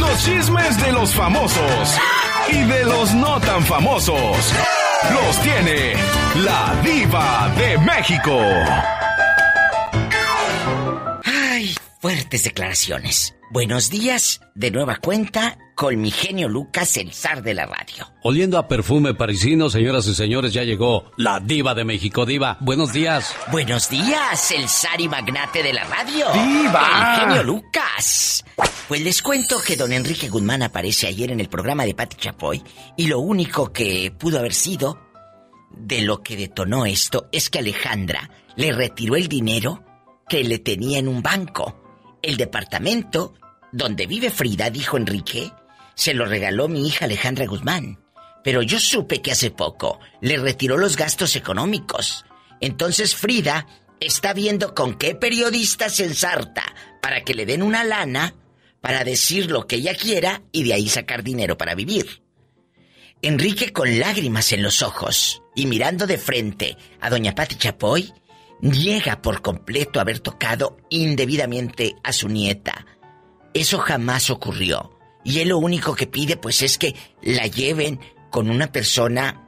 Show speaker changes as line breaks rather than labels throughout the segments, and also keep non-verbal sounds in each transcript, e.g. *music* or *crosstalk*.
Los chismes de los famosos y de los no tan famosos. Los tiene la diva de México.
Ay, fuertes declaraciones. Buenos días, de nueva cuenta, con mi genio Lucas, el zar de la radio.
Oliendo a perfume parisino, señoras y señores, ya llegó la diva de México, diva. Buenos días.
Buenos días, el zar y magnate de la radio.
¡Diva!
El genio Lucas. Pues les cuento que don Enrique Guzmán aparece ayer en el programa de Pati Chapoy y lo único que pudo haber sido de lo que detonó esto es que Alejandra le retiró el dinero que le tenía en un banco. El departamento donde vive Frida, dijo Enrique, se lo regaló mi hija Alejandra Guzmán. Pero yo supe que hace poco le retiró los gastos económicos. Entonces Frida está viendo con qué periodista se ensarta para que le den una lana para decir lo que ella quiera y de ahí sacar dinero para vivir. Enrique con lágrimas en los ojos y mirando de frente a doña Pati Chapoy, niega por completo haber tocado indebidamente a su nieta. Eso jamás ocurrió. Y él lo único que pide pues es que la lleven con una persona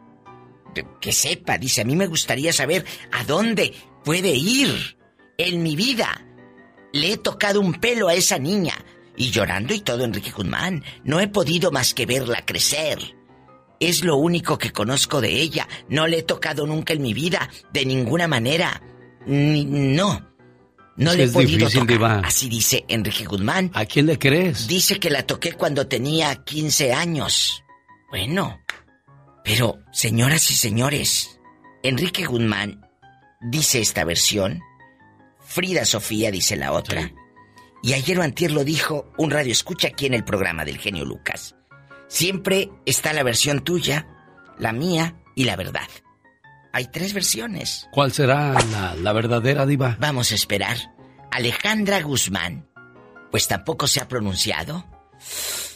que sepa. Dice, a mí me gustaría saber a dónde puede ir en mi vida. Le he tocado un pelo a esa niña. Y llorando y todo, Enrique Guzmán, no he podido más que verla crecer. Es lo único que conozco de ella. No le he tocado nunca en mi vida, de ninguna manera. Ni- no. No le he
es
podido
difícil,
tocar.
diva.
Así dice Enrique Guzmán.
¿A quién le crees?
Dice que la toqué cuando tenía 15 años. Bueno, pero señoras y señores, Enrique Guzmán dice esta versión, Frida Sofía dice la otra,
Sí.
y ayer o antier lo dijo un radio escucha aquí en el programa del genio Lucas. Siempre está la versión tuya, la mía y la verdad. Hay tres versiones.
¿Cuál será la, la verdadera diva?
Vamos a esperar. Alejandra Guzmán, pues tampoco se ha pronunciado.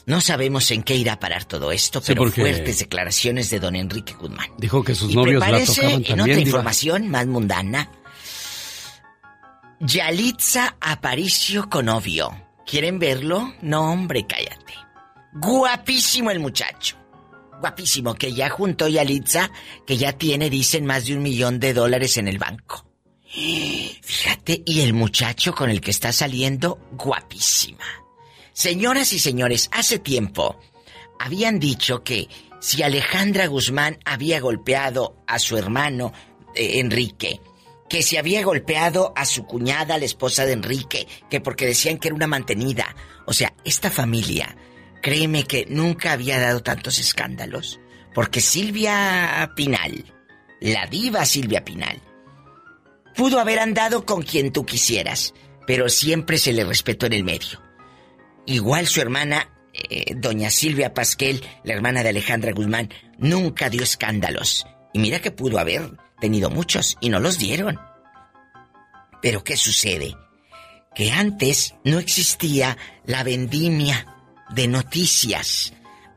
No sabemos en qué irá a parar todo esto,
Sí,
pero fuertes declaraciones de don Enrique Guzmán.
Dijo que sus
y
novios la tocaban
en
también,
otra
diva.
información más mundana. Yalitza Aparicio con novio. ¿Quieren verlo? No, hombre, cállate. Guapísimo el muchacho. Guapísimo, que ya juntó Yalitza, que ya tiene, dicen, más de un millón de dólares en el banco. Fíjate, y el muchacho con el que está saliendo, guapísima. Señoras y señores, hace tiempo habían dicho que si Alejandra Guzmán había golpeado a su hermano eh, Enrique, que si había golpeado a su cuñada, la esposa de Enrique, que porque decían que era una mantenida. O sea, esta familia, créeme que nunca había dado tantos escándalos, porque Silvia Pinal, la diva Silvia Pinal, pudo haber andado con quien tú quisieras, pero siempre se le respetó en el medio. Igual su hermana, eh, doña Silvia Pasquel, la hermana de Alejandra Guzmán, nunca dio escándalos. Y mira que pudo haber tenido muchos y no los dieron. Pero ¿qué sucede? Que antes no existía la vendimia de noticias.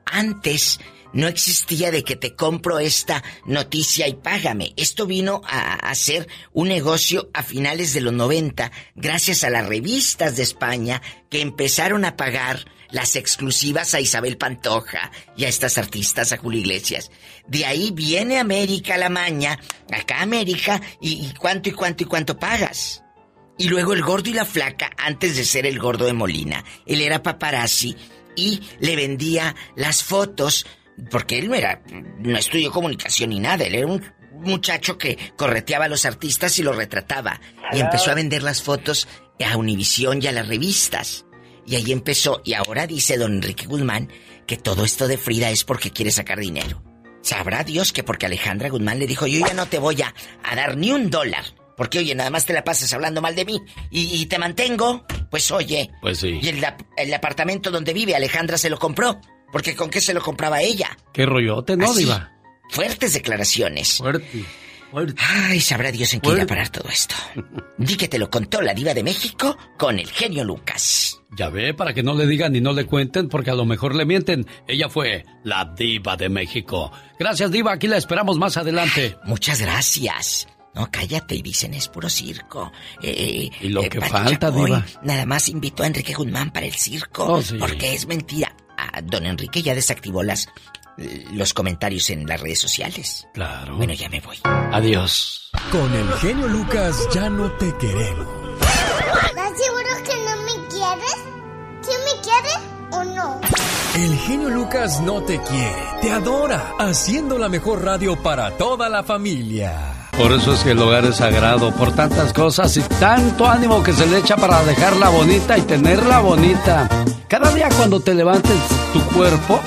Antes no existía de que te compro esta noticia y págame. Esto vino a, a ser un negocio a finales de los 90 gracias a las revistas de España que empezaron a pagar las exclusivas a Isabel Pantoja y a estas artistas, a Julio Iglesias. De ahí viene América la maña, acá América, y, y cuánto y cuánto y cuánto pagas. Y luego el gordo y la flaca, antes de ser el gordo de Molina, él era paparazzi y le vendía las fotos, porque él no era, no estudió comunicación ni nada, él era un muchacho que correteaba a los artistas y los retrataba. Y empezó a vender las fotos a Univisión y a las revistas. Y ahí empezó, y ahora dice don Enrique Guzmán que todo esto de Frida es porque quiere sacar dinero. Sabrá Dios que porque Alejandra Guzmán le dijo, yo ya no te voy a, a dar ni un dólar. Porque, oye, nada más te la pasas hablando mal de mí y, y te mantengo. Pues, oye.
Pues sí.
Y el, ap- el apartamento donde vive Alejandra se lo compró. Porque ¿con qué se lo compraba ella?
¿Qué rollote, no,
Así.
diva?
Fuertes declaraciones.
Fuerte. Fuerte.
Ay, sabrá Dios en qué irá a parar todo esto. Di que te lo contó la diva de México con el genio Lucas.
Ya ve, para que no le digan ni no le cuenten, porque a lo mejor le mienten. Ella fue la diva de México. Gracias, diva. Aquí la esperamos más adelante.
Muchas gracias.
No, cállate, y dicen es puro circo. Eh,
y lo que falta, Diva.
Nada más invitó a Enrique Guzmán para el circo. Oh, porque es mentira. Ah, don Enrique ya desactivó las los comentarios en las redes sociales.
Claro.
Bueno, ya me voy.
Adiós.
Con el genio Lucas ya no te queremos.
¿Estás seguro que no me quieres? ¿Quién me quiere o no?
El genio Lucas no te quiere, te adora, haciendo la mejor radio para toda la familia.
Por eso es que el hogar es sagrado, por tantas cosas y tanto ánimo que se le echa para dejarla bonita y tenerla bonita. Cada día cuando te levantes tu cuerpo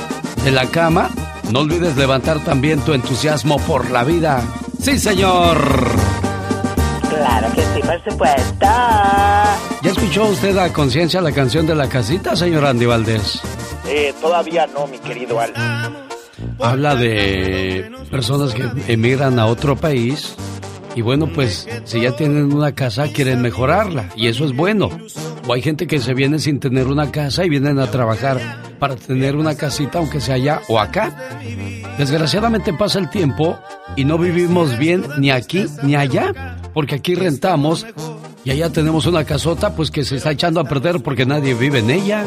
de la cama, no olvides levantar también tu entusiasmo por la vida. Sí, señor.
Claro que sí, por supuesto.
¿Ya escuchó usted a conciencia la canción de la casita, señor Andy Valdés?
Eh, todavía no, mi querido Al.
Habla de personas que emigran a otro país y bueno, pues si ya tienen una casa quieren mejorarla y eso es bueno. O hay gente que se viene sin tener una casa y vienen a trabajar para tener una casita aunque sea allá o acá. Desgraciadamente pasa el tiempo y no vivimos bien ni aquí ni allá, porque aquí rentamos y allá tenemos una casota pues que se está echando a perder porque nadie vive en ella.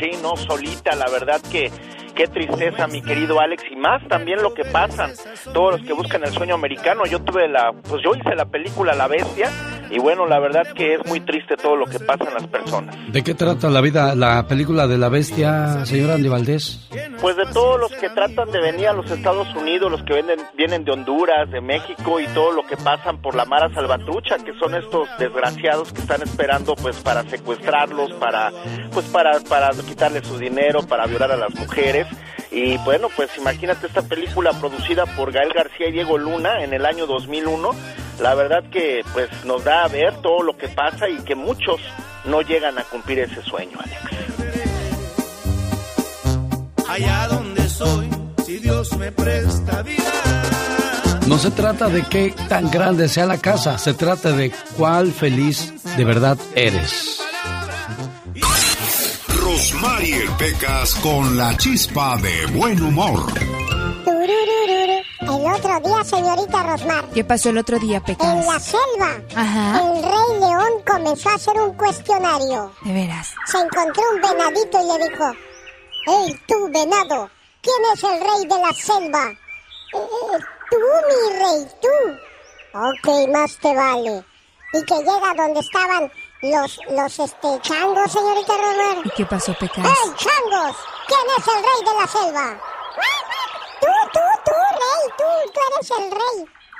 Sí, no, solita, la verdad que qué tristeza, mi querido Alex, y más también lo que pasan todos los que buscan el sueño americano. Yo tuve la, pues yo hice la película La Bestia, y bueno, la verdad que es muy triste todo lo que pasa en las personas.
¿De qué trata la vida, la película de La Bestia, señora Andy Valdés?
Pues de todos los que tratan de venir a los Estados Unidos, los que vienen, vienen de Honduras, de México, y todo lo que pasan por la Mara Salvatrucha, que son estos desgraciados que están esperando pues para secuestrarlos, para, pues para, para quitarles su dinero, para violar a las mujeres. Y bueno, pues imagínate esta película producida por Gael García y Diego Luna en el año 2001. La verdad que pues nos da a ver todo lo que pasa y que muchos no llegan a cumplir ese sueño, Alex.
Allá donde soy, si Dios me presta vida.
No se trata de qué tan grande sea la casa, se trata de cuál feliz de verdad eres.
Rosmarie Pecas con la chispa de buen humor.
El otro día, señorita Rosmar.
¿Qué pasó el otro día, Pecas?
En la selva. El rey león comenzó a hacer un cuestionario.
De veras.
Se encontró un venadito y le dijo: ¡Hey, tú, venado! ¿Quién es el rey de la selva? Eh, tú, mi rey, tú. Ok, más te vale. Y que llega donde estaban los, los, este, changos, señorita Romero.
¿Y qué pasó, Pecas?
¡Hey, changos! ¿Quién es el rey de la selva? Tú, tú, tú, rey, tú, tú eres el rey.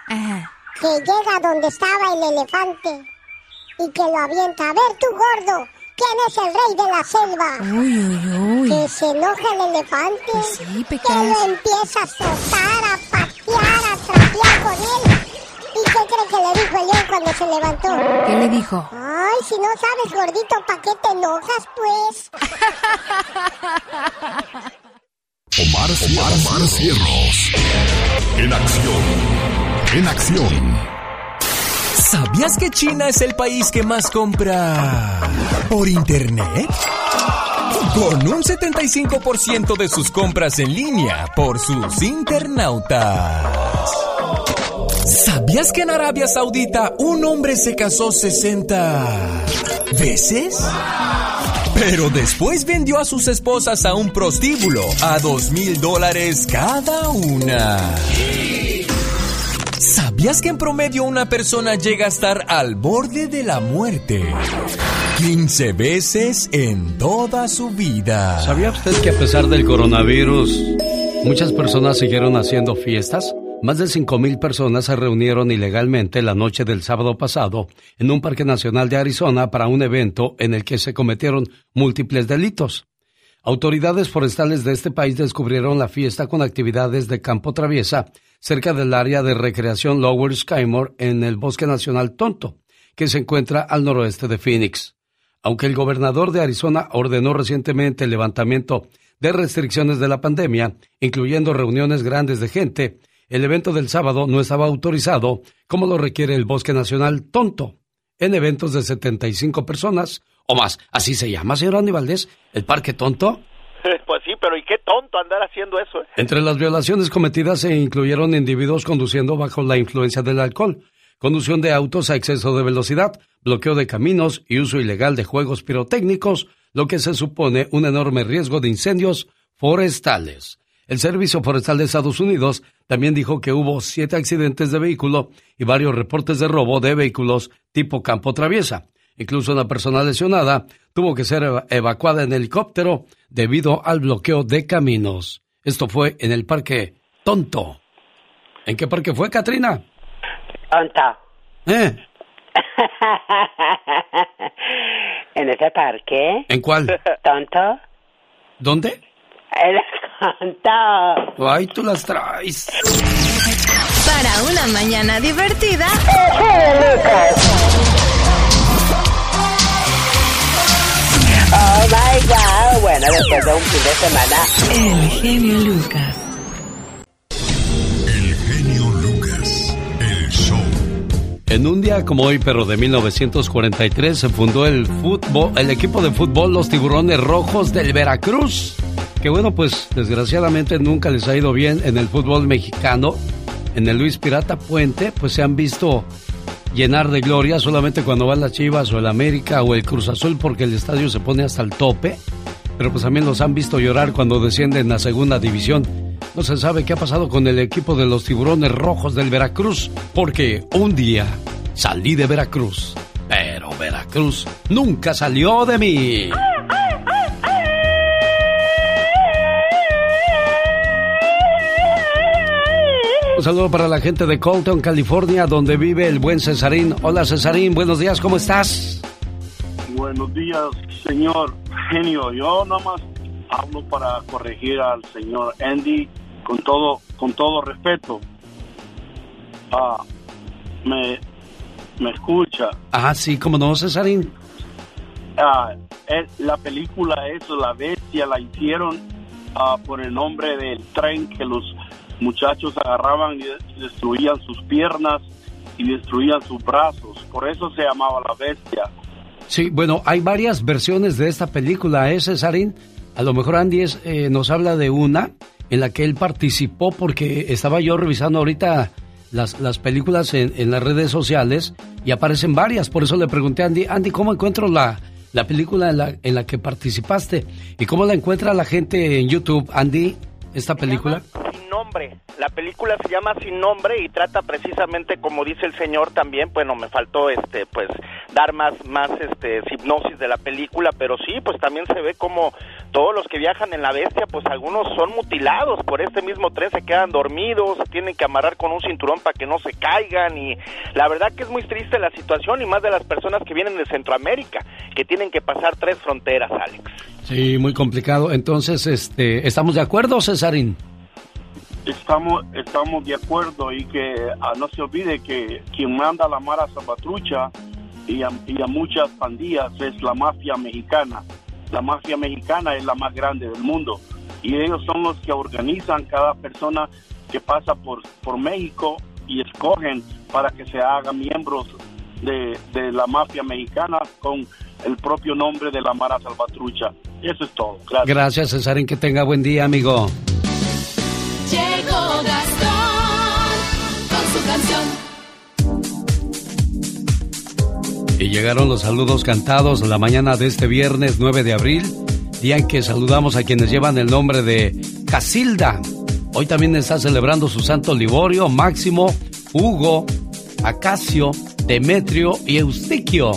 Ajá.
Que llega donde estaba el elefante y que lo avienta. A ver, tú, gordo, ¿quién es el rey de la selva?
Uy, uy, uy.
Que se enoja el elefante.
Pues sí, Pecas.
Que lo empieza a azotar, a patear, a trapear con él. ¿Y qué cree que le dijo el león cuando se levantó?
¿Qué le dijo?
Ay, si no sabes, gordito, ¿para qué te enojas, pues?
Omar, Omar, Omar Cierros. En acción. En acción.
¿Sabías que China es el país que más compra por internet? Con un 75% de sus compras en línea por sus internautas. ¿Sabías que en Arabia Saudita un hombre se casó 60 veces? Pero después vendió a sus esposas a un prostíbulo a dos mil dólares cada una. ¿Sabías que en promedio una persona llega a estar al borde de la muerte 15 veces en toda su vida?
¿Sabía usted que a pesar del coronavirus, muchas personas siguieron haciendo fiestas? Más de 5.000 personas se reunieron ilegalmente la noche del sábado pasado en un parque nacional de Arizona para un evento en el que se cometieron múltiples delitos. Autoridades forestales de este país descubrieron la fiesta con actividades de campo traviesa cerca del área de recreación Lower Skymore en el Bosque Nacional Tonto, que se encuentra al noroeste de Phoenix. Aunque el gobernador de Arizona ordenó recientemente el levantamiento de restricciones de la pandemia, incluyendo reuniones grandes de gente, el evento del sábado no estaba autorizado como lo requiere el Bosque Nacional Tonto, en eventos de 75 personas o más. Así se llama, señor Andy Valdés, el Parque Tonto. *laughs*
Pues sí, pero ¿y qué tonto andar haciendo eso? eh?
Entre las violaciones cometidas se incluyeron individuos conduciendo bajo la influencia del alcohol, conducción de autos a exceso de velocidad, bloqueo de caminos y uso ilegal de juegos pirotécnicos, lo que se supone un enorme riesgo de incendios forestales. El Servicio Forestal de Estados Unidos también dijo que hubo siete accidentes de vehículo y varios reportes de robo de vehículos tipo campo traviesa. Incluso una persona lesionada tuvo que ser evacuada en helicóptero debido al bloqueo de caminos. Esto fue en el Parque Tonto. ¿En qué parque fue, Katrina?
Tonto.
¿Eh? *laughs*
¿En ese parque?
¿En cuál? *laughs*
¿Tonto?
¿Dónde?
El tonto.
Ay, tú las traes.
Para una mañana divertida.
Oh my god. Bueno, después de un fin de semana.
El genio Lucas.
El genio Lucas, el show.
En un día como hoy, pero de 1943, se fundó el fútbol, el equipo de fútbol Los Tiburones Rojos del Veracruz. Que bueno, pues desgraciadamente nunca les ha ido bien en el fútbol mexicano. En el Luis Pirata Puente, pues se han visto llenar de gloria solamente cuando van las Chivas o el América o el Cruz Azul porque el estadio se pone hasta el tope. Pero pues también los han visto llorar cuando descienden a segunda división. No se sabe qué ha pasado con el equipo de los tiburones rojos del Veracruz, porque un día salí de Veracruz, pero Veracruz nunca salió de mí. Un saludo para la gente de Colton, California, donde vive el buen Cesarín. Hola Cesarín, buenos días, ¿cómo estás?
Buenos días, señor genio. Yo nada más hablo para corregir al señor Andy con todo con todo respeto. Ah, me me escucha.
Ah, sí, ¿cómo no, Cesarín?
Ah, es- la película es La Bestia, la hicieron ah, por el nombre del tren que los muchachos agarraban y de- y destruían sus piernas y destruían sus brazos. Por eso se llamaba La Bestia.
Sí, bueno, hay varias versiones de esta película, ¿eh, Cesarín? A lo mejor Andy es, eh, nos habla de una en la que él participó porque estaba yo revisando ahorita las, las películas en, en las redes sociales y aparecen varias. Por eso le pregunté a Andy, Andy, ¿cómo encuentro la, la película en la, en la que participaste? ¿Y cómo la encuentra la gente en YouTube, Andy, esta película?
Nombre. La película se llama Sin nombre y trata precisamente como dice el señor también, bueno, me faltó este pues dar más más este hipnosis de la película, pero sí, pues también se ve como todos los que viajan en la bestia, pues algunos son mutilados por este mismo tren, se quedan dormidos, tienen que amarrar con un cinturón para que no se caigan y la verdad que es muy triste la situación y más de las personas que vienen de Centroamérica, que tienen que pasar tres fronteras, Alex.
Sí, muy complicado. Entonces, este, ¿estamos de acuerdo, Cesarín?
Estamos, estamos de acuerdo y que ah, no se olvide que quien manda la Mara Salvatrucha y a, muchas pandillas es la mafia mexicana. La mafia mexicana es la más grande del mundo y ellos son los que organizan cada persona que pasa por, por México y escogen para que se haga miembros de, de la mafia mexicana con el propio nombre de la Mara Salvatrucha. Eso es todo. Gracias.
Gracias, Cesarín. Que tenga buen día, amigo. Y llegaron los saludos cantados la mañana de este viernes 9 de abril, día en que saludamos a quienes llevan el nombre de Casilda. Hoy también está celebrando su santo Liborio, Máximo, Hugo, Acacio, Demetrio y Eustiquio.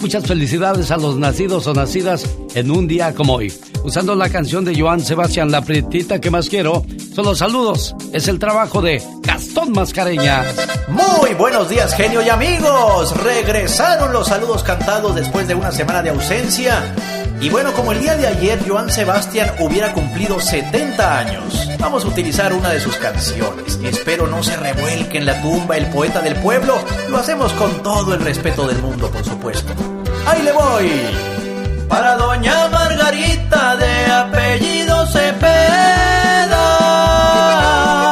Muchas felicidades a los nacidos o nacidas en un día como hoy. Usando la canción de Joan Sebastián La Prietita que más quiero, son los saludos. Es el trabajo de Gastón Mascareñas.
Muy buenos días, genio y amigos. Regresaron los saludos cantados después de una semana de ausencia. Y bueno, como el día de ayer Joan Sebastián hubiera cumplido 70 años, vamos a utilizar una de sus canciones. Espero no se revuelque en la tumba el poeta del pueblo. Lo hacemos con todo el respeto del mundo, por supuesto. ¡Ahí le voy! Para doña Margarita de apellido Cepeda.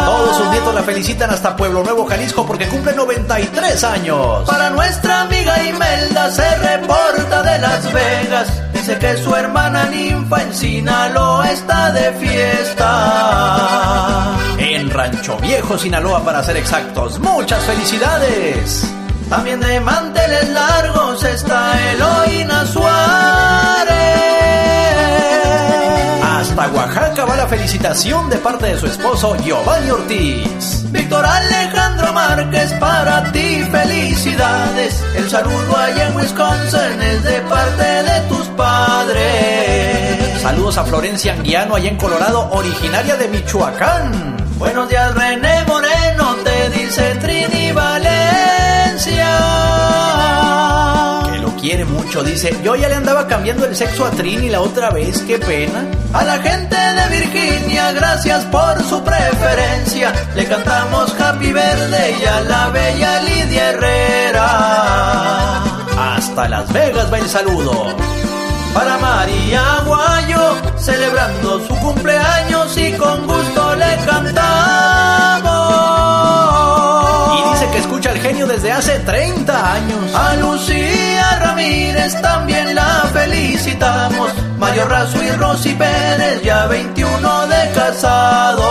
Todos sus nietos la felicitan hasta Pueblo Nuevo, Jalisco, porque cumple 93 años. Para nuestra amiga Imelda se reporta de Las Vegas. Dice que su hermana ninfa en Sinaloa está de fiesta. En Rancho Viejo, Sinaloa, para ser exactos. ¡Muchas felicidades! También de manteles largos está Eloína Suárez. Hasta Oaxaca va la felicitación de parte de su esposo Giovanni Ortiz. Víctor Alejandro Márquez, para felicidades. El saludo allá en Wisconsin es de parte de tus padres. Saludos a Florencia Anguiano allá en Colorado, originaria de Michoacán. Buenos días René Moreno, te dice Trini Valencia. Quiere mucho, dice. Yo ya le andaba cambiando el sexo a Trini la otra vez, qué pena. A la gente de Virginia, gracias por su preferencia. Le cantamos Happy Verde y a la bella Lidia Herrera. Hasta Las Vegas va el saludo. Para María Guayo, celebrando su cumpleaños y con gusto le cantamos. Hace 30 años. A Lucía Ramírez también la felicitamos. Mario Razo y Rosy Pérez, ya 21 de casado.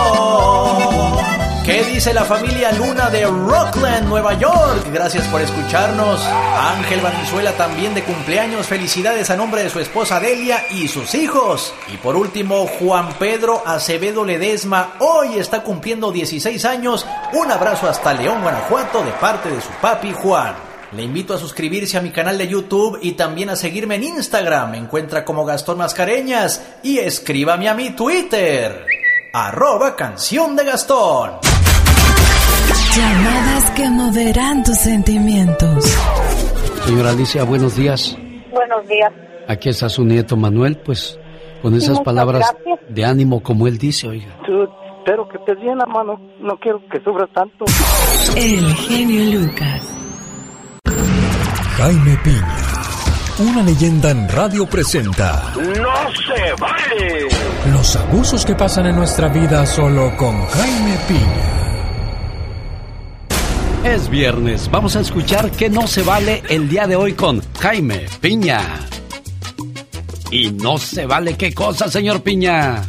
¿Qué dice la familia Luna de Rockland, Nueva York? Gracias por escucharnos. Ángel Valenzuela también de cumpleaños. Felicidades a nombre de su esposa Delia y sus hijos. Y por último, Juan Pedro Acevedo Ledesma. Hoy está cumpliendo 16 años. Un abrazo hasta León, Guanajuato, de parte de su papi Juan. Le invito a suscribirse a mi canal de YouTube y también a seguirme en Instagram. Encuentra como Gastón Mascareñas y escríbame a mi Twitter. Arroba canción de Gastón.
Llamadas que moverán tus sentimientos.
Señora Alicia, buenos días.
Buenos días.
Aquí está su nieto Manuel, pues con esas
Muchas
palabras
gracias.
de ánimo como él dice, oiga.
Tú, espero que estés bien, hermano. No quiero que sufras tanto.
El genio Lucas.
Jaime Piña, una leyenda en radio presenta
¡No se vale!
los abusos que pasan en nuestra vida solo con Jaime Piña.
Es viernes, vamos a escuchar que no se vale el día de hoy con Jaime Piña. Y no se vale qué cosa, señor Piña.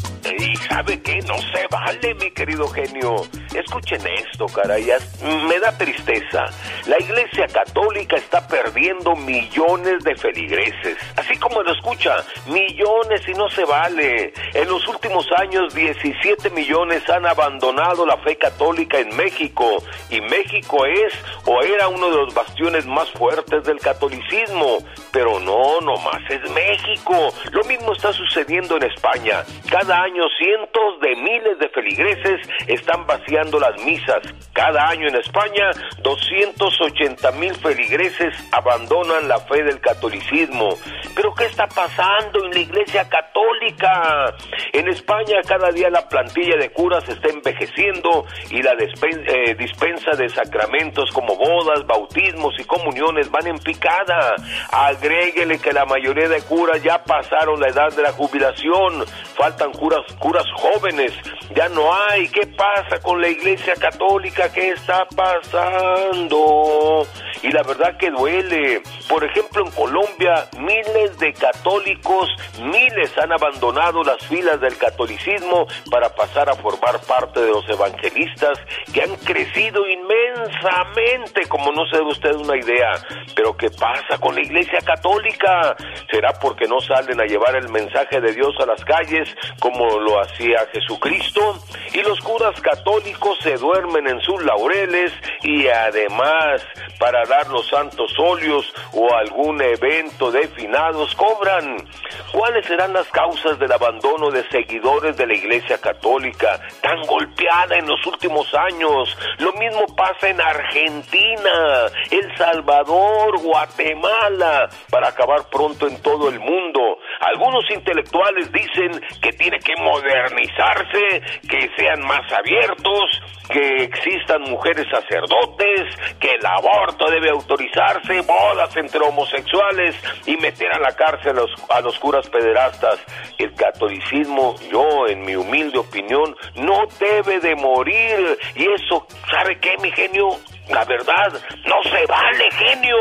¿Y sabe qué? No se vale, mi querido genio. Escuchen esto, caray. as- Me da tristeza. La Iglesia Católica está perdiendo millones de feligreses. Así como lo escucha, millones y no se vale. En los últimos años, 17 millones han abandonado la fe católica en México. Y México es o era uno de los bastiones más fuertes del catolicismo. Pero no, nomás es México. Lo mismo está sucediendo en España. Cada año cientos de miles de feligreses están vaciando las misas. Cada año en España 280 mil feligreses abandonan la fe del catolicismo. Pero ¿qué está pasando en la iglesia católica? En España cada día la plantilla de curas está envejeciendo y la eh, dispensa de sacramentos como bodas, bautismos y comuniones van en picada. Agréguele que la mayoría de curas ya pasaron la edad de la jubilación. Faltan curas, curas jóvenes. Ya no hay. ¿Qué pasa con la iglesia católica? ¿Qué está pasando? Y la verdad que duele. Por ejemplo, en Colombia, miles de católicos, miles han abandonado las filas del catolicismo para pasar a formar parte de los evangelistas que han crecido inmensamente, como no se dé usted una idea. Pero ¿qué pasa con la iglesia católica? ¿Será porque no salen a llevar el mensaje de Dios a las calles como lo hacía Jesucristo? Y los curas católicos se duermen en sus laureles y además para dar los santos óleos o algún evento de finados cobran. ¿Cuáles serán las causas del abandono de seguidores de la Iglesia Católica tan golpeada en los últimos años? Lo mismo pasa en Argentina, El Salvador, Guatemala, para acabar pronto en todo el mundo. Algunos intelectuales dicen que tiene que modernizarse, que sean más abiertos, que existan mujeres sacerdotes, que el aborto debe autorizarse, bodas entre homosexuales y meter a la cárcel a los, a los curas pederastas. El catolicismo, yo en mi humilde opinión, no debe de morir. Y eso, ¿sabe qué, mi genio? La verdad, no se vale, genio.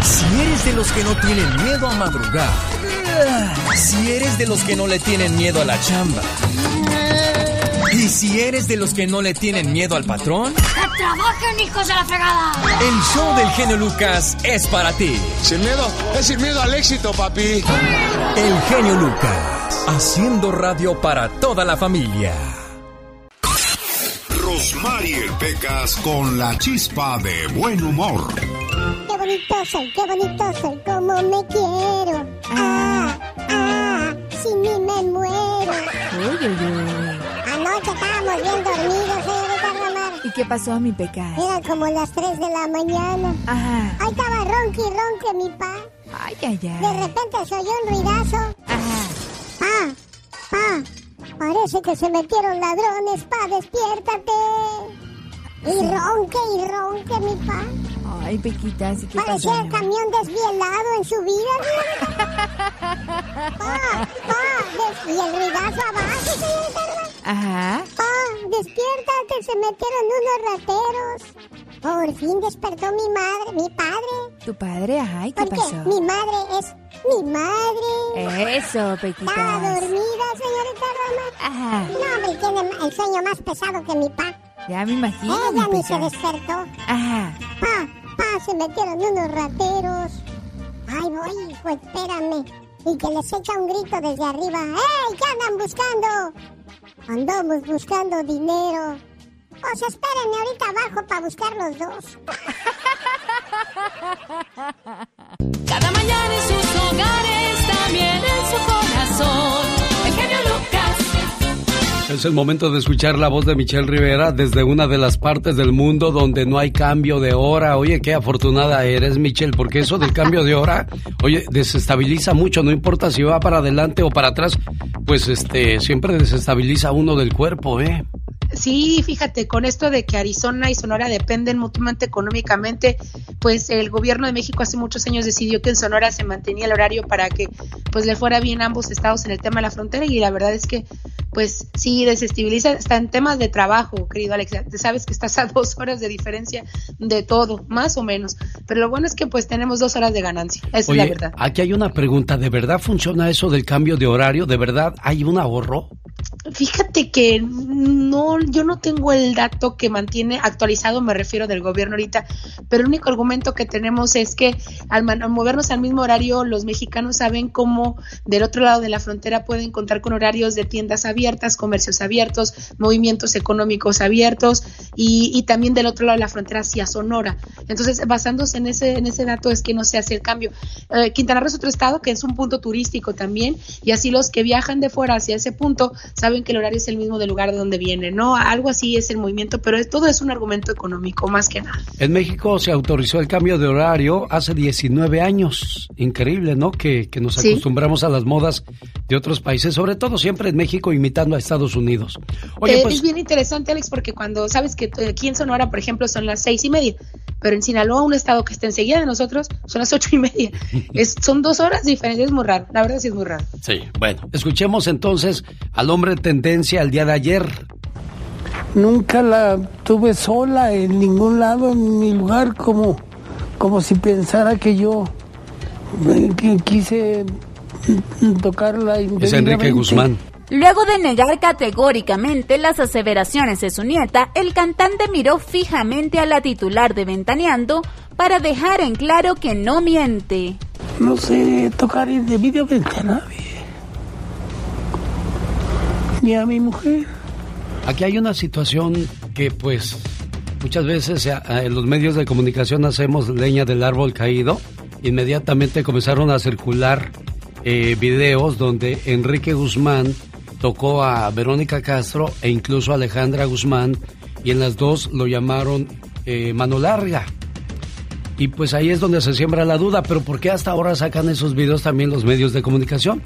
Si eres de los que no tienen miedo a madrugar, si eres de los que no le tienen miedo a la chamba, y si eres de los que no le tienen miedo al patrón,
¡Que trabajen, hijos de la fregada!
el show del genio Lucas es para ti.
Sin miedo, es sin miedo al éxito, papi.
El genio Lucas, haciendo radio para toda la familia.
Rosmarie Pecas con la chispa de buen humor.
Qué bonito soy, qué bonito soy, como me quiero. Ah, ah, sin mí me muero.
Uy, uy, uy.
Anoche estábamos bien dormidos, señorita Romar.
¿Y qué pasó, mi pecas?
Eran como las 3 de la mañana.
Ajá.
Ahí estaba ronque y ronque mi pa.
Ay, ay,
De
ay.
repente se oyó un ruidazo.
Ajá.
Pa, pa, parece que se metieron ladrones, pa, despiértate. Y ronque y ronque mi pa.
Ay, Pequita, ¿sí qué
Parecía el camión desvielado en su vida. *laughs* Pa, y el ruidazo abajo, señorita.
Ajá.
Pa, despiértate, se metieron unos rateros. Por fin despertó mi madre, mi padre.
¿Tu padre? Ajá, ¿y qué
Porque
pasó?
mi madre es mi madre.
Eso,
Estaba
Pequita.
dormida, señorita Roma.
Ajá.
No, hombre, tiene el sueño más pesado que mi pa.
Ya me imagino,
Ella ni se despertó.
Ajá.
Pa, pa, se metieron unos rateros. Ay, voy, hijo, espérame. Y que les echa un grito desde arriba. ¡Ey, qué andan buscando! Andamos buscando dinero. Pues espérenme ahorita abajo para buscar los dos.
Cada mañana en sus hogares, también en su corazón.
Es el momento de escuchar la voz de Michelle Rivera desde una de las partes del mundo donde no hay cambio de hora. Oye, qué afortunada eres, Michelle, porque eso del cambio de hora, oye, desestabiliza mucho, no importa si va para adelante o para atrás, pues este, siempre desestabiliza uno del cuerpo, ¿eh?
Sí, fíjate, con esto de que Arizona y Sonora dependen mutuamente económicamente, pues el gobierno de México hace muchos años decidió que en Sonora se mantenía el horario para que pues le fuera bien a ambos estados en el tema de la frontera y la verdad es que pues sí desestabiliza está en temas de trabajo, querido Alex, ya sabes que estás a *laughs* dos horas de diferencia de todo, más o menos, pero lo bueno es que pues tenemos dos horas de ganancia, esa es la verdad.
aquí hay una pregunta, ¿de verdad funciona eso del cambio de horario? ¿De verdad hay un ahorro?
Fíjate que no, yo no tengo el dato que mantiene actualizado, me refiero del gobierno ahorita, pero el único argumento que tenemos es que al, al movernos al mismo horario, los mexicanos saben cómo del otro lado de la frontera pueden contar con horarios de tiendas abiertas, comercios abiertos, movimientos económicos abiertos y, y también del otro lado de la frontera hacia Sonora. Entonces, basándose en ese, en ese dato es que no se hace el cambio. Eh, Quintana Roo es otro estado que es un punto turístico también y así los que viajan de fuera hacia ese punto saben que el horario es el mismo del lugar de donde vienen, ¿no? Algo así es el movimiento, pero es- todo es un argumento económico más que nada.
En México se autorizó el cambio de horario hace 19 años. Increíble, ¿no? Que, que nos
Sí.
acostumbramos a las modas de otros países, sobre todo siempre en México imitando a Estados Unidos. Oye,
Eh,
pues
Es bien interesante, Alex, porque cuando sabes que aquí en Sonora, por ejemplo, son las seis y media, pero en Sinaloa, un estado que está enseguida de nosotros, son las ocho y media. *laughs* Es, son dos horas diferentes, es muy raro, la verdad sí es muy raro.
Sí, bueno, escuchemos entonces al hombre tendencia el día de ayer.
Nunca la tuve sola en ningún lado, en mi lugar, como, como si pensara que yo eh, que quise mm, tocarla
Es Enrique. Guzmán.
Luego de negar categóricamente las aseveraciones de su nieta, el cantante miró fijamente a la titular de Ventaneando para dejar en claro que no miente.
No sé tocar indebidamente a nadie. Ni a mi mujer.
Aquí hay una situación que pues muchas veces eh, en los medios de comunicación hacemos leña del árbol caído. Inmediatamente comenzaron a circular eh, videos donde Enrique Guzmán tocó a Verónica Castro e incluso a Alejandra Guzmán y en las dos lo llamaron eh, mano larga. Y pues ahí es donde se siembra la duda, pero ¿por qué hasta ahora sacan esos videos también los medios de comunicación?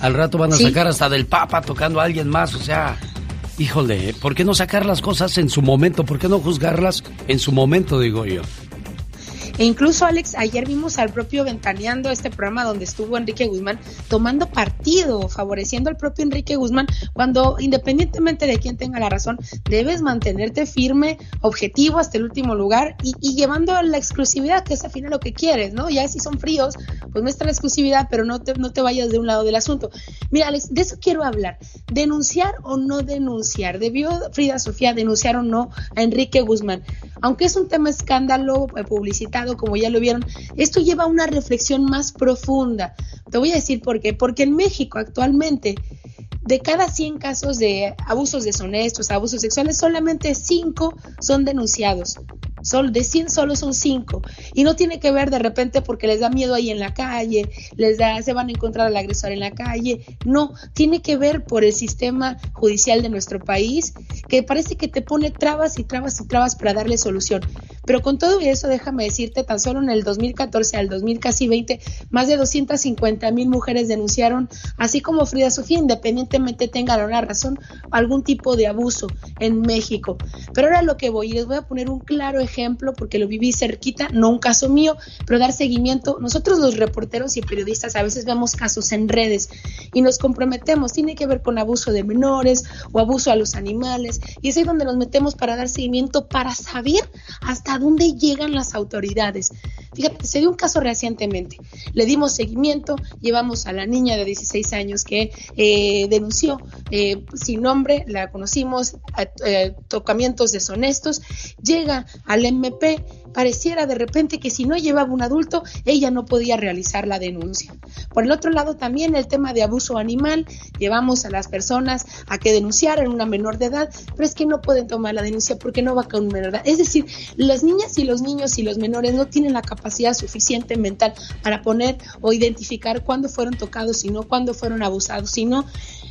Al rato van a
Sí.
sacar hasta del Papa tocando a alguien más, o sea, híjole, ¿por qué no sacar las cosas en su momento? ¿Por qué no juzgarlas en su momento, digo yo?
E incluso, Alex, ayer vimos al propio Ventaneando, este programa donde estuvo Enrique Guzmán, tomando partido, favoreciendo al propio Enrique Guzmán, cuando independientemente de quién tenga la razón, debes mantenerte firme, objetivo hasta el último lugar y, y llevando la exclusividad, que es al final lo que quieres, ¿no? Ya si son fríos, pues muestra la exclusividad, pero no te, no te vayas de un lado del asunto. Mira, Alex, de eso quiero hablar. Denunciar o no denunciar. ¿Debió Frida Sofía denunciar o no a Enrique Guzmán? Aunque es un tema escándalo eh, como ya lo vieron, esto lleva a una reflexión más profunda. Te voy a decir por qué. Porque en México actualmente de cada 100 casos de abusos deshonestos, abusos sexuales, solamente 5 son denunciados. Sol, de 100 solo son 5. Y no tiene que ver de repente porque les da miedo ahí en la calle, les da, se van a encontrar al agresor en la calle. No, tiene que ver por el sistema judicial de nuestro país, que parece que te pone trabas y trabas y trabas para darle solución. Pero con todo eso, déjame decirte, tan solo en el 2014 al 2020, más de 250 mil mujeres denunciaron, así como Frida Sofía, independientemente tengan una razón, algún tipo de abuso en México. Pero ahora lo que voy, y les voy a poner un claro ejemplo porque lo viví cerquita, no un caso mío, pero dar seguimiento. Nosotros los reporteros y periodistas a veces vemos casos en redes y nos comprometemos, tiene que ver con abuso de menores o abuso a los animales y es ahí donde nos metemos para dar seguimiento, para saber hasta dónde llegan las autoridades. Fíjate, se dio un caso recientemente, le dimos seguimiento, llevamos a la niña de 16 años que eh, denunció eh, sin nombre, la conocimos, eh, tocamientos deshonestos, llega al MP, pareciera de repente que si no llevaba un adulto, ella no podía realizar la denuncia. Por el otro lado, también el tema de abuso animal, llevamos a las personas a que denunciaran una menor de edad, pero es que no pueden tomar la denuncia porque no va con menor de edad. Es decir, las niñas y los niños y los menores no tienen la capacidad suficiente mental para poner o identificar cuándo fueron tocados y no cuándo fueron abusados, sino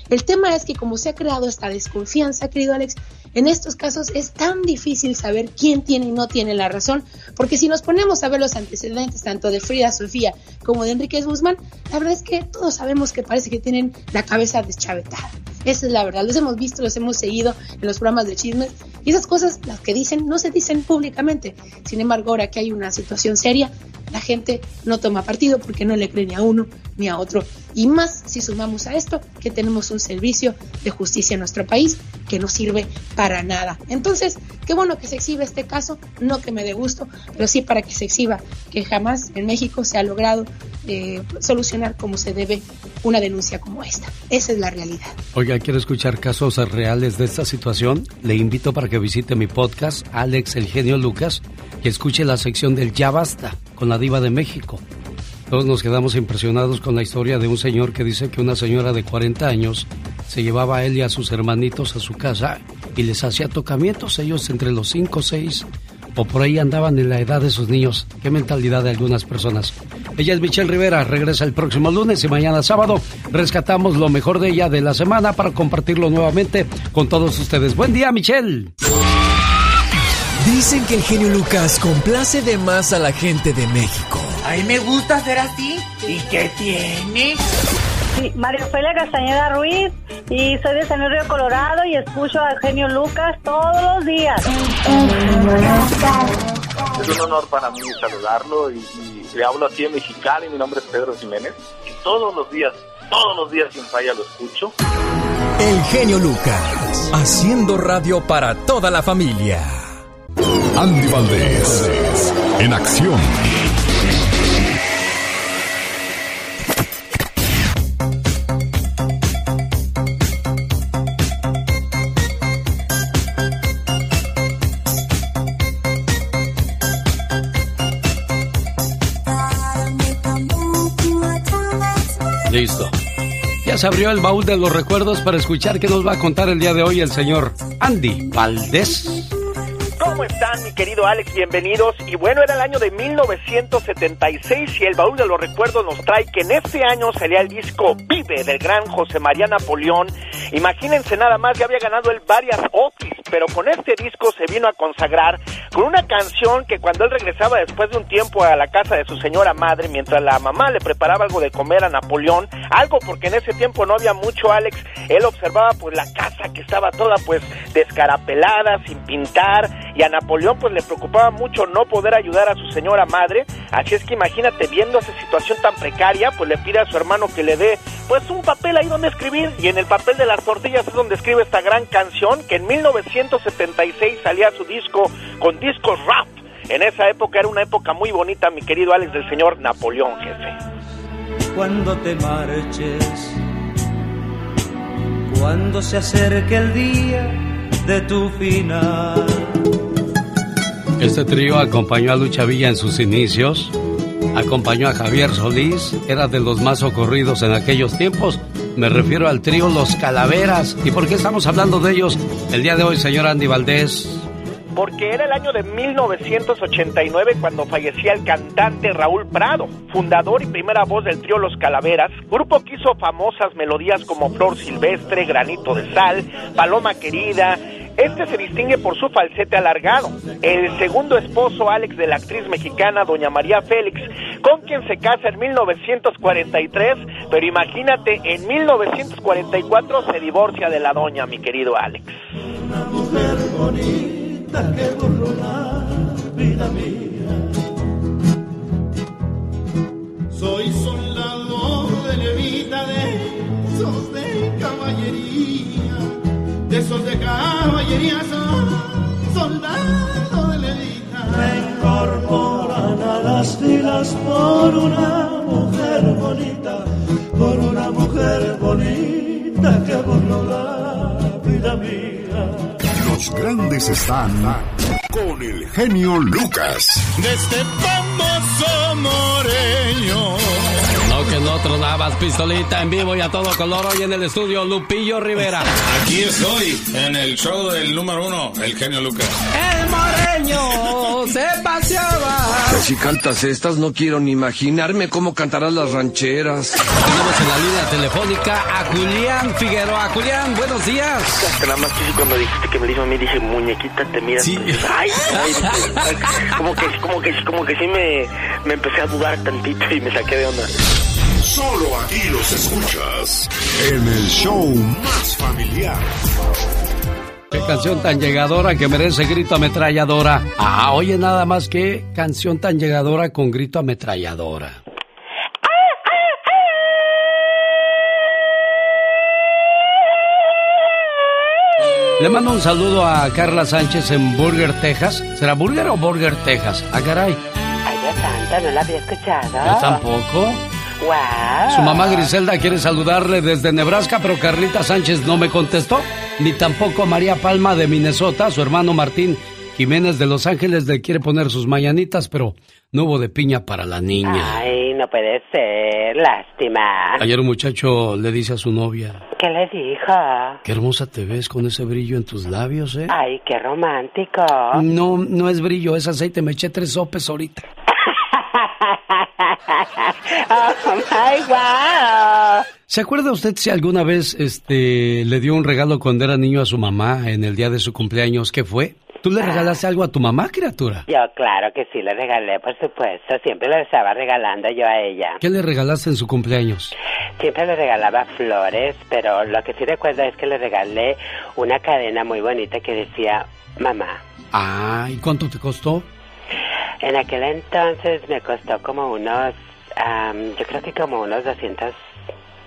el tema es que como se ha creado esta desconfianza, querido Alex, en estos casos es tan difícil saber quién tiene y no tiene la razón, porque si nos ponemos a ver los antecedentes tanto de Frida Sofía como de Enrique Guzmán, la verdad es que todos sabemos que parece que tienen la cabeza deschavetada. Esa es la verdad, los hemos visto, los hemos seguido en los programas de chismes y esas cosas, las que dicen, no se dicen públicamente. Sin embargo, ahora que hay una situación seria, la gente no toma partido porque no le cree ni a uno ni a otro. Y más si sumamos a esto que tenemos un servicio de justicia en nuestro país que no sirve para nada. Entonces, qué bueno que se exhiba este caso, no que me dé gusto, pero sí para que se exhiba que jamás en México se ha logrado eh, solucionar como se debe una denuncia como esta. Esa es la realidad.
Oiga, ¿quiere escuchar casos reales de esta situación? Le invito para que visite mi podcast, Alex El Genio Lucas, y escuche la sección del Ya Basta con la Diva de México. Todos nos quedamos impresionados con la historia de un señor que dice que una señora de 40 años se llevaba a él y a sus hermanitos a su casa y les hacía tocamientos, ellos entre los 5, 6 o por ahí andaban en la edad de sus niños. Qué mentalidad de algunas personas. Ella es Michelle Rivera, regresa el próximo lunes y mañana sábado rescatamos lo mejor de ella de la semana para compartirlo nuevamente con todos ustedes. Buen día, Michelle.
Dicen que el genio Lucas complace de más a la gente de México.
A mí me gusta ser así. ¿Y qué tiene?
Sí, María Ofelia Castañeda Ruiz y soy de San Río Colorado y escucho al genio Lucas todos los días.
Es un honor para mí saludarlo y, y le hablo aquí en Mexicali. Mi nombre es Pedro Jiménez y todos los días, todos los días sin falla lo escucho.
El genio Lucas, haciendo radio para toda la familia.
Andy Valdés, en acción.
Listo. Ya se abrió el baúl de los recuerdos para escuchar qué nos va a contar el día de hoy el señor Andy Valdés.
¿Cómo están, mi querido Alex? Bienvenidos. Y bueno, era el año de 1976 y el baúl de los recuerdos nos trae que en este año salía el disco Vive del gran José María Napoleón. Imagínense nada más, ya había ganado él varias Otis, pero con este disco se vino a consagrar con una canción que cuando él regresaba después de un tiempo a la casa de su señora madre, mientras la mamá le preparaba algo de comer a Napoleón, algo porque en ese tiempo no había mucho Alex, él observaba pues la casa que estaba toda pues descarapelada, sin pintar, y a Napoleón pues le preocupaba mucho no poder ayudar a su señora madre, así es que imagínate viendo esa situación tan precaria, pues le pide a su hermano que le dé pues un papel ahí donde escribir, y en el papel de las tortillas es donde escribe esta gran canción que en 1976 salía su disco con discos rap. En esa época era una época muy bonita, mi querido Alex, del señor Napoleón, jefe.
Cuando te marches, cuando se acerque el día de tu final.
Este trío acompañó a Lucha Villa en sus inicios, acompañó a Javier Solís, era de los más ocurridos en aquellos tiempos. Me refiero al trío Los Calaveras. ¿Y por qué estamos hablando de ellos el día de hoy, señor Andy Valdés?
porque era el año de 1989 cuando fallecía el cantante Raúl Prado, fundador y primera voz del trío Los Calaveras, grupo que hizo famosas melodías como Flor Silvestre, Granito de Sal, Paloma Querida. Este se distingue por su falsete alargado. El segundo esposo, Alex, de la actriz mexicana Doña María Félix, con quien se casa en 1943, pero imagínate, en 1944 se divorcia de la doña, mi querido Alex.
Una mujer bonita que borró la vida mía.
Soy de esos de caballería, soy soldado de levita.
Me incorporan a las filas por una mujer bonita, por una mujer bonita que borró la vida mía.
Los grandes están con el genio Lucas.
De este famoso moreño.
Que no tronabas pistolita en vivo y a todo color hoy en el estudio Lupillo Rivera.
Aquí estoy, en el show del número uno, el genio Lucas.
El se paseaba.
Si cantas estas, no quiero ni imaginarme cómo cantarás las rancheras.
Tenemos en la línea telefónica a Julián Figueroa. Julián, buenos días.
Nada más que cuando dijiste que me lo hizo a mí, dije, muñequita, te miras.
Sí.
Ay, ay, ay, como que, como que, como que sí me, me empecé a dudar tantito y me saqué de onda.
Solo aquí los escuchas en el show más familiar.
Qué canción tan llegadora que merece grito ametralladora. Ah, oye, nada más que canción tan llegadora con grito ametralladora. Le mando un saludo a Carla Sánchez en Burger, Texas. ¿Será Burger o Burger, Texas? Ah, caray.
Ay, Dios santo, no la había escuchado.
Yo tampoco.
Wow.
Su mamá Griselda quiere saludarle desde Nebraska, pero Carlita Sánchez no me contestó. Ni tampoco María Palma de Minnesota. Su hermano Martín Jiménez de Los Ángeles le quiere poner sus mañanitas, pero no hubo de piña para la niña.
Ay, no puede ser, lástima.
Ayer un muchacho le dice a su novia,
¿Qué le dijo?
qué hermosa te ves con ese brillo en tus labios, ¿eh?
Ay, qué romántico.
No, no es brillo, es aceite. Me eché tres sopes ahorita.
Oh my wow.
¿Se acuerda usted si alguna vez este le dio un regalo cuando era niño a su mamá en el día de su cumpleaños? ¿Qué fue? ¿Tú le regalaste algo a tu mamá, criatura?
Yo, claro que sí, le regalé, por supuesto. Siempre le estaba regalando yo a ella.
¿Qué le regalaste en su cumpleaños?
Siempre le regalaba flores, pero lo que sí recuerdo es que le regalé una cadena muy bonita que decía mamá.
Ah, ¿y cuánto te costó?
En aquel entonces me costó como unos, am, yo creo que como unos 200,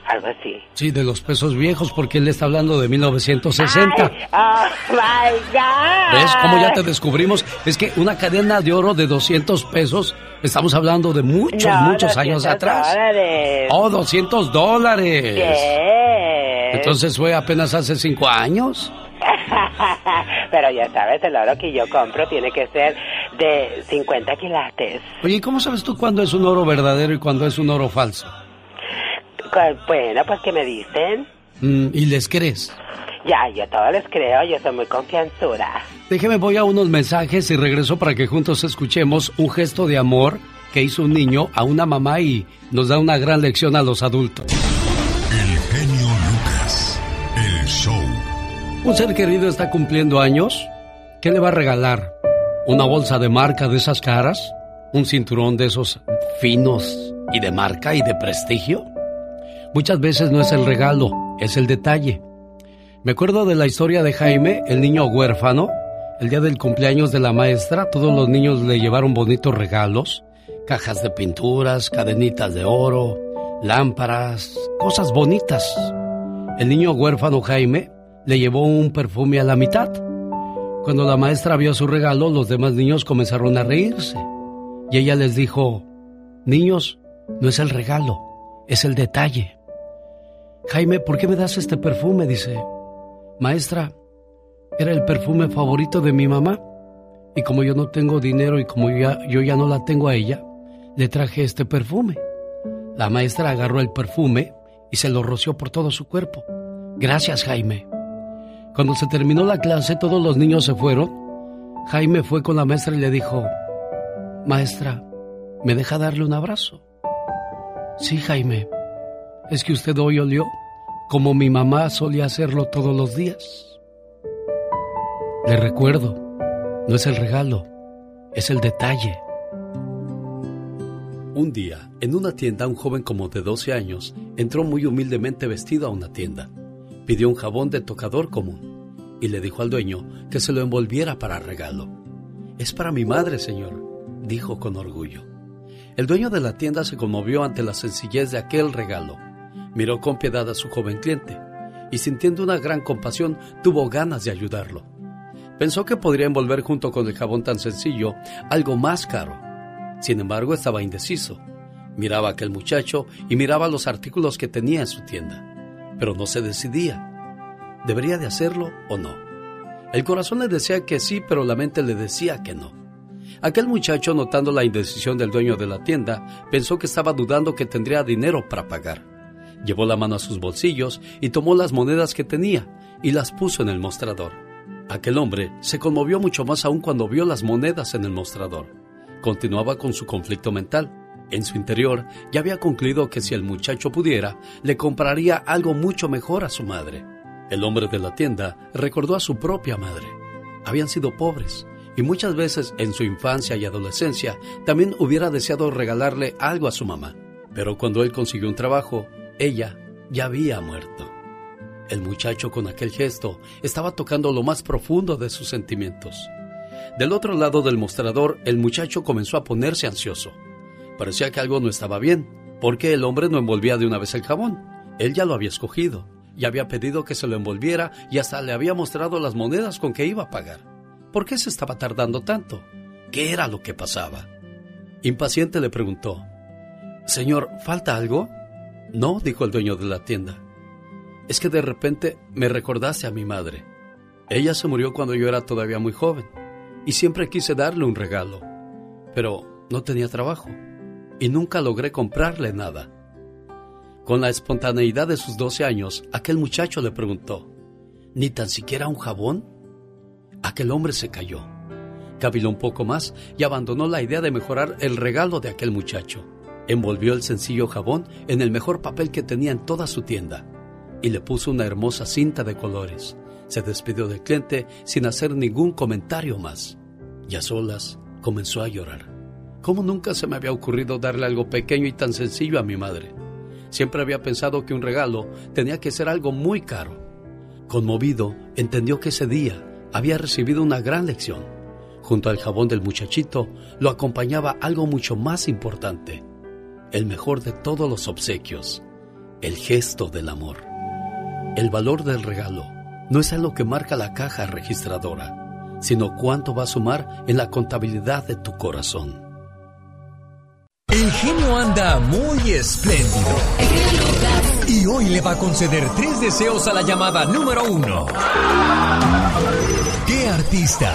algo así.
Sí, de los pesos viejos, porque él está hablando de 1960.
¡Oh, my God!
¿Ves cómo ya te descubrimos? Es que una cadena de oro de 200 pesos, estamos hablando de muchos,
No,
muchos años
200
atrás.
dólares.
Oh, 200 dólares.
¿Qué?
Entonces fue apenas hace cinco años. *laughs*
Pero ya sabes, el oro que yo compro tiene que ser de 50 quilates.
Oye, ¿y ¿cómo sabes tú cuándo es un oro verdadero y cuándo es un oro falso?
Bueno, pues que me dicen.
Mm, ¿Y les crees?
Ya, yo todo les creo, yo soy muy confianzura.
Déjeme, voy a unos mensajes y regreso para que juntos escuchemos un gesto de amor que hizo un niño a una mamá y nos da una gran lección a los adultos.
El genio Lucas. El show.
Un ser querido está cumpliendo años. ¿Qué le va a regalar? ¿Una bolsa de marca de esas caras? ¿Un cinturón de esos finos y de marca y de prestigio? Muchas veces no es el regalo, es el detalle. Me acuerdo de la historia de Jaime, el niño huérfano. El día del cumpleaños de la maestra, todos los niños le llevaron bonitos regalos, cajas de pinturas, cadenitas de oro, lámparas, cosas bonitas. El niño huérfano Jaime le llevó un perfume a la mitad. Cuando la maestra vio su regalo, los demás niños comenzaron a reírse. Y ella les dijo, niños, no es el regalo, es el detalle. Jaime, ¿por qué me das este perfume? Dice, maestra, era el perfume favorito de mi mamá. Y como yo no tengo dinero y como ya, yo ya no la tengo a ella, le traje este perfume. La maestra agarró el perfume y se lo roció por todo su cuerpo. Gracias, Jaime. Cuando se terminó la clase, todos los niños se fueron. Jaime fue con la maestra y le dijo, Maestra, ¿me deja darle un abrazo? Sí, Jaime. Es que usted hoy olió como mi mamá solía hacerlo todos los días. Le recuerdo, no es el regalo, es el detalle. Un día, en una tienda, un joven como de 12 años entró muy humildemente vestido a una tienda. Pidió un jabón de tocador común y le dijo al dueño que se lo envolviera para regalo. Es para mi madre, señor, dijo con orgullo. El dueño de la tienda se conmovió ante la sencillez de aquel regalo. Miró con piedad a su joven cliente y sintiendo una gran compasión tuvo ganas de ayudarlo. Pensó que podría envolver junto con el jabón tan sencillo algo más caro. Sin embargo, estaba indeciso. Miraba a aquel muchacho y miraba los artículos que tenía en su tienda, pero no se decidía. ¿Debería de hacerlo o no? El corazón le decía que sí, pero la mente le decía que no. Aquel muchacho, notando la indecisión del dueño de la tienda, pensó que estaba dudando que tendría dinero para pagar. Llevó la mano a sus bolsillos y tomó las monedas que tenía y las puso en el mostrador. Aquel hombre se conmovió mucho más aún cuando vio las monedas en el mostrador. Continuaba con su conflicto mental. En su interior ya había concluido que si el muchacho pudiera, le compraría algo mucho mejor a su madre. El hombre de la tienda recordó a su propia madre. Habían sido pobres y muchas veces en su infancia y adolescencia también hubiera deseado regalarle algo a su mamá. Pero cuando él consiguió un trabajo, ella ya había muerto. El muchacho con aquel gesto estaba tocando lo más profundo de sus sentimientos. Del otro lado del mostrador, el muchacho comenzó a ponerse ansioso. Parecía que algo no estaba bien, porque el hombre no envolvía de una vez el jabón. Él ya lo había escogido, y había pedido que se lo envolviera y hasta le había mostrado las monedas con que iba a pagar. ¿Por qué se estaba tardando tanto? ¿Qué era lo que pasaba? Impaciente le preguntó, Señor, ¿falta algo? No, dijo el dueño de la tienda es que de repente me recordaste a mi madre. Ella se murió cuando yo era todavía muy joven y siempre quise darle un regalo, pero no tenía trabajo y nunca logré comprarle nada. Con la espontaneidad de sus 12 años, aquel muchacho le preguntó, ¿ni tan siquiera un jabón? Aquel hombre se cayó, caviló un poco más y abandonó la idea de mejorar el regalo de aquel muchacho. Envolvió el sencillo jabón en el mejor papel que tenía en toda su tienda y le puso una hermosa cinta de colores. Se despidió del cliente sin hacer ningún comentario más. Y a solas comenzó a llorar. ¿Cómo nunca se me había ocurrido darle algo pequeño y tan sencillo a mi madre? Siempre había pensado que un regalo tenía que ser algo muy caro. Conmovido, entendió que ese día había recibido una gran lección. Junto al jabón del muchachito lo acompañaba algo mucho más importante, el mejor de todos los obsequios, el gesto del amor. El valor del regalo no es algo que marca la caja registradora, sino cuánto va a sumar en la contabilidad de tu corazón.
El genio anda muy espléndido. Y hoy le va a conceder tres deseos a la llamada número uno. ¿Qué artista?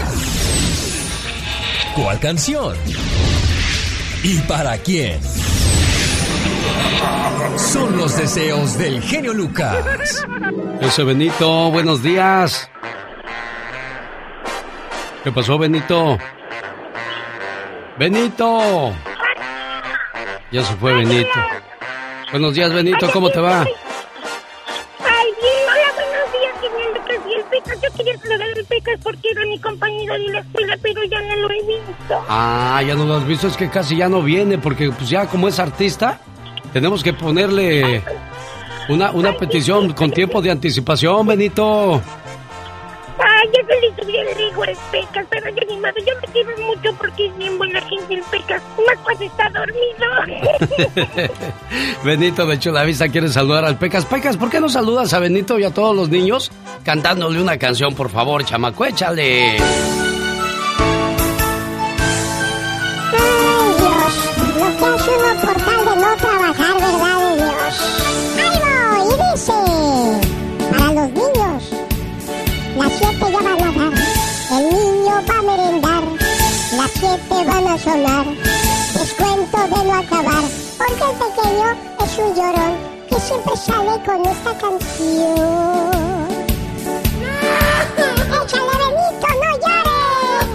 ¿Cuál canción? ¿Y para quién? Son los deseos del genio Lucas.
Ese Benito, buenos días. ¿Qué pasó, Benito? Benito. Ya se fue Benito. Buenos días, Benito, ¿cómo te va?
Ay, bien, hola, buenos días, señor Lucas y el Pecas. Yo quería saludar al Pecas porque era mi compañero de la escuela, pero ya no lo he visto.
Ah, ya no lo has visto, es que casi ya no viene, porque pues ya como es artista, tenemos que ponerle Una, una petición con tiempo de anticipación, Benito.
Ya se le subió el rigo el Pecas, pero ya ni madre, yo me quiero mucho porque es bien buena gente el Pecas, más cuando está dormido. *laughs*
Benito de Chulavista quiere saludar al Pecas. Pecas, ¿por qué no saludas a Benito y a todos los niños cantándole una canción, por favor, chamaco? Échale.
Siete van a sonar, descuento de no acabar, porque el pequeño es un llorón que siempre sale con esta canción. ¡Échale, Benito, no llores!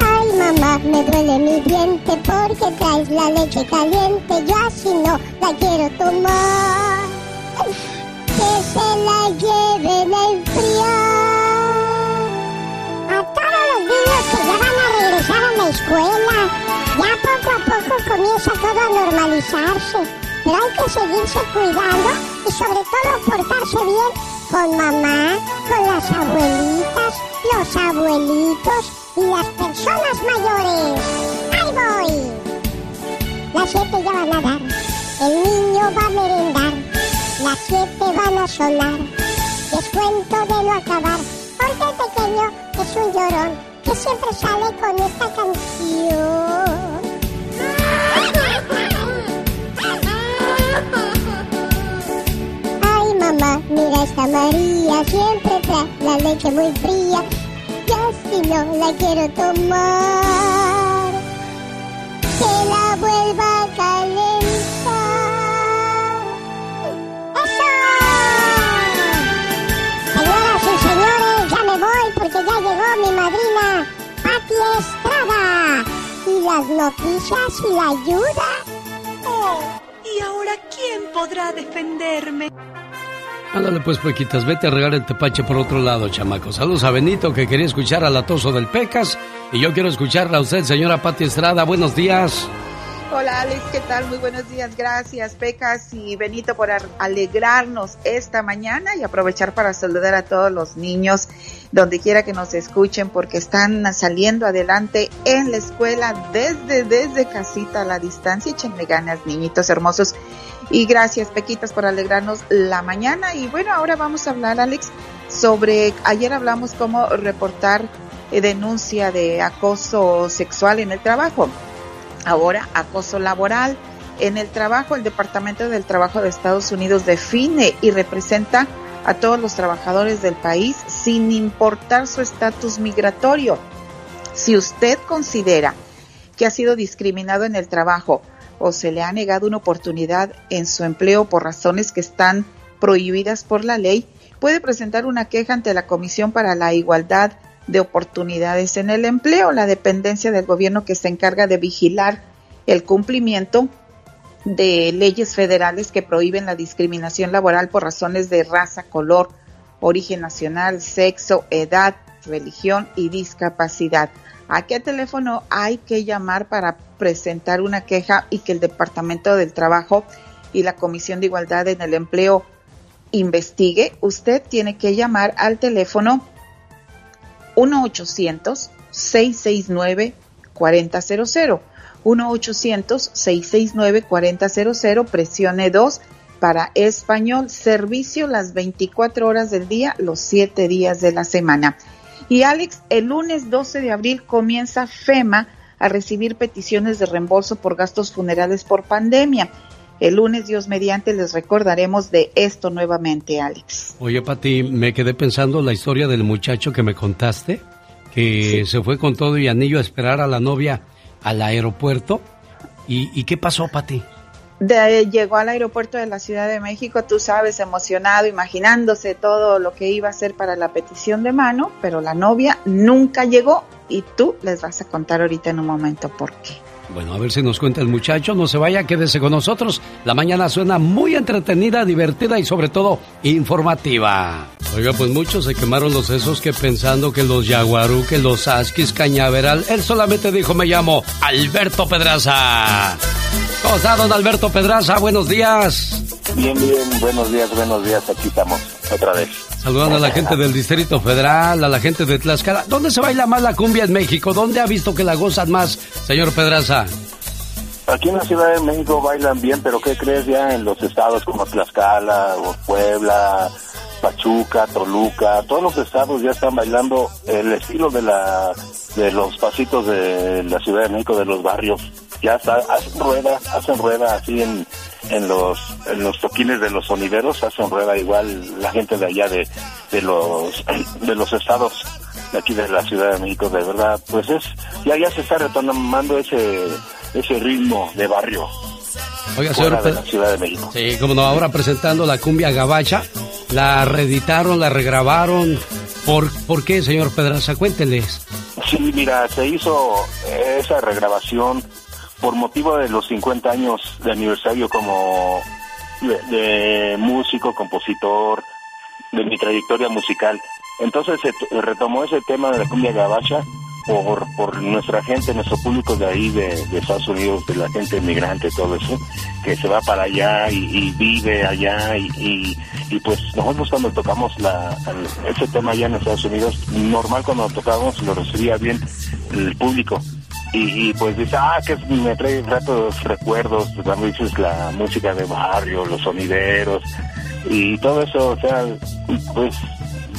Ay, mamá, me duele mi diente porque traes la leche caliente. Yo así no la quiero tomar. Que se la lleven a enfriar. Niños que ya van a regresar a la escuela. Ya poco a poco comienza todo a normalizarse. Pero hay que seguirse cuidando y sobre todo portarse bien con mamá, con las abuelitas, los abuelitos y las personas mayores. ¡Ahí voy! Las siete ya van a dar, el niño va a merendar, las siete van a sonar, descuento de no acabar, porque el pequeño es un llorón que siempre sale con esta canción. Ay mamá, mira esta María, siempre trae la leche muy fría. Ya si no la quiero tomar, que la vuelva a calentar. Porque ya llegó mi madrina, Pati Estrada. Y las noticias y la ayuda.
Oh, ¿y ahora quién podrá defenderme?
Ándale pues, Pequitas, vete a regar el tepache por otro lado, chamaco. Saludos a Benito, que quería escuchar al atoso del Pecas. Y yo quiero escucharla a usted, señora Pati Estrada. Buenos días.
Hola Alex, ¿qué tal? Muy buenos días, gracias Pecas y Benito por alegrarnos esta mañana y aprovechar para saludar a todos los niños donde quiera que nos escuchen porque están saliendo adelante en la escuela desde, desde casita a la distancia. Échenle ganas, niñitos hermosos. Y gracias Pequitas por alegrarnos la mañana. Y bueno, ahora vamos a hablar Alex sobre, ayer hablamos cómo reportar eh, denuncia de acoso sexual en el trabajo. Ahora, acoso laboral. En el trabajo, el Departamento del Trabajo de Estados Unidos define y representa a todos los trabajadores del país sin importar su estatus migratorio. Si usted considera que ha sido discriminado en el trabajo o se le ha negado una oportunidad en su empleo por razones que están prohibidas por la ley, puede presentar una queja ante la Comisión para la Igualdad de oportunidades en el empleo, la dependencia del gobierno que se encarga de vigilar el cumplimiento de leyes federales que prohíben la discriminación laboral por razones de raza, color, origen nacional, sexo, edad, religión y discapacidad. ¿A qué teléfono hay que llamar para presentar una queja y que el Departamento del Trabajo y la Comisión de Igualdad en el Empleo investigue? Usted tiene que llamar al teléfono 1-800-669-4000. 1-800-669-4000, presione 2 para español, servicio las 24 horas del día, los 7 días de la semana. Y Alex, el lunes 12 de abril comienza FEMA a recibir peticiones de reembolso por gastos funerales por pandemia. El lunes, Dios mediante, les recordaremos de esto nuevamente, Alex.
Oye, Pati, me quedé pensando la historia del muchacho que me contaste, que se fue con todo y anillo a esperar a la novia al aeropuerto. ¿Y, y qué pasó, Pati?
De, llegó al aeropuerto de la Ciudad de México, tú sabes, emocionado, imaginándose todo lo que iba a hacer para la petición de mano, pero la novia nunca llegó y tú les vas a contar ahorita en un momento por qué.
Bueno, a ver si nos cuenta el muchacho. No se vaya, quédese con nosotros. La mañana suena muy entretenida, divertida y sobre todo informativa. Oiga, pues muchos se quemaron los sesos que pensando que los Yaguarú, que los Askis, Cañaveral, él solamente dijo, me llamo Alberto Pedraza. ¿Cómo está, don Alberto Pedraza? Buenos días.
Bien, bien, buenos días, buenos días, aquí estamos, otra vez.
Saludando a la gente del Distrito Federal, a la gente de Tlaxcala. ¿Dónde se baila más la cumbia en México? ¿Dónde ha visto que la gozan más, señor Pedraza?
Aquí en la Ciudad de México bailan bien, pero ¿qué crees ya en los estados como Tlaxcala o Puebla, Pachuca, Toluca, todos los estados ya están bailando el estilo de la de los pasitos de la Ciudad de México, de los barrios. Ya está, hacen rueda, hacen rueda así en, en los en los toquines de los sonideros, hacen rueda igual la gente de allá de, de los de los estados de aquí de la Ciudad de México, de verdad, pues es ya ya se está retomando ese ese ritmo de barrio.
Oiga, señor
de
Pe-
la Ciudad de México.
Sí, como no, ahora presentando la cumbia gabacha, la reeditaron, la regrabaron. ¿Por, ¿Por qué, señor Pedraza? Cuénteles.
Sí, mira, se hizo esa regrabación por motivo de los 50 años de aniversario como de, músico, compositor, de mi trayectoria musical. Entonces se retomó ese tema de la cumbia gabacha por, por nuestra gente, nuestro público de ahí, de, Estados Unidos, de la gente migrante, todo eso, que se va para allá y, vive allá y, y, pues nosotros cuando tocamos la, ese tema allá en Estados Unidos, normal cuando lo tocábamos lo recibía bien el público. Y, y, pues dice, ah, que me trae ratos recuerdos, cuando dices la música de barrio, los sonideros y todo eso, o sea, pues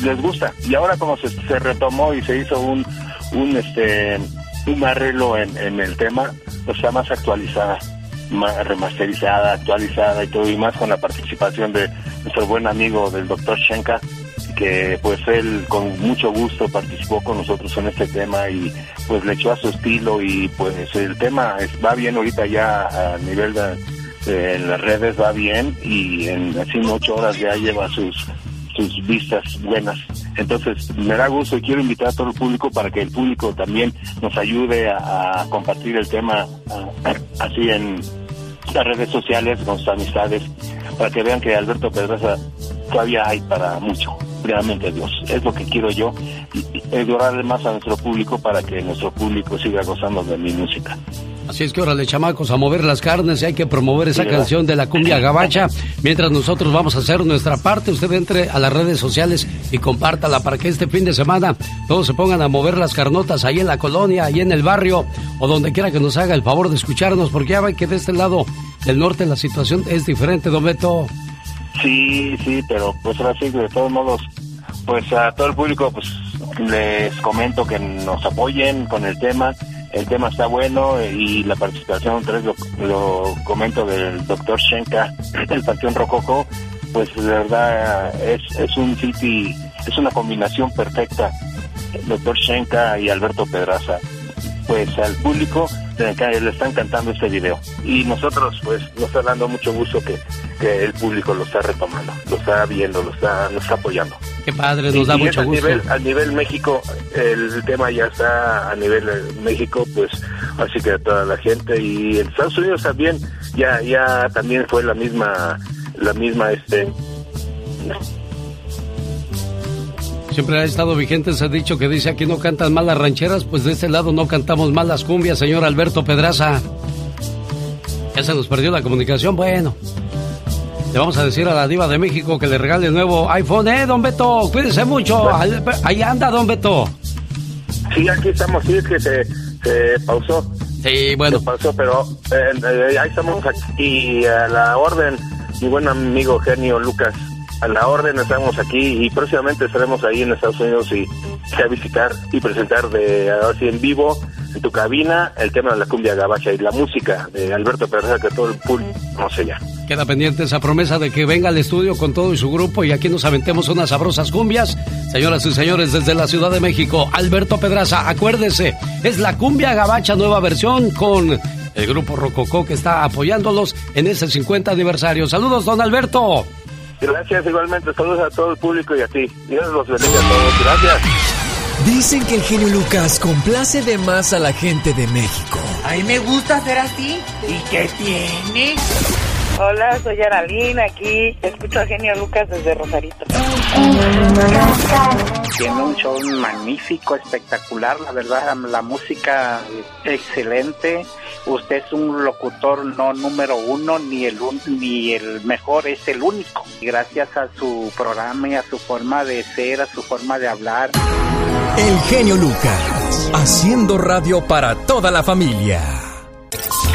les gusta. Y ahora como se, se retomó y se hizo un, un este un arreglo en, el tema, o sea, más actualizada, remasterizada, actualizada y todo, y más con la participación de nuestro buen amigo del doctor Shenka, que pues él con mucho gusto participó con nosotros en este tema y pues le echó a su estilo y pues el tema va bien ahorita ya a nivel de, las redes va bien y en así ocho horas ya lleva sus sus vistas buenas. Entonces, me da gusto y quiero invitar a todo el público para que el público también nos ayude a, compartir el tema así en las redes sociales con sus amistades, para que vean que Alberto Pedraza todavía hay para mucho. Realmente Dios, es lo que quiero yo, y educarle más a nuestro público para que nuestro público siga gozando de mi música.
Así es que órale, chamacos, a mover las carnes y hay que promover esa canción de la cumbia gabacha. Mientras nosotros vamos a hacer nuestra parte, usted entre a las redes sociales y compártala para que este fin de semana todos se pongan a mover las carnotas ahí en la colonia, ahí en el barrio o donde quiera que nos haga el favor de escucharnos, porque ya ve que de este lado del norte la situación es diferente, Don Beto.
Sí, sí, pero pues ahora sí, de todos modos, pues a todo el público, pues les comento que nos apoyen con el tema. El tema está bueno y la participación, vez lo, lo comento del doctor Shenka, *clears throat* el Panteón Rococo, pues de verdad es, es un city, es una combinación perfecta. Doctor Shenka y Alberto Pedraza. Pues al público le, están cantando este video. Y nosotros, pues, nos está dando mucho gusto que, que el público lo está retomando, lo está viendo, lo está, nos está apoyando.
Qué padre,
Y-
nos da
y
mucho
a
gusto.
Nivel, a nivel México, el tema ya está a nivel México, pues así que toda la gente y en Estados Unidos también ya ya también fue la misma la misma este
Siempre ha estado vigente ese dicho que dice aquí no cantan mal las rancheras, pues de este lado no cantamos mal las cumbias, señor Alberto Pedraza. Ya se nos perdió la comunicación, bueno. Le vamos a decir a la diva de México que le regale el nuevo iPhone, ¿eh, don Beto? Cuídese mucho. Ahí anda, don Beto.
sí aquí estamos sí es que se, se pausó
sí bueno
se pausó pero eh, eh, ahí estamos aquí a la orden mi buen amigo genio Lucas a la orden estamos aquí y próximamente estaremos ahí en Estados Unidos y a visitar y presentar de ahora sí en vivo en tu cabina el tema de la cumbia gabacha y la música de Alberto Pérez que todo el público conoce ya.
Queda pendiente esa promesa de que venga al estudio con todo y su grupo y aquí nos aventemos unas sabrosas cumbias. Señoras y señores, desde la Ciudad de México, Alberto Pedraza, acuérdese, es la cumbia gabacha nueva versión con el grupo Rococó que está apoyándolos en ese 50 aniversario. Saludos, don Alberto.
Gracias igualmente, saludos a todo el público y a ti. Dios los bendiga a todos. Gracias.
Dicen que el genio Lucas complace de más a la gente de México.
A mí me gusta ser así. ¿Y qué tiene?
Hola, soy Aralina, aquí escucho a Genio Lucas desde Rosarito.
Tiene un show magnífico, espectacular, la verdad, la música excelente. Usted es un locutor no número uno, ni el, un- ni el mejor, es el único. Gracias a su programa y a su forma de ser, a su forma de hablar.
El genio Lucas, haciendo radio para toda la familia.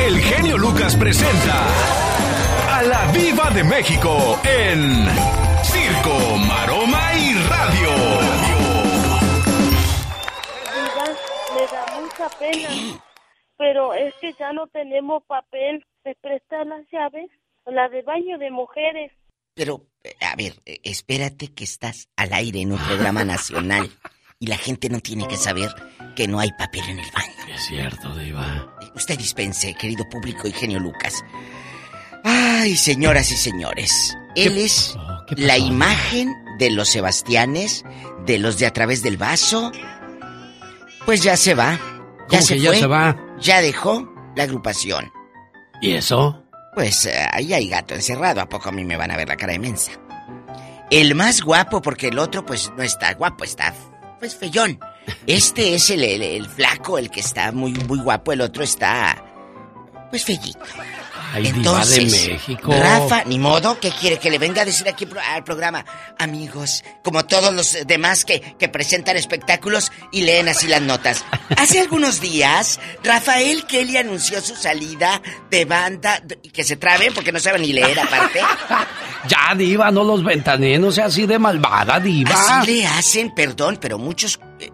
El genio Lucas presenta a la Viva de México en Circo, Maroma y Radio.
me da mucha pena, pero es que ya no tenemos papel. ¿Me prestan las llaves? La de baño de mujeres.
Pero, a ver, eh, espérate que estás al aire en un programa nacional y la gente no tiene que saber que no hay papel en el baño.
Es cierto, Diva.
Usted dispense, querido público y genio Lucas. Ay, señoras y señores, él es la imagen de los Sebastianes, de los de a través del vaso. Pues ya se va. Ya
¿Cómo
se
que ya
fue.
se va?
Ya dejó la agrupación.
¿Y eso?
Pues eh, ahí hay gato encerrado. ¿A poco a mí me van a ver la cara inmensa? El más guapo, porque el otro pues no está guapo, está pues feyón. *laughs* Este es el, el- el flaco, el que está muy, muy guapo, el otro está pues fellito.
Ay,
Entonces,
de México.
Rafa, ni modo, ¿qué quiere que le venga a decir aquí al programa? Amigos, como todos los demás que, que presentan espectáculos y leen así las notas. Hace algunos días, Rafael Kelly anunció su salida de banda, y que se traben porque no saben ni leer aparte. *laughs*
Ya, Diva, no los ventané, no sea así de malvada, Diva.
Así le hacen, perdón, pero muchos eh,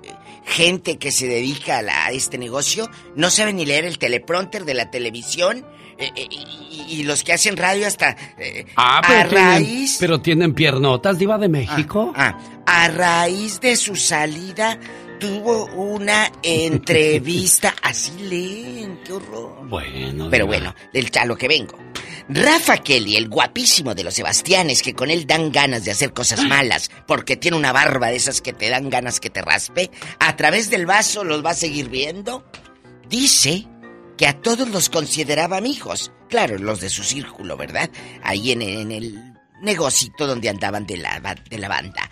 gente que se dedica a, la- a este negocio no saben ni leer el teleprompter de la televisión eh, eh, y, y los que hacen radio hasta eh,
Ah,
a
pero tienen,
raíz
pero tienen piernotas, Diva de México.
Ah, a raíz de su salida tuvo una entrevista *laughs* así leen, qué horror.
Bueno.
Pero
Diva.
bueno, del chalo que vengo. Rafa Kelly, el guapísimo de los Sebastianes, que con él dan ganas de hacer cosas malas, porque tiene una barba de esas que te dan ganas que te raspe, a través del vaso los va a seguir viendo, dice que a todos los consideraba amigos. Claro, los de su círculo, ¿verdad? Ahí en, en el negocito donde andaban de la, de la banda.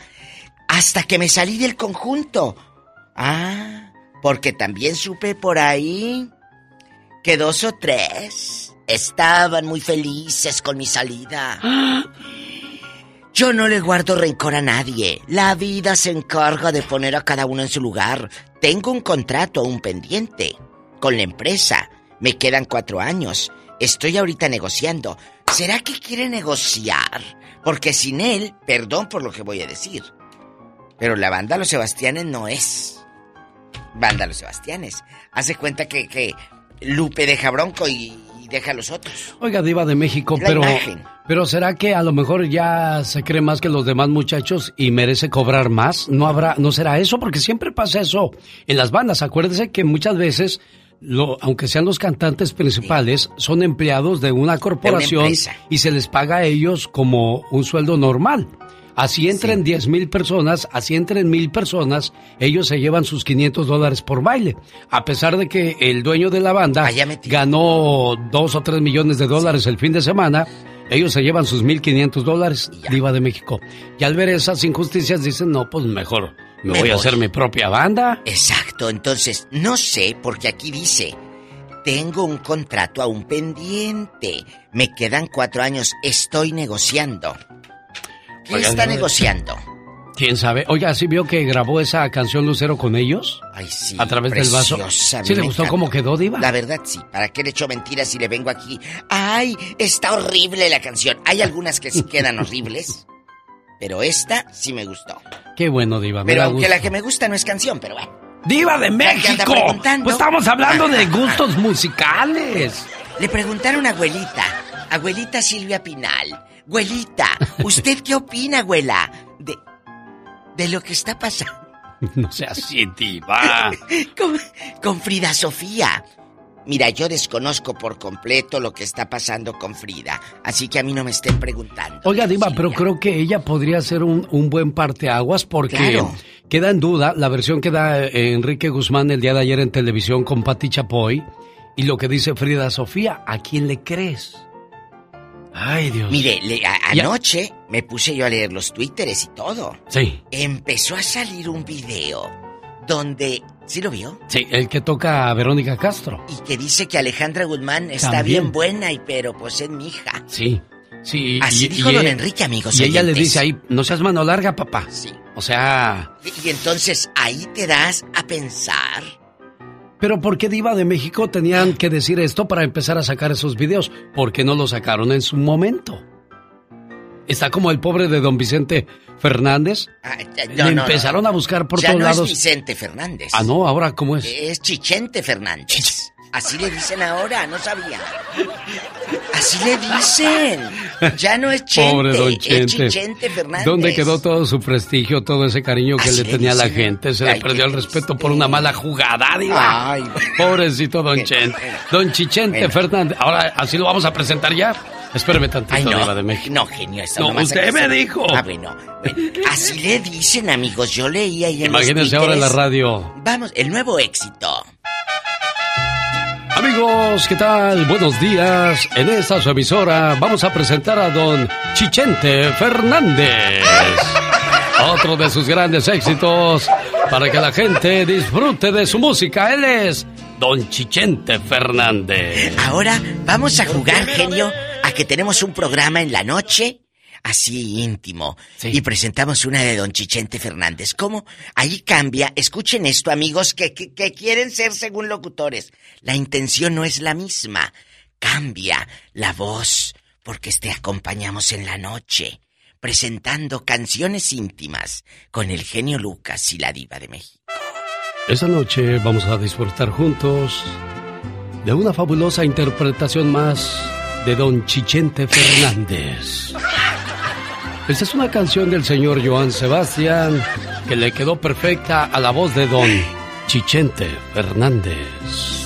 Hasta que me salí del conjunto. Ah, porque también supe por ahí que dos o tres estaban muy felices con mi salida. Yo no le guardo rencor a nadie. La vida se encarga de poner a cada uno en su lugar. Tengo un contrato, un pendiente con la empresa. Me quedan cuatro años. Estoy ahorita negociando. ¿Será que quiere negociar? Porque sin él, perdón por lo que voy a decir, pero la banda Los Sebastianes no es. Banda Los Sebastianes. Hace cuenta que, que Lupe deja bronco y, y deja a los otros.
Oiga, Diva de México,
La
pero.
imagen.
Pero ¿será que a lo mejor ya se cree más que los demás muchachos y merece cobrar más? ¿No habrá, no será eso? Porque siempre pasa eso en las bandas. Acuérdese que muchas veces, lo, aunque sean los cantantes principales, son empleados de una corporación y se les paga a ellos como un sueldo normal. Así entren 10 mil personas, así entren mil personas, ellos se llevan sus 500 dólares por baile. A pesar de que el dueño de la banda ganó dos o tres millones de dólares el fin de semana, ellos se llevan sus 1.500 dólares, Diva de México. Y al ver esas injusticias dicen, no, pues mejor me,
Me
voy a
voy.
hacer mi propia banda.
Exacto, entonces, no sé, porque aquí dice, tengo un contrato aún pendiente. Me quedan cuatro años, estoy negociando. ¿Qué
Oigan,
está negociando?
¿Quién sabe? Oiga, ¿sí vio que grabó esa canción Lucero con ellos?
Ay, sí.
A través del vaso. ¿Sí le gustó cómo quedó, Diva?
La verdad sí. ¿Para qué le echo mentiras si le vengo aquí? Ay, está horrible la canción. Hay algunas que sí quedan horribles, pero esta sí me gustó.
Qué bueno, Diva.
Pero aunque
gusto.
la que me gusta no es canción, pero bueno.
¡Diva de México! Pues estamos hablando de gustos musicales.
Le preguntaron a abuelita, abuelita Silvia Pinal, abuelita, ¿usted qué opina, abuela? De, de lo que está pasando *laughs*
No sea así, Diva. *laughs*
con, con Frida Sofía. Mira, yo desconozco por completo lo que está pasando con Frida, así que a mí no me estén preguntando.
Oiga, Diva, pero creo que ella podría ser un, un buen parteaguas porque
Claro.
Queda en duda la versión que da eh, Enrique Guzmán el día de ayer en televisión con Pati Chapoy y lo que dice Frida Sofía. ¿A quién le crees? Ay, Dios.
Mire, le- a- anoche me puse yo a leer los twitteres y todo.
Sí.
Empezó a salir un video donde... ¿Sí lo vio?
Sí, el que toca a Verónica Castro.
Y que dice que Alejandra Guzmán está
También.
bien buena y pero pues es mi hija.
Sí. Sí.
Así dijo don Enrique, amigos
Y ella le dice ahí, no seas mano larga, papá.
Sí.
O sea,
Y entonces ahí te das a pensar.
pero ¿por qué Diva de México tenían que decir esto para empezar a sacar esos videos? ¿Por qué no lo sacaron en su momento? Está como el pobre de don Vicente Fernández.
Ah,
Le
no, no, no.
empezaron a buscar por
ya
todos
no
lados.
es Vicente Fernández.
Ah, no, ahora cómo es.
Es Chichente Fernández. Así le dicen ahora, no sabía. Así le dicen. Ya no es Chente,
Pobre don
es
Chente.
Fernández.
¿Dónde quedó todo su prestigio, todo ese cariño que
Así
le tenía a la gente? Se le perdió el respeto por una mala jugada, Diva.
Ay.
Pobrecito don Chente. Don Chichente
Bueno.
Fernández. Ahora, ¿así lo vamos a presentar ya? Espéreme tantito,
Ay, no.
Diva de México.
No, genio, eso
No, usted me dijo.
Ah, bueno. Así le dicen, amigos. Yo leía ahí en los
Imagínense ahora en la radio.
Vamos, el nuevo éxito.
Amigos, ¿qué tal? Buenos días. En esta su emisora vamos a presentar a don Chichente Fernández. Otro de sus grandes éxitos para que la gente disfrute de su música. Él es don Chichente Fernández.
Ahora vamos a jugar, genio, a que tenemos un programa en la noche, así íntimo, y presentamos una de Don Chichente Fernández. ¿Cómo? Ahí cambia. Escuchen esto, amigos, que, que, que quieren ser según locutores. La intención no es la misma. Cambia la voz, porque te acompañamos en la noche, presentando canciones íntimas con el genio Lucas y la diva de México.
Esta noche vamos a disfrutar juntos de una fabulosa interpretación más de don Chichente Fernández. *laughs* Esta es una canción del señor Joan Sebastián que le quedó perfecta a la voz de don Chichente Fernández.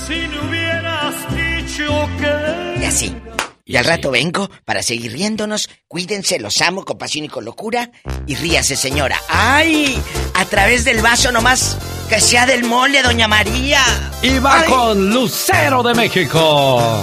Si me hubieras dicho que...
Y así. Y al rato vengo para seguir riéndonos. Cuídense, los amo con pasión y con locura. Y ríase, señora. ¡Ay! A través del vaso nomás. Que sea del mole, doña María.
Y va con Lucero de México.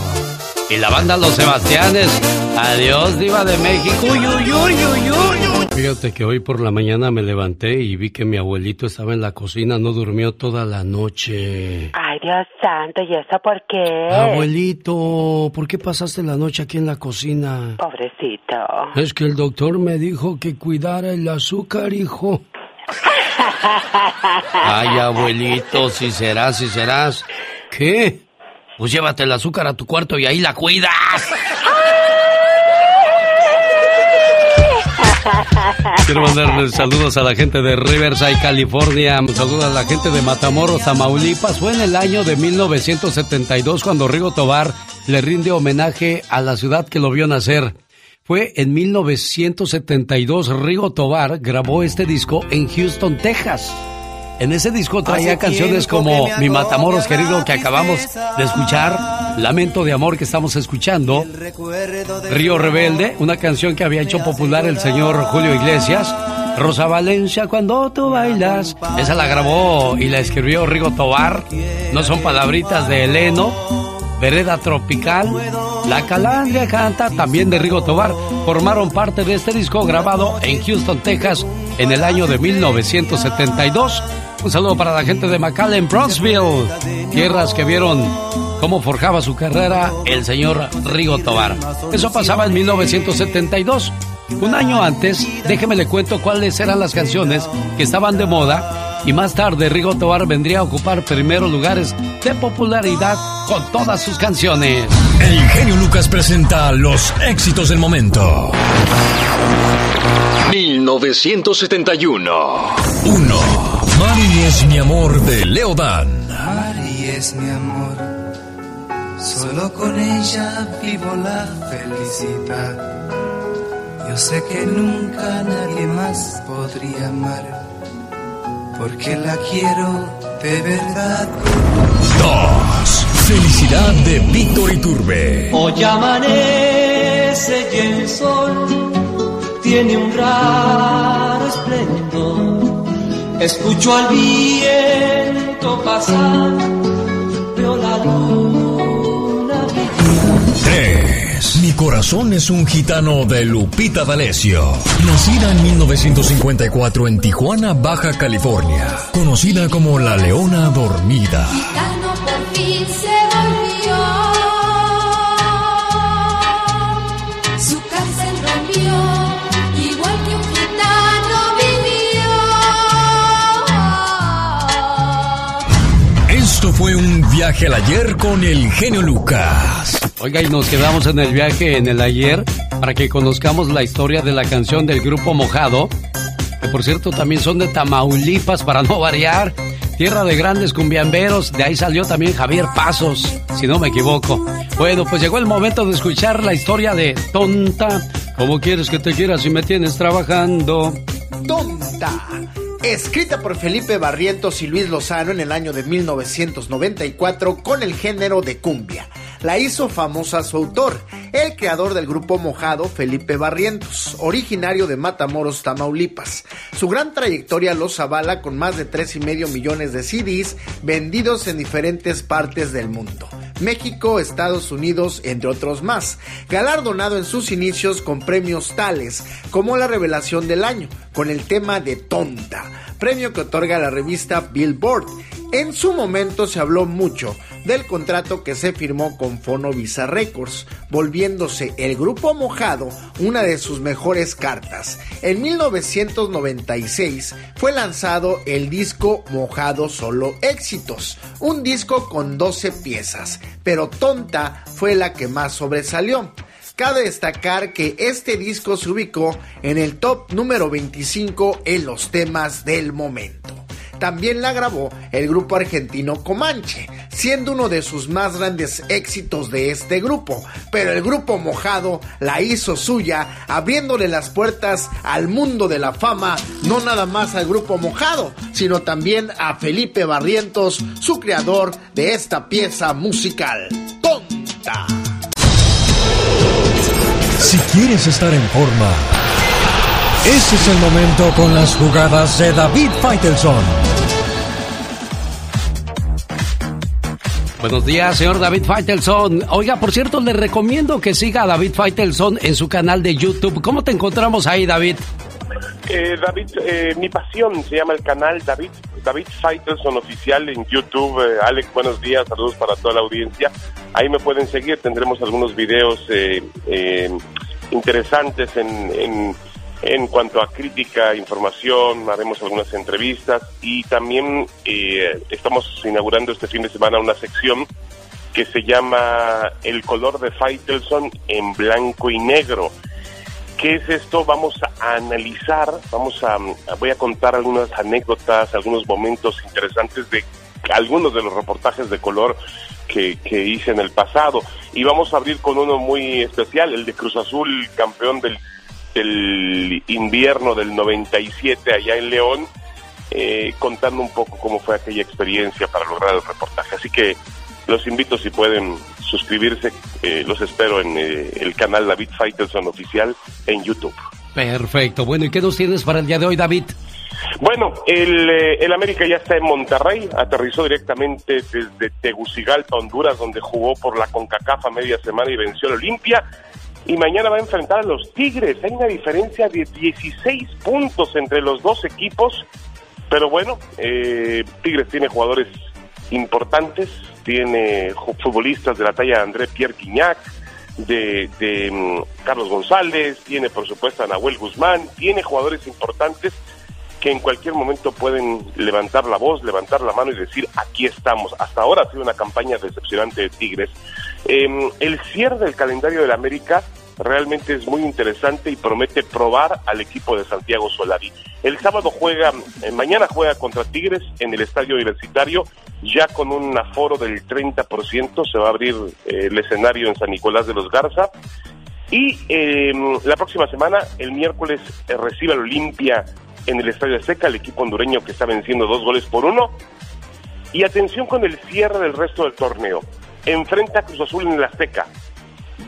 Y la banda Los Sebastianes. Adiós, Diva de México. Uy, uy, uy, uy, uy. Fíjate que hoy por la mañana me levanté y vi que mi abuelito estaba en la cocina, no durmió toda la noche.
Ay, Dios santo, ¿y eso por qué?
Abuelito, ¿por qué pasaste la noche aquí en la cocina?
Pobrecito.
Es que el doctor me dijo que cuidara el azúcar, hijo. *laughs* Ay, abuelito, si serás, si serás. ¿Qué? Pues llévate el azúcar a tu cuarto y ahí la cuidas. Quiero mandarles saludos a la gente de Riverside, California. Saludos a la gente de Matamoros, Tamaulipas. Fue en el año de 1972 cuando Rigo Tobar le rinde homenaje a la ciudad que lo vio nacer. Fue en 1972 Rigo Tobar grabó este disco en Houston, Texas. En ese disco traía canciones como Mi Matamoros querido que acabamos de escuchar, Lamento de amor que estamos escuchando, Río Rebelde, una canción que había hecho popular el señor Julio Iglesias, Rosa Valencia cuando tú bailas, esa la grabó y la escribió Rigo Tobar, no son palabritas de Eleno, Vereda Tropical, La Calandria canta también de Rigo Tobar, formaron parte de este disco grabado en Houston, Texas, en el año de 1972. Un saludo para la gente de McAllen, Bronxville, tierras que vieron cómo forjaba su carrera el señor Rigo Tobar. Eso pasaba en 1972. Un año antes, déjeme le cuento cuáles eran las canciones que estaban de moda y más tarde Rigo Tobar vendría a ocupar primeros lugares de popularidad con todas sus canciones.
El genio Lucas presenta los éxitos del momento.
1971.
1. Mari es mi amor de Leodan.
Mari es mi amor, solo con ella vivo la felicidad. Yo sé que nunca nadie más podría amar, porque la quiero de verdad.
2. Felicidad de Víctor Iturbe.
Hoy amanece y el sol tiene un raro esplendor. Escucho al viento pasar, veo la luna brillar.
3. Mi corazón es un gitano de Lupita D'Alessio. Nacida en 1954 en Tijuana, Baja California. Conocida como la Leona Dormida.
Gitano por fin se volvió. Su cárcel rompió, igual que un gitano vivió.
Esto fue un viaje al ayer con el genio Lucas.
Oiga, y nos quedamos en el viaje en el ayer para que conozcamos la historia de la canción del grupo Mojado, que por cierto también son de Tamaulipas para no variar. Tierra de grandes cumbiamberos, de ahí salió también Javier Pasos, si no me equivoco. Bueno, pues llegó el momento de escuchar la historia de Tonta. ¿Cómo quieres que te quiera si me tienes trabajando?
Tonta. Escrita por Felipe Barrientos y Luis Lozano en el año de 1994 con el género de cumbia. La hizo famosa su autor, el creador del grupo Mojado, Felipe Barrientos, originario de Matamoros, Tamaulipas. Su gran trayectoria los avala con más de tres y medio millones de CDs vendidos en diferentes partes del mundo. México, Estados Unidos, entre otros más. Galardonado en sus inicios con premios tales como la revelación del año, con el tema de Tonta, premio que otorga la revista Billboard. En su momento se habló mucho del contrato que se firmó con Fonovisa Records, volviéndose el grupo Mojado una de sus mejores cartas. En 1996 fue lanzado el disco Mojado Solo Éxitos, un disco con 12 piezas, pero Tonta fue la que más sobresalió. Cabe destacar que este disco se ubicó en el top número 25 en los temas del momento. También la grabó el grupo argentino Comanche, siendo uno de sus más grandes éxitos de este grupo. Pero el grupo Mojado la hizo suya, abriéndole las puertas al mundo de la fama, no nada más al grupo Mojado, sino también a Felipe Barrientos, su creador de esta pieza musical. Tonta.
Si quieres estar en forma, ese es el momento con las jugadas de David Faitelson.
Buenos días, señor David Faitelson. Oiga, por cierto, le recomiendo que siga a David Faitelson en su canal de YouTube. ¿Cómo te encontramos ahí, David?
Eh, David, eh, mi pasión se llama el canal David David Faitelson oficial en YouTube. Eh, Alex, buenos días, saludos para toda la audiencia. Ahí me pueden seguir, tendremos algunos videos eh, eh, interesantes en, en, en cuanto a crítica, información, haremos algunas entrevistas y también eh, estamos inaugurando este fin de semana una sección que se llama El color de Faitelson en blanco y negro. ¿Qué es esto? Vamos a analizar, vamos a, voy a contar algunas anécdotas, algunos momentos interesantes de algunos de los reportajes de color que, que hice en el pasado. Y vamos a abrir con uno muy especial, el de Cruz Azul, campeón del, del invierno del 97 allá en León, eh, contando un poco cómo fue aquella experiencia para lograr el reportaje. Así que los invito si pueden suscribirse, eh, los espero en eh, el canal David Faitelson Oficial en YouTube.
Perfecto. Bueno, ¿y qué nos tienes para el día de hoy, David?
Bueno, el, eh, el América ya está en Monterrey, aterrizó directamente desde Tegucigalpa, Honduras, donde jugó por la CONCACAF a media semana y venció al Olimpia. Y mañana va a enfrentar a los Tigres. Hay una diferencia de 16 puntos entre los dos equipos. Pero bueno, eh, Tigres tiene jugadores importantes, tiene futbolistas de la talla de André Pierre Guignac, de, de mm, Carlos González, tiene por supuesto a Nahuel Guzmán, tiene jugadores importantes que en cualquier momento pueden levantar la voz, levantar la mano y decir aquí estamos. Hasta ahora ha sido una campaña decepcionante de Tigres. Eh, el cierre del calendario del América realmente es muy interesante y promete probar al equipo de Santiago Solari. El sábado juega, eh, mañana juega contra Tigres en el estadio universitario, ya con un aforo del 30%, se va a abrir eh, el escenario en San Nicolás de los Garza. Y eh, la próxima semana, el miércoles, eh, recibe al Olimpia en el Estadio Azteca, el equipo hondureño que está venciendo dos goles por uno. Y atención con el cierre del resto del torneo. Enfrenta a Cruz Azul en el Azteca.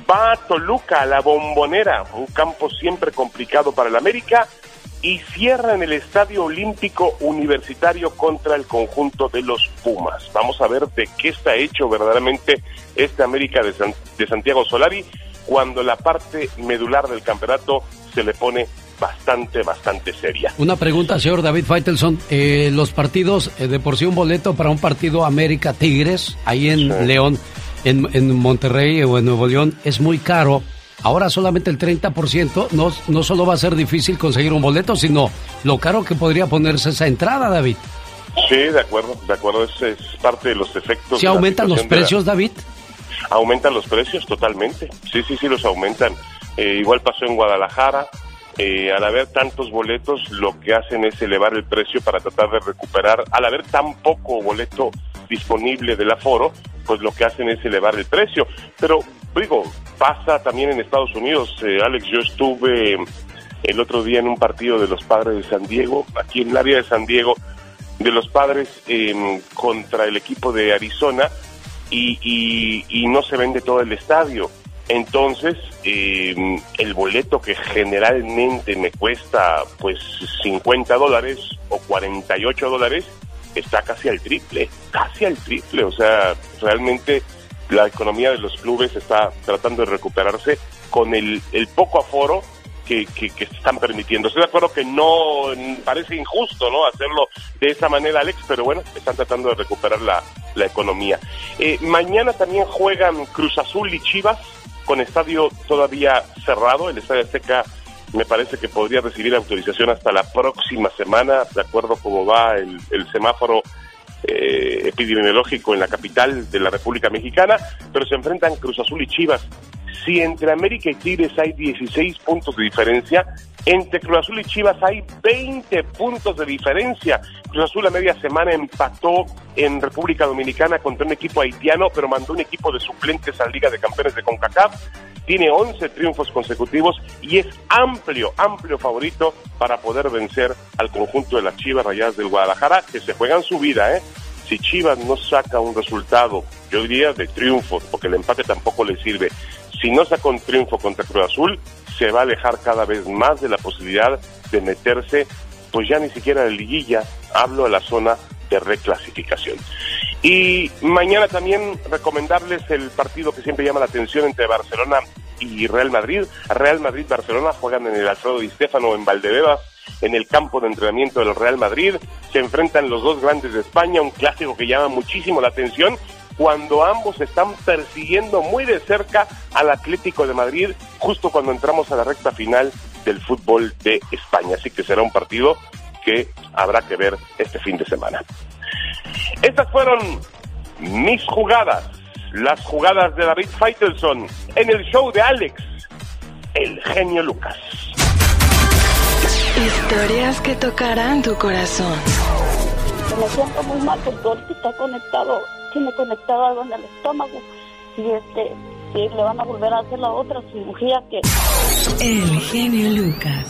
Va a Toluca, a la Bombonera, un campo siempre complicado para el América. Y cierra en el Estadio Olímpico Universitario contra el conjunto de los Pumas. Vamos a ver de qué está hecho verdaderamente este América de, San- de Santiago Solari. cuando la parte medular del campeonato se le pone bastante, bastante seria.
Una pregunta, señor David Faitelson. Eh, los partidos, eh, de por sí un boleto para un partido América Tigres, ahí en León, en, en Monterrey o en Nuevo León, es muy caro. Ahora solamente el 30% no, no solo va a ser difícil conseguir un boleto, sino lo caro que podría ponerse esa entrada, David.
Sí, de acuerdo, de acuerdo, es, es parte de los efectos.
¿Si
de la
aumentan los
la-
precios, David?
Aumentan los precios totalmente. Sí, sí, sí, los aumentan. Eh, igual pasó en Guadalajara. Eh, al haber tantos boletos, lo que hacen es elevar el precio para tratar de recuperar. Al haber tan poco boleto disponible del aforo, pues lo que hacen es elevar el precio. Pero, digo, pasa también en Estados Unidos. Eh, Alex, yo estuve el otro día en un partido de los padres de San Diego, aquí en el área de San Diego, de los padres eh, contra el equipo de Arizona y, y- y no se vende todo el estadio. Entonces, eh, el boleto que generalmente me cuesta pues 50 dólares o 48 dólares está casi al triple, casi al triple. O sea, realmente la economía de los clubes está tratando de recuperarse con el, el poco aforo que, que, que están permitiendo. Estoy de acuerdo que no parece injusto no hacerlo de esa manera, Alex, pero bueno, están tratando de recuperar la, la economía. Eh, mañana también juegan Cruz Azul y Chivas con estadio todavía cerrado. El Estadio Azteca me parece que podría recibir autorización hasta la próxima semana, de acuerdo cómo va el, el semáforo eh, epidemiológico en la capital de la República Mexicana, pero se enfrentan Cruz Azul y Chivas. Si entre América y Tigres hay 16 puntos de diferencia, entre Cruz Azul y Chivas hay 20 puntos de diferencia. Cruz Azul a media semana empató en República Dominicana contra un equipo haitiano, pero mandó un equipo de suplentes a la Liga de Campeones de CONCACAF. Tiene 11 triunfos consecutivos y es amplio, amplio favorito para poder vencer al conjunto de las Chivas Rayadas del Guadalajara, que se juegan su vida, ¿eh? Si Chivas no saca un resultado, yo diría de triunfo, porque el empate tampoco le sirve. Si no saca un triunfo contra Cruz Azul, se va a alejar cada vez más de la posibilidad de meterse, pues ya ni siquiera de liguilla, hablo de la zona de reclasificación. Y mañana también recomendarles el partido que siempre llama la atención entre Barcelona y Real Madrid. Real Madrid-Barcelona juegan en el Alfredo Di Stéfano en Valdebebas, en el campo de entrenamiento del Real Madrid. Se enfrentan los dos grandes de España, un clásico que llama muchísimo la atención cuando ambos están persiguiendo muy de cerca al Atlético de Madrid justo cuando entramos a la recta final del fútbol de España. Así que será un partido que habrá que ver este fin de semana. Estas fueron mis jugadas, las jugadas de David Feitelson en el show de Alex, el genio Lucas.
Historias que tocarán tu corazón.
Me siento muy mal porque ahorita está conectado, tiene conectado algo en el estómago y este, y le van a volver a hacer la otra cirugía que...
El genio Lucas.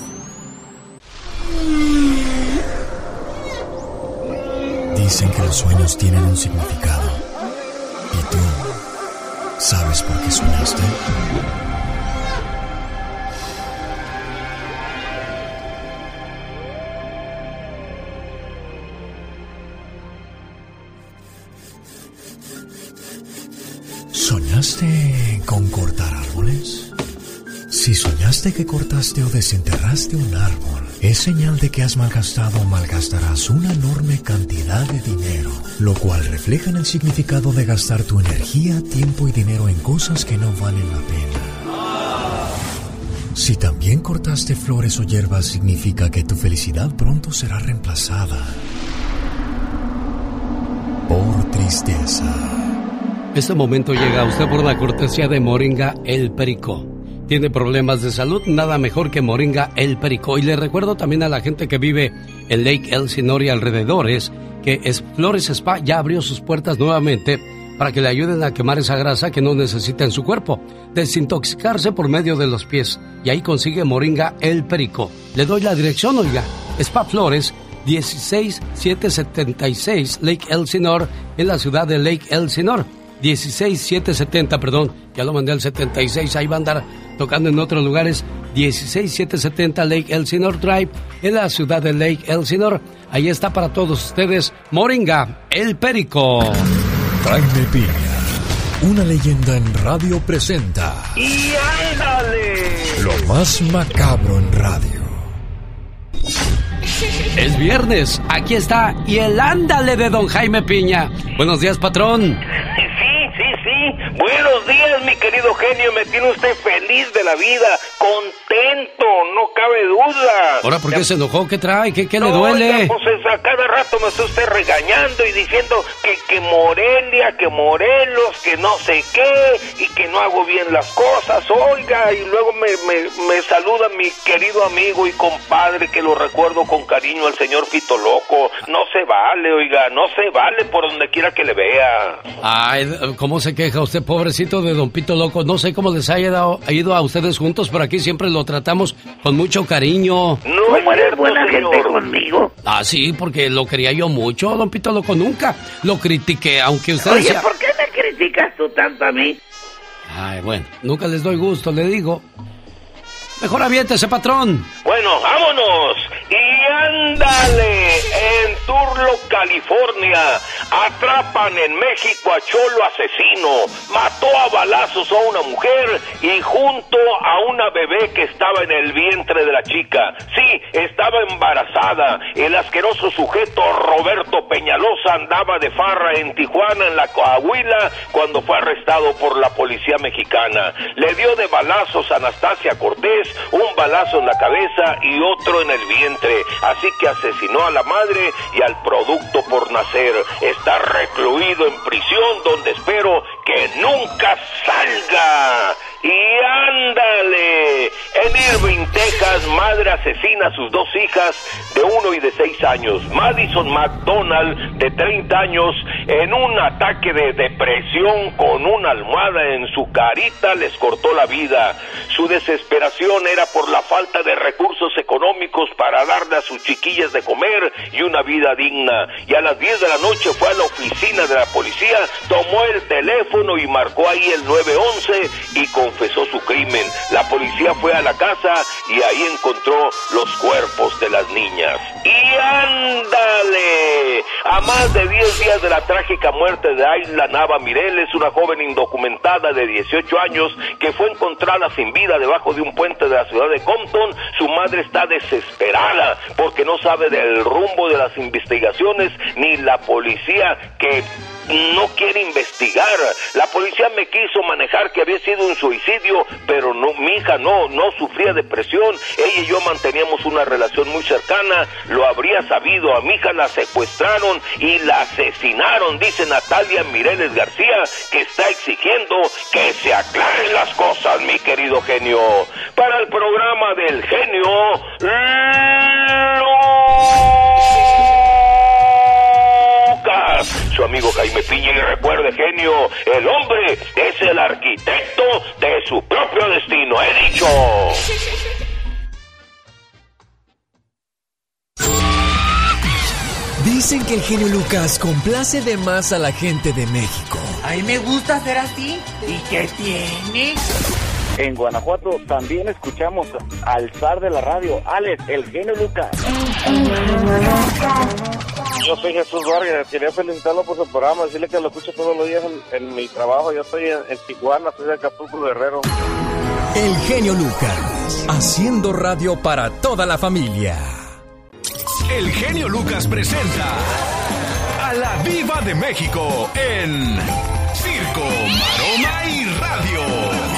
Dicen que los sueños tienen un significado. ¿Y tú sabes por qué soñaste? ¿Soñaste con cortar árboles? Si soñaste que cortaste o desenterraste un árbol, es señal de que has malgastado o malgastarás una enorme cantidad de dinero, lo cual refleja en el significado de gastar tu energía, tiempo y dinero en cosas que no valen la pena. Si también cortaste flores o hierbas, significa que tu felicidad pronto será reemplazada por tristeza.
Este momento llega a usted por la cortesía de Moringa El Perico. Tiene problemas de salud, nada mejor que Moringa El Perico. Y le recuerdo también a la gente que vive en Lake Elsinore y alrededores que es Flores Spa ya abrió sus puertas nuevamente para que le ayuden a quemar esa grasa que no necesita en su cuerpo, desintoxicarse por medio de los pies. Y ahí consigue Moringa El Perico. Le doy la dirección, oiga. Spa Flores 16776 Lake Elsinore en la ciudad de Lake Elsinore. 16770, perdón, ya lo mandé al 76, ahí va a andar tocando en otros lugares. 16770 Lake Elsinore Drive en la ciudad de Lake Elsinore. Ahí está para todos ustedes Moringa, el Perico.
Jaime Piña, Una leyenda en radio presenta.
¡Y ándale!
Lo más macabro en radio.
Es viernes, aquí está, y el ándale de don Jaime Piña. Buenos días, patrón.
Buenos días, mi querido genio. Me tiene usted feliz de la vida, contento, no cabe duda.
Ahora, ¿por qué se enojó? ¿Qué trae? ¿Qué, qué le duele?
oiga, pues es- a cada rato me está usted regañando y diciendo que, que Morelia, que Morelos, que no sé qué, y que no hago bien las cosas, oiga, y luego me, me, me saluda mi querido amigo y compadre, que lo recuerdo con cariño, el señor Fito Loco. No se vale, oiga, no se vale por donde quiera que le vea.
Ay, ¿cómo se queja usted, pobrecito de Don Pito Loco? No sé cómo les haya dado- ha ido a ustedes juntos, pero aquí siempre lo tratamos con mucho cariño.
No
¿Cómo eres buena
señor.
gente conmigo?
Ah, sí, porque lo quería yo mucho, Don Pito Loco. Nunca lo critiqué, aunque usted
Oye. ¿por qué me criticas tú tanto a mí?
Ay, bueno, nunca les doy gusto, le digo. Mejor aviéntese, patrón.
Bueno, vámonos. Y ándale, en Turlo, California, atrapan en México a Cholo asesino. Mató a balazos a una mujer y junto a una bebé que estaba en el vientre de la chica. Sí, estaba embarazada. El asqueroso sujeto Roberto Peñalosa andaba de farra en Tijuana, en la Coahuila, cuando fue arrestado por la policía mexicana. Le dio de balazos a Anastasia Cortés, un balazo en la cabeza y otro en el vientre. Así que asesinó a la madre y al producto por nacer. Está recluido en prisión donde espero que nunca salga. Y ándale, en Irving, Texas, madre asesina a sus dos hijas de uno y de seis años. Madison McDonald, de 30 años, en un ataque de depresión con una almohada en su carita, les cortó la vida. Su desesperación era por la falta de recursos económicos para darle a sus chiquillas de comer y una vida digna. Y a las 10 de la noche fue a la oficina de la policía, tomó el teléfono y marcó ahí el 911 y confesó su crimen. La policía fue a la casa y ahí encontró los cuerpos de las niñas. Y ándale, a más de 10 días de la trágica muerte de Ayla Nava Mireles, una joven indocumentada de 18 años que fue encontrada sin vida debajo de un puente de la ciudad de Compton, su madre está desesperada porque no sabe del rumbo de las investigaciones ni la policía que no quiere investigar. La policía me quiso manejar que había sido un suicidio, pero no, mi hija no, no sufría depresión. Ella y yo manteníamos una relación muy cercana, lo habría sabido. A mi hija la secuestraron y la asesinaron, dice Natalia Mireles García, que está exigiendo que se aclaren las cosas, mi querido genio. Para el programa del genio, su amigo Jaime Piña. Y recuerde, genio, el hombre es el arquitecto de su propio destino. He dicho.
Dicen que el genio Lucas complace de más a la gente de México.
A mí me gusta ser así. ¿Y qué tiene?
En Guanajuato también escuchamos al zar de la radio, Alex, el genio Lucas. Yo soy Jesús Vargas, quería felicitarlo por su programa, decirle que lo escucho todos los días en, en mi trabajo. Yo estoy en, en Tijuana, soy de Acapulco Guerrero.
El genio Lucas, haciendo radio para toda la familia.
El genio Lucas presenta a la Viva de México en Circo, Maroma y Radio.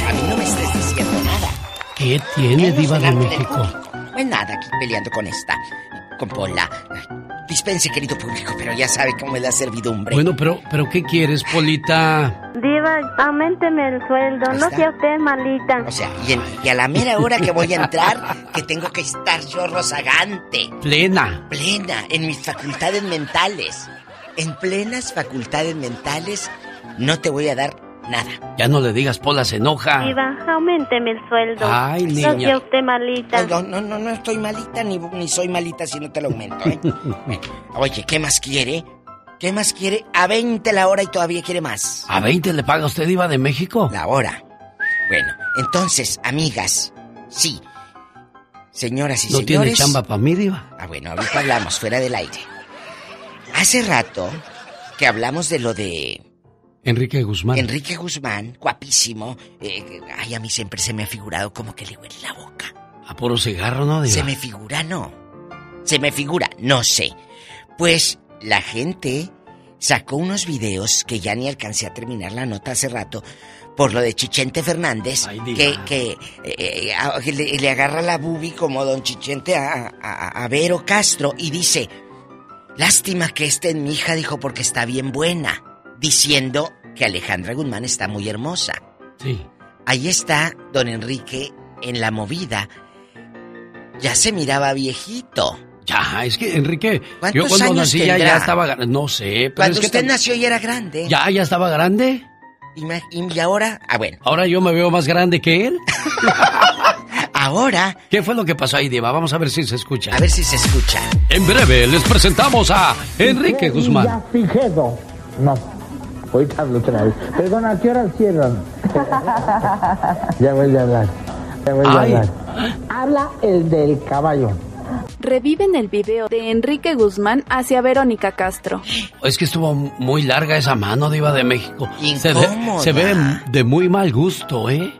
A mí no me estés diciendo nada.
¿Qué tiene, Diva de México?
No es nada aquí peleando con esta, con Pola. Dispense, querido público, pero ya sabe cómo es la servidumbre.
Bueno, pero, pero ¿qué quieres, Polita?
Diva, aumenteme el sueldo, no sea usted malita.
O sea, y, en- y a la mera hora que voy a entrar, que tengo que estar yo rozagante,
Plena.
plena, en mis facultades mentales. En plenas facultades mentales, no te voy a dar nada.
Ya no le digas, Pola se enoja.
Diva, aumenteme el sueldo.
Ay,
No
niña.
sea usted malita.
No, no, no, no estoy malita ni, ni soy malita si no te lo aumento, ¿eh? *laughs* Oye, ¿qué más quiere? ¿Qué más quiere? A 20 la hora y todavía quiere más.
¿A 20 le paga usted, Diva de México?
La hora. Bueno, entonces, amigas, sí. Señoras y
¿No tiene
señores.
chamba para mí, Diva?
Ah, bueno, ahorita hablamos fuera del aire. Hace rato que hablamos de lo de
Enrique Guzmán.
Enrique Guzmán, guapísimo. Eh, ay, a mí siempre se me ha figurado como que le huele la boca.
A puro cigarro, ¿no? Diva?
Se me figura, no. Se me figura, no sé. Pues la gente sacó unos videos que ya ni alcancé a terminar la nota hace rato por lo de Chichente Fernández, que, que, eh, a- le, le agarra la bubi como don Chichente a, a- a Vero Castro y dice, lástima que esté en mi hija, dijo, porque está bien buena, diciendo que Alejandra Guzmán está muy hermosa.
Sí.
Ahí está don Enrique en la movida. Ya se miraba viejito.
Ya, es que Enrique, yo
¿Cuántos
cuando
años
nací ya,
tendrá?
ya estaba, no sé, pero
Cuando
es que
usted nació ya era grande.
ya, ya estaba grande.
Y ahora, ah, bueno.
Ahora yo me veo más grande que él. *laughs*
Ahora.
¿Qué fue lo que pasó ahí, Diva? Vamos a ver si se escucha.
A ver si se escucha.
En breve les presentamos a Enrique Guzmán.
Fijedo. Ahorita hablo otra vez. Perdona, ¿a qué hora cierran? *laughs* ya vuelve a hablar. Ya vuelve
Ay.
a hablar. Habla el del caballo.
Reviven el video de Enrique Guzmán hacia Verónica Castro.
Es que estuvo muy larga esa mano, Diva de México. Se ve, se ve de muy mal gusto, ¿eh?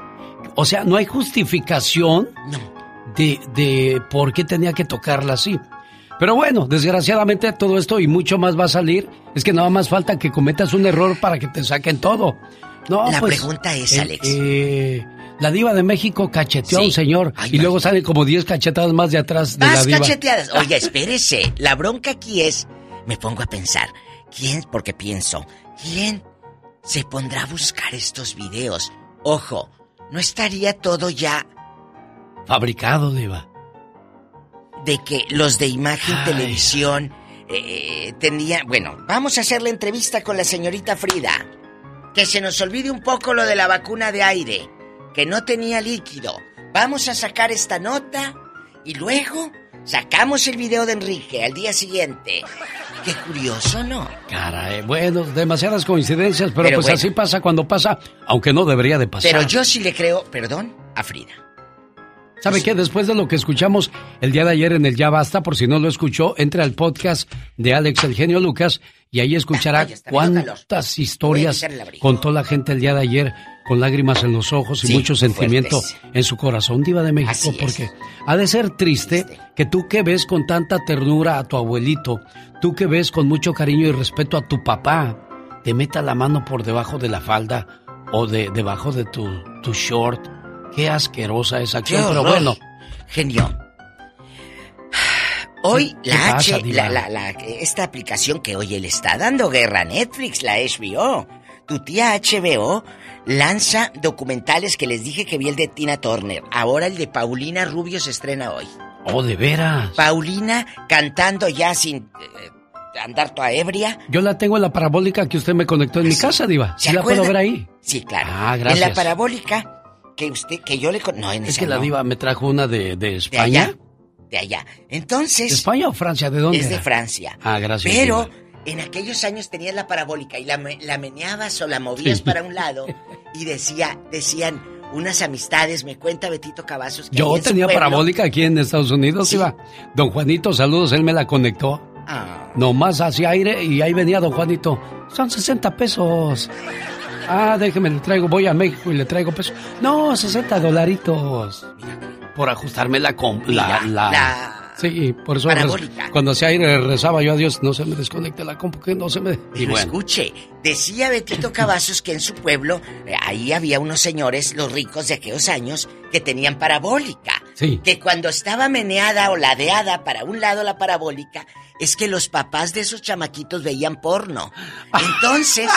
O sea, no hay justificación de, de por qué tenía que tocarla así. Pero bueno, desgraciadamente todo esto y mucho más va a salir. Es que nada más falta que cometas un error para que te saquen todo. No,
La
pues,
pregunta es,
eh,
Alex.
eh, la diva de México cacheteó a un señor y luego salen como 10 cachetadas más de atrás de la
Más
diva.
cacheteadas. Oiga, espérese. La bronca aquí es. Me pongo a pensar. ¿Quién? Porque pienso. ¿Quién se pondrá a buscar estos videos? Ojo, no estaría todo ya
Fabricado, diva.
De que los de imagen
Ay.
televisión eh, tenían. Bueno, vamos a hacer la entrevista con la señorita Frida. Que se nos olvide un poco lo de la vacuna de aire. Que no tenía líquido. Vamos a sacar esta nota y luego sacamos el video de Enrique al día siguiente. Qué curioso, ¿no?
Caray, bueno, demasiadas coincidencias, pero,
Pero
pues
bueno.
así pasa cuando pasa, aunque no debería de pasar.
Pero yo sí le creo, perdón, a Frida.
¿Sabe qué? Después de lo que escuchamos el día de ayer en el Ya Basta, por si no lo escuchó, entre al podcast de Alex El Genio Lucas y ahí escuchará cuántas historias contó la gente el día de ayer con lágrimas en los ojos y
Sí,
mucho sentimiento
fuertes.
en su corazón, Diva de México,
Así es.
porque ha de ser triste que tú que ves con tanta ternura a tu abuelito, tú que ves con mucho cariño y respeto a tu papá, te meta la mano por debajo de la falda o de debajo de tu, tu short. Qué asquerosa esa acción, pero bueno.
Genio. Hoy
¿Qué
la
pasa,
H, la, la, la- esta aplicación que hoy le está dando guerra a Netflix, la HBO. Tu tía HBO lanza documentales que les dije que vi el de Tina Turner. Ahora el de Paulina Rubio se estrena hoy.
Oh, de veras.
Paulina cantando ya sin eh, andar toda ebria.
Yo la tengo en la parabólica que usted me conectó en mi casa, Diva.
¿Se
¿Sí la puedo ver ahí?
Sí, claro.
Ah,
En
gracias.
la parabólica que usted, que yo le... No, en
Es
esa
que la
no.
Diva me trajo una de, de
De
España.
allá. De allá. Entonces...
¿De España o Francia? ¿De dónde?
Es de? Francia.
Ah, gracias.
Pero
Diva.
en aquellos años tenías la parabólica y la, la meneabas o la movías
Sí.
para un lado *laughs* y decía, decían unas amistades, me cuenta Betito Cavazos. Que
Yo tenía parabólica aquí en Estados Unidos, Diva. Don Juanito, saludos, él me la conectó.
Ah,
Nomás hacía aire y ahí venía don Juanito. Son 60 pesos. Ah, déjeme, le traigo, voy a México y le traigo pesos. No, 60 dolaritos. Por ajustarme la... com- la, la-
la
Sí, por eso
parabólica.
cuando hacía aire rezaba yo a Dios, no se me desconecte la compu, que no se me... Y
Pero
bueno,
escuche, decía Betito Cavazos que en su pueblo eh, ahí había unos señores, los ricos de aquellos años, que tenían parabólica.
Sí.
Que cuando estaba meneada o ladeada para un lado la parabólica, es que los papás de esos chamaquitos veían porno. *laughs* Entonces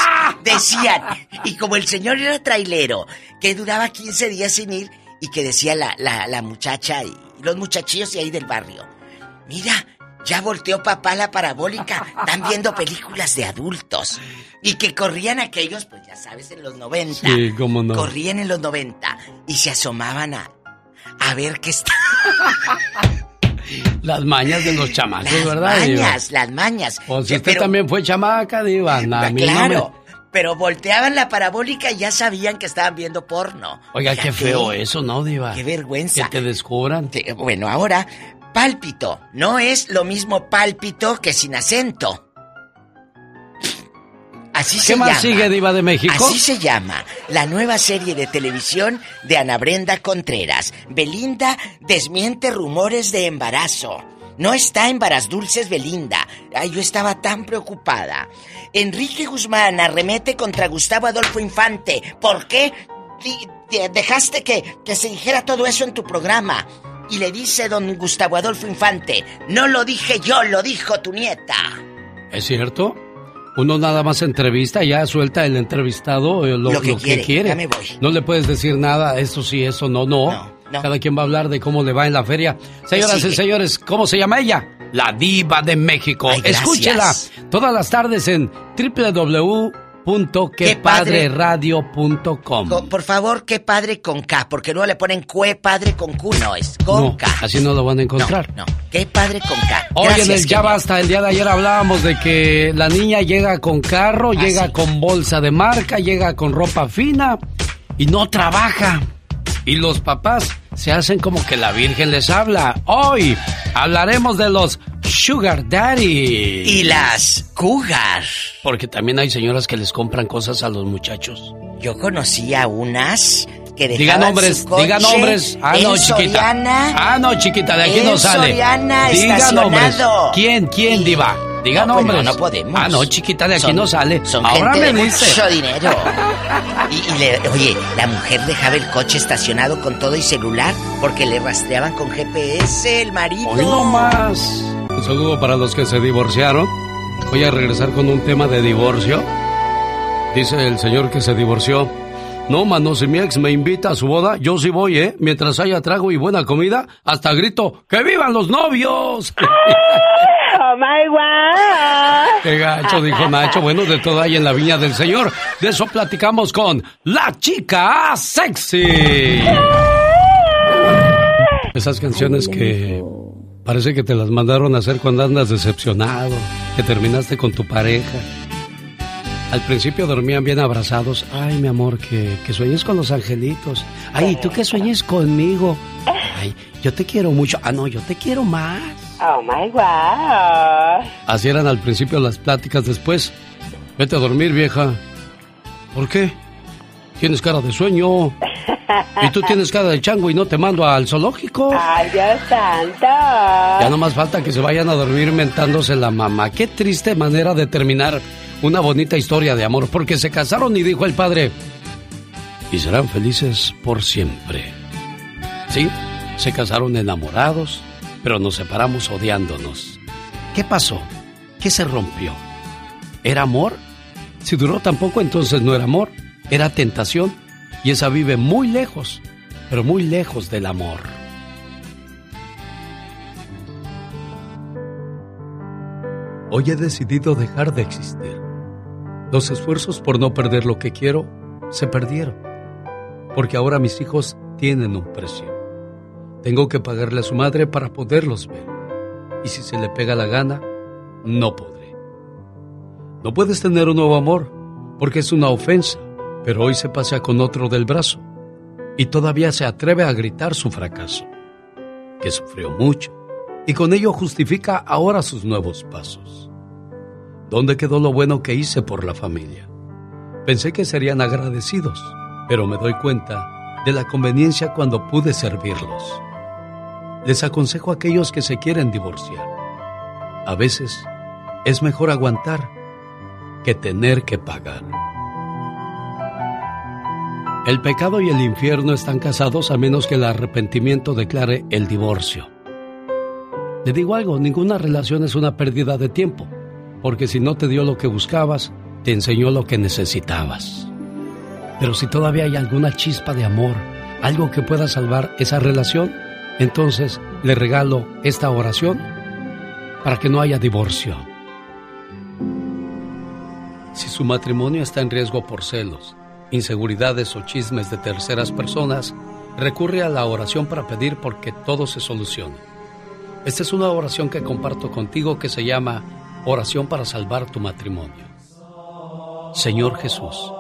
decían, y como el señor era trailero, que duraba 15 días sin ir, y que decía la, la, la muchacha y los muchachillos de ahí del barrio, mira, ya volteó papá la parabólica, están viendo películas de adultos. Y que corrían aquellos, pues ya sabes, en los 90.
Sí, cómo no.
Corrían en los 90 y se asomaban a, a ver qué está. *laughs*
las mañas de los chamacos,
Las
¿verdad? Diva?
mañas, las mañas.
Pues
Que-
usted
pero-
también fue chamaca, Diva. No me-
Claro, pero volteaban la parabólica y ya sabían que estaban viendo porno.
Oiga, qué
Fíjate.
feo eso, ¿no, Diva?
Qué vergüenza.
Que te descubran.
Bueno, ahora, pálpito. No es lo mismo pálpito que sin acento. Así
¿Qué
se
más
llama.
sigue, Diva de México?
Así se llama la nueva serie de televisión de Ana Brenda Contreras. Belinda desmiente rumores de embarazo. No está en Varas Dulces Belinda. Ay, yo estaba tan preocupada. Enrique Guzmán arremete contra Gustavo Adolfo Infante. ¿Por qué dejaste que, que se dijera todo eso en tu programa? Y le dice don Gustavo Adolfo Infante, no lo dije yo, lo dijo tu nieta.
¿Es cierto? Uno nada más entrevista, ya suelta el entrevistado eh, lo,
Lo que
lo
quiere,
quiere.
ya me voy.
No le puedes decir nada, eso sí, eso no, no. Cada quien va a hablar de cómo le va en la feria. Señoras y
sigue?
señores, ¿cómo se llama ella? La Diva de México.
Ay.
Escúchela todas las tardes en www.quepadreradio.com.
Co- Por favor, qué padre con K, porque luego le ponen cue padre con Q, no es con
No,
K.
así no lo van a encontrar.
No, qué padre con K.
Oye, en
Gracias,
el Ya. Basta, el día de ayer hablábamos de que la niña llega con carro,
Ah,
llega con bolsa de marca, llega con ropa fina y no trabaja. Y los papás se hacen como que la Virgen les habla. Hoy hablaremos de los Sugar Daddy.
Y las Cougar.
Porque también hay señoras que les compran cosas a los muchachos.
Yo conocí a unas que
Diga nombres, diga nombres. Ah, no, chiquita.
Soriana.
Ah, no, chiquita, de aquí no sale. Diga nombres. ¿Quién, quién, diva? Diga
No, pues,
nombres.
no, no podemos.
Ah, no, chiquita, de aquí
Son-
no sale.
Son
Ahora
gente
me
de
dice.
mucho dinero. Y, y le- oye, la mujer dejaba el coche estacionado con todo y celular porque le rastreaban con GPS el marido.
Hoy no más. Un saludo para los que se divorciaron. Voy a regresar con un tema de divorcio. Dice el señor que se divorció. No, mano, si mi ex me invita a su boda, yo sí voy, ¿eh? Mientras haya trago y buena comida, hasta grito, ¡que vivan los novios! *laughs*
Oh my.
¡Qué gacho, dijo Nacho! Bueno, de todo hay en la viña del señor. De eso platicamos con la chica sexy. Esas canciones que parece que te las mandaron a hacer cuando andas decepcionado, que terminaste con tu pareja. Al principio dormían bien abrazados. Ay, mi amor, que, que sueñes con los angelitos. Ay, ¿tú que sueñes conmigo? Ay, yo te quiero mucho. Ah, no, yo te quiero más.
Oh my God.
Así eran al principio las pláticas. Después, vete a dormir, vieja. ¿Por qué? Tienes cara de sueño. Y tú tienes cara de chango y no te mando al zoológico.
Ay, Dios santo.
Ya no más falta que se vayan a dormir mentándose la mamá. Qué triste manera de terminar una bonita historia de amor. Porque se casaron y dijo el padre. Y serán felices por siempre. Sí, se casaron enamorados, pero nos separamos odiándonos. ¿Qué pasó? ¿Qué se rompió? ¿Era amor? Si duró tan poco, entonces no era amor, era tentación. Y esa vive muy lejos, pero muy lejos del amor. Hoy he decidido dejar de existir. Los esfuerzos por no perder lo que quiero se perdieron, porque ahora mis hijos tienen un precio. Tengo que pagarle a su madre para poderlos ver, y si se le pega la gana, no podré. No puedes tener un nuevo amor, porque es una ofensa, pero hoy se pasea con otro del brazo, y todavía se atreve a gritar su fracaso, que sufrió mucho, y con ello justifica ahora sus nuevos pasos. ¿Dónde quedó lo bueno que hice por la familia? Pensé que serían agradecidos, pero me doy cuenta de la conveniencia cuando pude servirlos. Les aconsejo a aquellos que se quieren divorciar. A veces es mejor aguantar que tener que pagar. El pecado y el infierno están casados a menos que el arrepentimiento declare el divorcio. Le digo algo, ninguna relación es una pérdida de tiempo, porque si no te dio lo que buscabas, te enseñó lo que necesitabas. Pero si todavía hay alguna chispa de amor, algo que pueda salvar esa relación, entonces le regalo esta oración para que no haya divorcio. Si su matrimonio está en riesgo por celos, inseguridades o chismes de terceras personas, recurre a la oración para pedir porque todo se solucione. Esta es una oración que comparto contigo que se llama Oración para salvar tu matrimonio. Señor Jesús,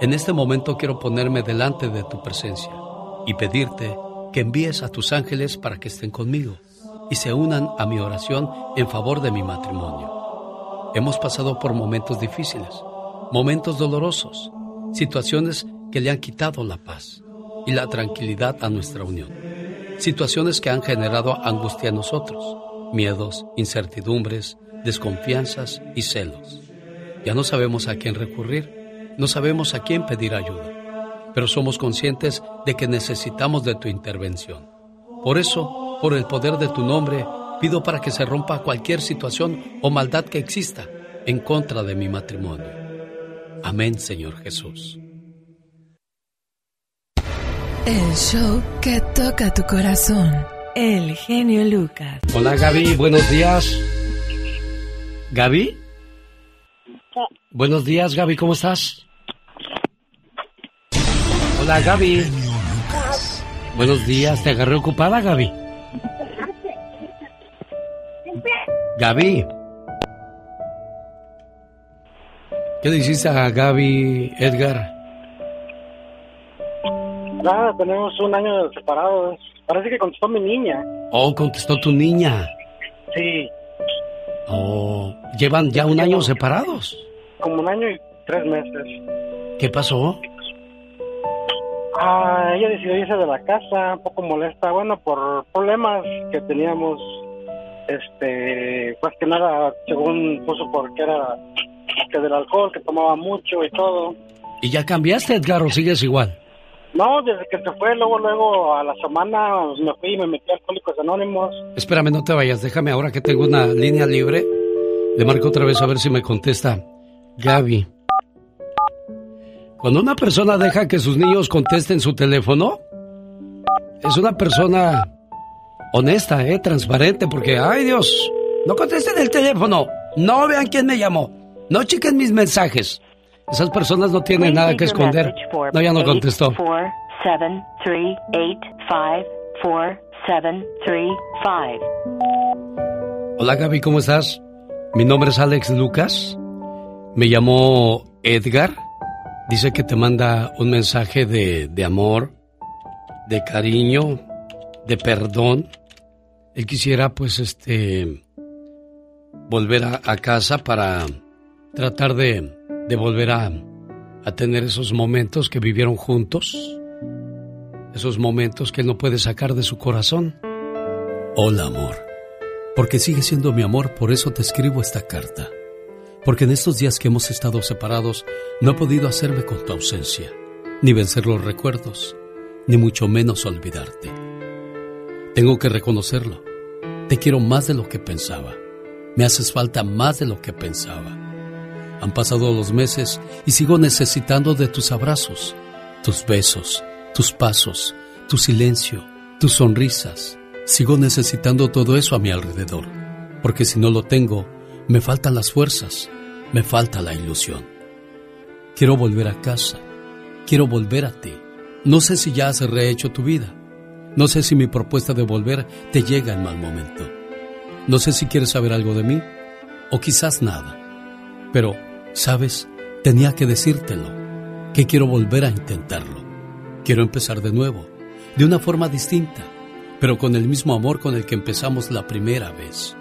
en este momento quiero ponerme delante de tu presencia y pedirte que envíes a tus ángeles para que estén conmigo y se unan a mi oración en favor de mi matrimonio. Hemos pasado por momentos difíciles, momentos dolorosos, situaciones que le han quitado la paz y la tranquilidad a nuestra unión, situaciones que han generado angustia en nosotros, miedos, incertidumbres, desconfianzas y celos. Ya no sabemos a quién recurrir, no sabemos a quién pedir ayuda, pero somos conscientes de que necesitamos de tu intervención. Por eso, por el poder de tu nombre, pido para que se rompa cualquier situación o maldad que exista en contra de mi matrimonio. Amén, Señor Jesús.
El show que toca tu corazón. El genio Lucas.
Hola Gaby, buenos días. ¿Gaby? Buenos días Gaby, ¿cómo estás? Hola Gaby. Buenos días, ¿te agarré ocupada Gaby? Gaby. ¿Qué le hiciste a Gaby, Edgar?
Nada, tenemos un año separados. Parece que contestó mi niña.
Oh, contestó tu niña.
Sí,
Oh, llevan ya un año separados.
como un año y tres meses.
¿Qué pasó?
Ah, ella decidió irse de la casa, un poco molesta, bueno, por problemas que teníamos, este, pues que nada, según puso porque era que del alcohol, que tomaba mucho y todo.
¿Y ya cambiaste, Edgar, o sigues igual?
No, desde que se fue, luego, luego a la semana me fui y me metí a Alcohólicos Anónimos.
Espérame, no te vayas, déjame ahora que tengo una línea libre. Le marco otra vez a ver si me contesta. Gaby. Cuando una persona deja que sus niños contesten su teléfono, es una persona honesta, ¿eh? Transparente, porque, ay Dios, no contesten el teléfono, no vean quién me llamó, no chequen mis mensajes. Esas personas no tienen nada que esconder. No, ya no contestó. Hola Gaby, ¿cómo estás? Mi nombre es Alex Lucas. Me llamó Edgar. Dice que te manda un mensaje de, de amor, de cariño, de perdón. Él quisiera pues este volver a, casa para tratar de, de volver a, a tener esos momentos que vivieron juntos. Esos momentos que no puede sacar de su corazón. Hola amor. Porque sigue siendo mi amor, por eso te escribo esta carta. Porque en estos días que hemos estado separados, no he podido hacerme con tu ausencia, ni vencer los recuerdos, ni mucho menos olvidarte. Tengo que reconocerlo. Te quiero más de lo que pensaba. Me haces falta más de lo que pensaba. Han pasado los meses y sigo necesitando de tus abrazos, tus besos, tus pasos, tu silencio, tus sonrisas. Sigo necesitando todo eso a mi alrededor, porque si no lo tengo, me faltan las fuerzas, me falta la ilusión. Quiero volver a casa, quiero volver a ti. No sé si ya has rehecho tu vida, no sé si mi propuesta de volver te llega en mal momento. No sé si quieres saber algo de mí, o quizás nada. Pero, ¿sabes? Tenía que decírtelo, que quiero volver a intentarlo. Quiero empezar de nuevo, de una forma distinta, pero con el mismo amor con el que empezamos la primera vez.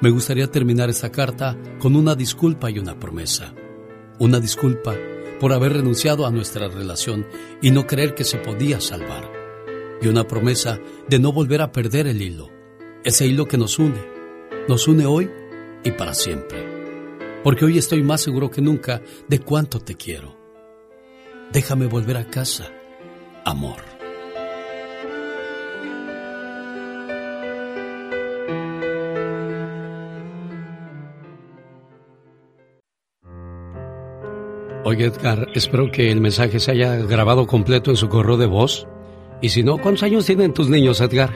Me gustaría terminar esta carta con una disculpa y una promesa. Una disculpa por haber renunciado a nuestra relación y no creer que se podía salvar. Y una promesa de no volver a perder el hilo, ese hilo que nos une, nos une hoy y para siempre. Porque hoy estoy más seguro que nunca de cuánto te quiero. Déjame volver a casa, amor. Oye, Edgar, espero que el mensaje se haya grabado completo en su correo de voz. Y si no, ¿cuántos años tienen tus niños, Edgar?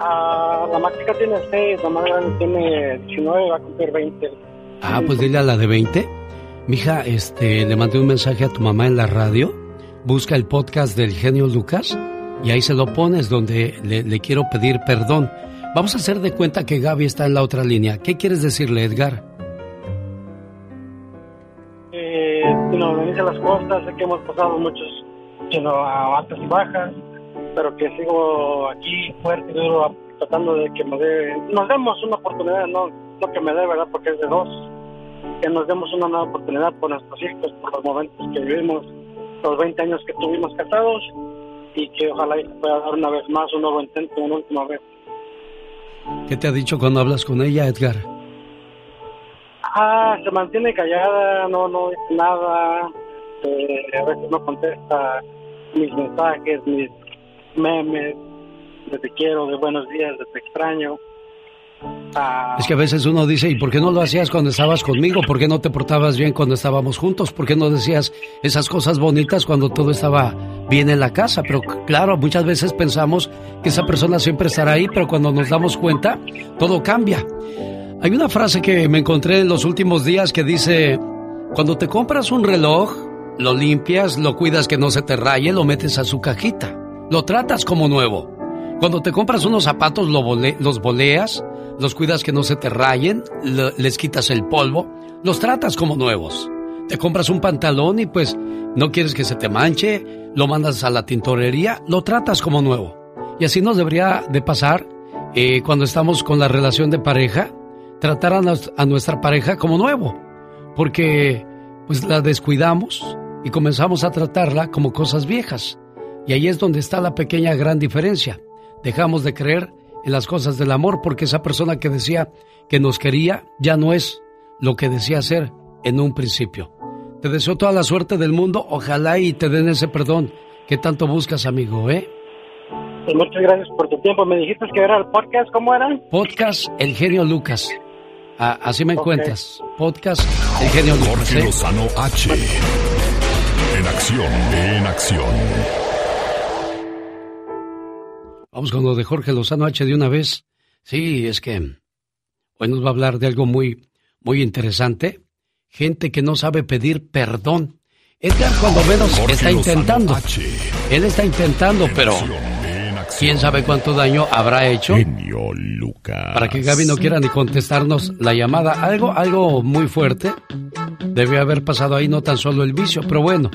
Ah, la más chica tiene 6, la más grande tiene 19, va a cumplir 20.
Ah, pues dile a la de 20. Mija, este, le mandé un mensaje a tu mamá en la radio. Busca el podcast del genio Lucas y ahí se lo pones donde le, le quiero pedir perdón. Vamos a hacer de cuenta que Gaby está en la otra línea. ¿Qué quieres decirle, Edgar?
Eh, no, me dice las cosas, sé que hemos pasado muchos you know, altas y bajas, pero que sigo aquí fuerte y duro tratando de que me dé, nos demos una oportunidad, no, no que me dé, ¿verdad? Porque es de dos.
que nos demos una nueva oportunidad por nuestros hijos, por los momentos que vivimos, los 20 años que estuvimos casados y que ojalá y pueda dar una vez más un nuevo intento, una última vez.
¿Qué te ha dicho cuando hablas con ella, Edgar?
Ah, se mantiene callada, no, no dice nada, eh, a veces no contesta mis mensajes, mis memes, de te quiero, de buenos días, de te extraño. Ah,
Es que a veces uno dice, ¿y por qué no lo hacías cuando estabas conmigo? ¿Por qué no te portabas bien cuando estábamos juntos? ¿Por qué no decías esas cosas bonitas cuando todo estaba bien en la casa? Pero claro, muchas veces pensamos que esa persona siempre estará ahí, pero cuando nos damos cuenta, todo cambia. Hay una frase que me encontré en los últimos días que dice, cuando te compras un reloj, lo limpias, lo cuidas que no se te raye, lo metes a su cajita, lo tratas como nuevo. Cuando te compras unos zapatos, lo vole- los boleas, los cuidas que no se te rayen, les quitas el polvo, los tratas como nuevos. Te compras un pantalón y pues no quieres que se te manche, lo mandas a la tintorería, lo tratas como nuevo. Y así nos debería de pasar eh, cuando estamos con la relación de pareja, tratar a, nos- a nuestra pareja como nuevo. Porque pues la descuidamos y comenzamos a tratarla como cosas viejas. Y ahí es donde está la pequeña gran diferencia. Dejamos de creer en las cosas del amor porque esa persona que decía que nos quería ya no es lo que decía ser en un principio. Te deseo toda la suerte del mundo, ojalá y te den ese perdón que tanto buscas, amigo, ¿eh?
pues muchas gracias por tu tiempo. Me dijiste que era el podcast, ¿cómo era?
Podcast El Genio Lucas. Ah, así me encuentras. Podcast El Genio Lucas.
Jorge
¿eh?
Lozano H. En acción, en acción.
Vamos con lo de Jorge Lozano H de una vez. Sí, es que hoy nos va a hablar de algo muy, muy interesante. Gente que no sabe pedir perdón. Edgar cuando menos
Jorge
está
Lozano
intentando.
H.
Él está intentando, pero quién sabe cuánto daño habrá hecho.
Genio Lucas.
Para que Gaby no quiera ni contestarnos la llamada. Algo, algo muy fuerte debe haber pasado ahí, no tan solo el vicio, pero bueno.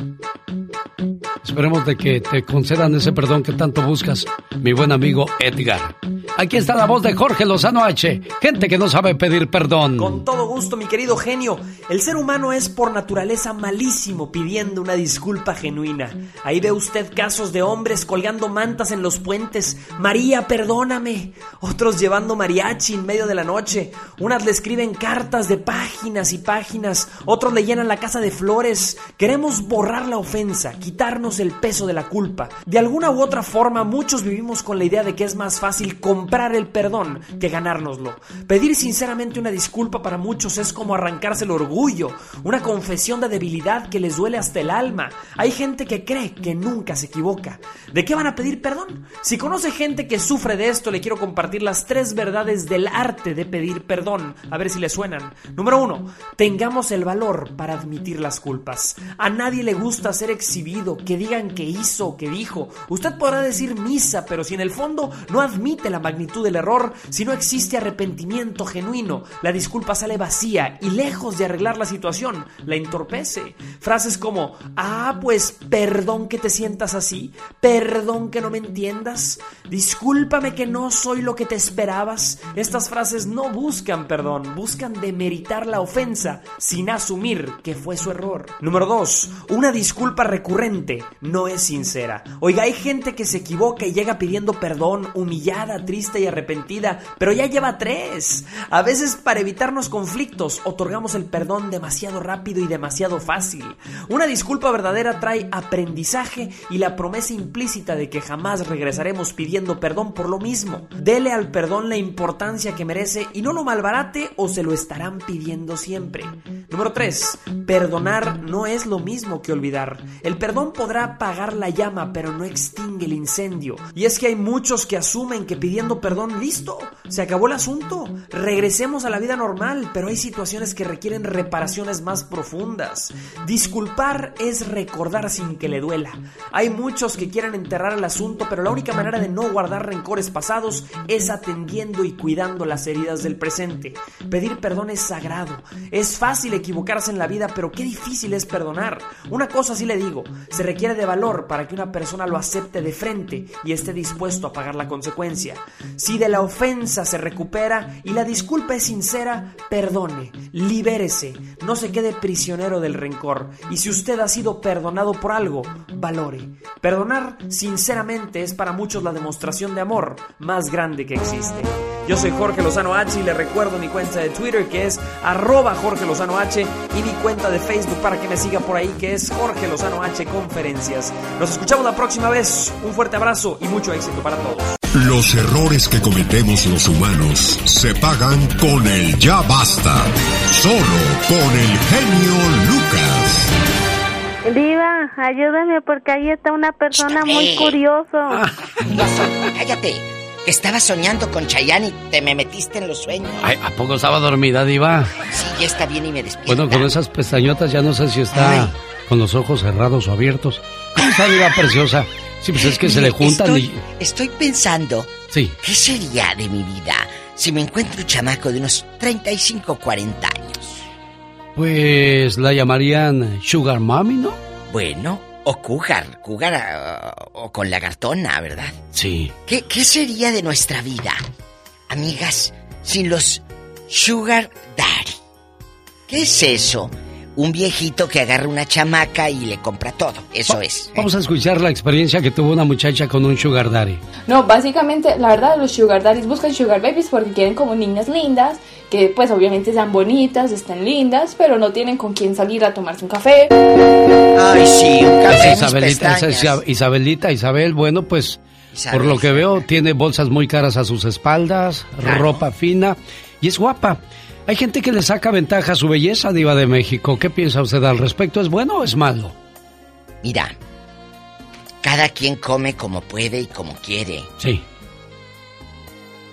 Esperemos de que te concedan ese perdón que tanto buscas, mi buen amigo Edgar. Aquí está la voz de Jorge Lozano H. Gente que no sabe pedir perdón.
Con todo gusto, mi querido genio. El ser humano es por naturaleza malísimo pidiendo una disculpa genuina. Ahí ve usted casos de hombres colgando mantas en los puentes. María, perdóname. Otros llevando mariachi en medio de la noche. Unas le escriben cartas de páginas y páginas. Otros le llenan la casa de flores. Queremos borrar la ofensa, el peso de la culpa. De alguna u otra forma, muchos vivimos con la idea de que es más fácil comprar el perdón que ganárnoslo. Pedir sinceramente una disculpa para muchos es como arrancarse el orgullo, una confesión de debilidad que les duele hasta el alma. Hay gente que cree que nunca se equivoca. ¿De qué van a pedir perdón? Si conoce gente que sufre de esto, le quiero compartir las tres verdades del arte de pedir perdón. A ver si le suenan. Número uno, tengamos el valor para admitir las culpas. A nadie le gusta ser exhibido, que digan que hizo que dijo. Usted podrá decir misa, pero si en el fondo no admite la magnitud del error, si no existe arrepentimiento genuino, la disculpa sale vacía y lejos de arreglar la situación, la entorpece. Frases como, ah, pues perdón que te sientas así, perdón que no me entiendas, discúlpame que no soy lo que te esperabas. Estas frases no buscan perdón, buscan demeritar la ofensa sin asumir que fue su error. Número 2. Una disculpa recurrente no es sincera. Oiga, hay gente que se equivoca y llega pidiendo perdón, humillada, triste y arrepentida, pero ya lleva tres. A veces para evitarnos conflictos otorgamos el perdón demasiado rápido y demasiado fácil. Una disculpa verdadera trae aprendizaje y la promesa implícita de que jamás regresaremos pidiendo perdón por lo mismo. Dele al perdón la importancia que merece y no lo malbarate o se lo estarán pidiendo siempre. Número 3. Perdonar no es lo mismo que olvidar. El perdón podrá apagar la llama, pero no extingue el incendio. Y es que hay muchos que asumen que pidiendo perdón, listo, se acabó el asunto. Regresemos a la vida normal, pero hay situaciones que requieren reparaciones más profundas. Disculpar es recordar sin que le duela. Hay muchos que quieren enterrar el asunto, pero la única manera de no guardar rencores pasados es atendiendo y cuidando las heridas del presente. Pedir perdón es sagrado. Es fácil equivocarse en la vida, pero qué difícil es perdonar. Una cosa sí le digo, se requiere de valor para que una persona lo acepte de frente y esté dispuesto a pagar la consecuencia. Si de la ofensa se recupera y la disculpa es sincera, perdone, libérese, no se quede prisionero del rencor. Y si usted ha sido perdonado por algo, valore. Perdonar sinceramente es para muchos la demostración de amor más grande que existe. Yo soy Jorge Lozano H y le recuerdo mi cuenta de Twitter que es arroba Jorge Lozano H y mi cuenta de Facebook para que me siga por ahí que es Jorge Lozano H Conferencias. Nos escuchamos la próxima vez. Un fuerte abrazo y mucho éxito para todos.
Los errores que cometemos los humanos se pagan con el ya basta. Solo con el genio Lucas.
Diva, ayúdame porque ahí está una persona muy curioso. *laughs*
Cállate. Estaba soñando con Chayanne y te me metiste en los sueños.
Ay, ¿A poco estaba dormida, Diva?
Sí, ya está bien y me despierta.
Bueno, con esas pestañotas ya no sé si está con los ojos cerrados o abiertos. ¿Cómo está, Diva preciosa? Sí, pues es que se le juntan
estoy,
y.
Estoy pensando,
Sí.
¿qué sería de mi vida si me encuentro un chamaco de unos 35, 40 años?
Pues la llamarían Sugar Mommy, ¿no?
Bueno, o cougar, cougar ah, o con lagartona, ¿verdad?
Sí.
¿Qué, ¿Qué sería de nuestra vida, amigas, sin los Sugar Daddy? ¿Qué es eso? Un viejito que agarra una chamaca y le compra todo. Eso es.
Vamos a escuchar la experiencia que tuvo una muchacha con un Sugar Daddy.
No, básicamente, la verdad, los sugar daddies buscan sugar babies porque quieren como niñas lindas, que pues obviamente sean bonitas, estén lindas, pero no tienen con quién salir a tomarse un café.
Ay, sí, un café,
Es Isabelita, esa es. Isabelita, Isabel, bueno, pues
Isabel,
por lo que veo tiene bolsas muy caras a sus espaldas, ropa fina y es guapa. Hay gente que le saca ventaja a su belleza, diva de México. ¿Qué piensa usted al respecto? ¿Es bueno o es malo?
Mira, cada quien come como puede y como quiere.
Sí.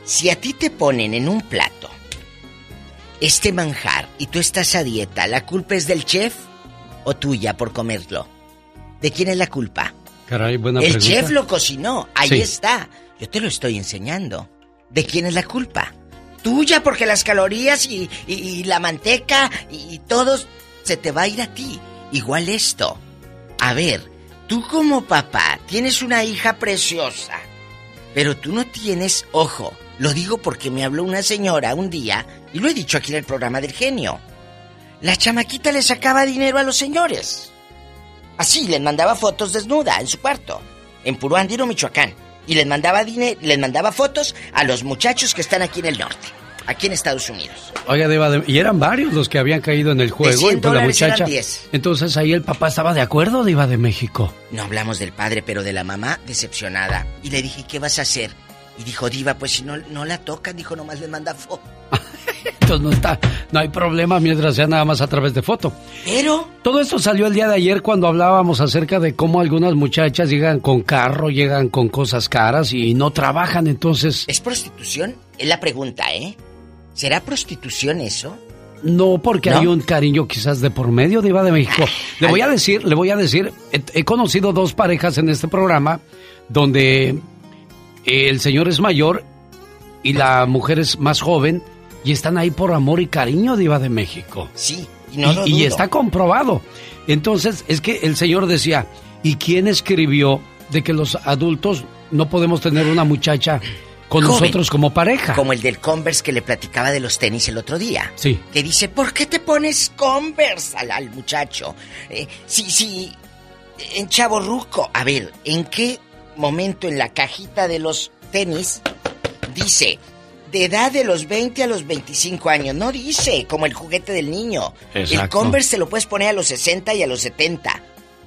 Si a ti te ponen en un plato este manjar y tú estás a dieta, ¿la culpa es del chef o tuya por comerlo? ¿De quién es la culpa?
Caray, buena
el
pregunta.
chef lo cocinó, ahí
Sí.
está. Yo te lo estoy enseñando. ¿De quién es la culpa? Tuya porque las calorías y, la manteca y, y todo se te va a ir a ti. Igual esto. A ver, tú como papá tienes una hija preciosa, pero tú no tienes, ojo, lo digo porque me habló una señora un día, y lo he dicho aquí en el programa del genio. La chamaquita le sacaba dinero a los señores. Así, les mandaba fotos desnuda en su cuarto, en Puruándiro, Michoacán. Y les mandaba dinero, les mandaba fotos a los muchachos que están aquí en el norte, aquí en Estados Unidos.
Oiga, Diva de- y eran varios los que habían caído en el juego.
100
y pues la muchacha.
10.
Entonces ahí el papá estaba de acuerdo, Diva de México.
No hablamos del padre, pero de la mamá decepcionada. Y le dije, ¿qué vas a hacer? Y dijo, Diva, pues si no, no la tocan, dijo, nomás le manda fotos. *laughs*
Entonces no está, no hay problema mientras sea nada más a través de foto.
Pero
Todo esto salió el día de ayer cuando hablábamos acerca de cómo algunas muchachas llegan con carro, llegan con cosas caras y no trabajan, entonces
¿Es prostitución? Es la pregunta, ¿eh? ¿Será prostitución eso?
no porque
¿No?
hay un cariño quizás de por medio de Iba de México. Le voy a decir, le voy a decir, he, he conocido dos parejas en este programa donde el señor es mayor y la mujer es más joven y están ahí por amor y cariño de Iba de México.
Sí, y no
y, está comprobado. Entonces, es que el señor decía, ¿y quién escribió de que los adultos no podemos tener una muchacha con
Joven.
nosotros como pareja?
Como el del Converse que le platicaba de los tenis el otro día.
Sí.
Que dice, ¿por qué te pones Converse al, al muchacho? Eh, sí, sí, en Chavo Ruco. A ver, ¿en qué momento en la cajita de los tenis dice de edad de los 20 a los 25 años? No dice, como el juguete del niño. El
Exacto.
Converse se lo puedes poner a los 60 y a los 70.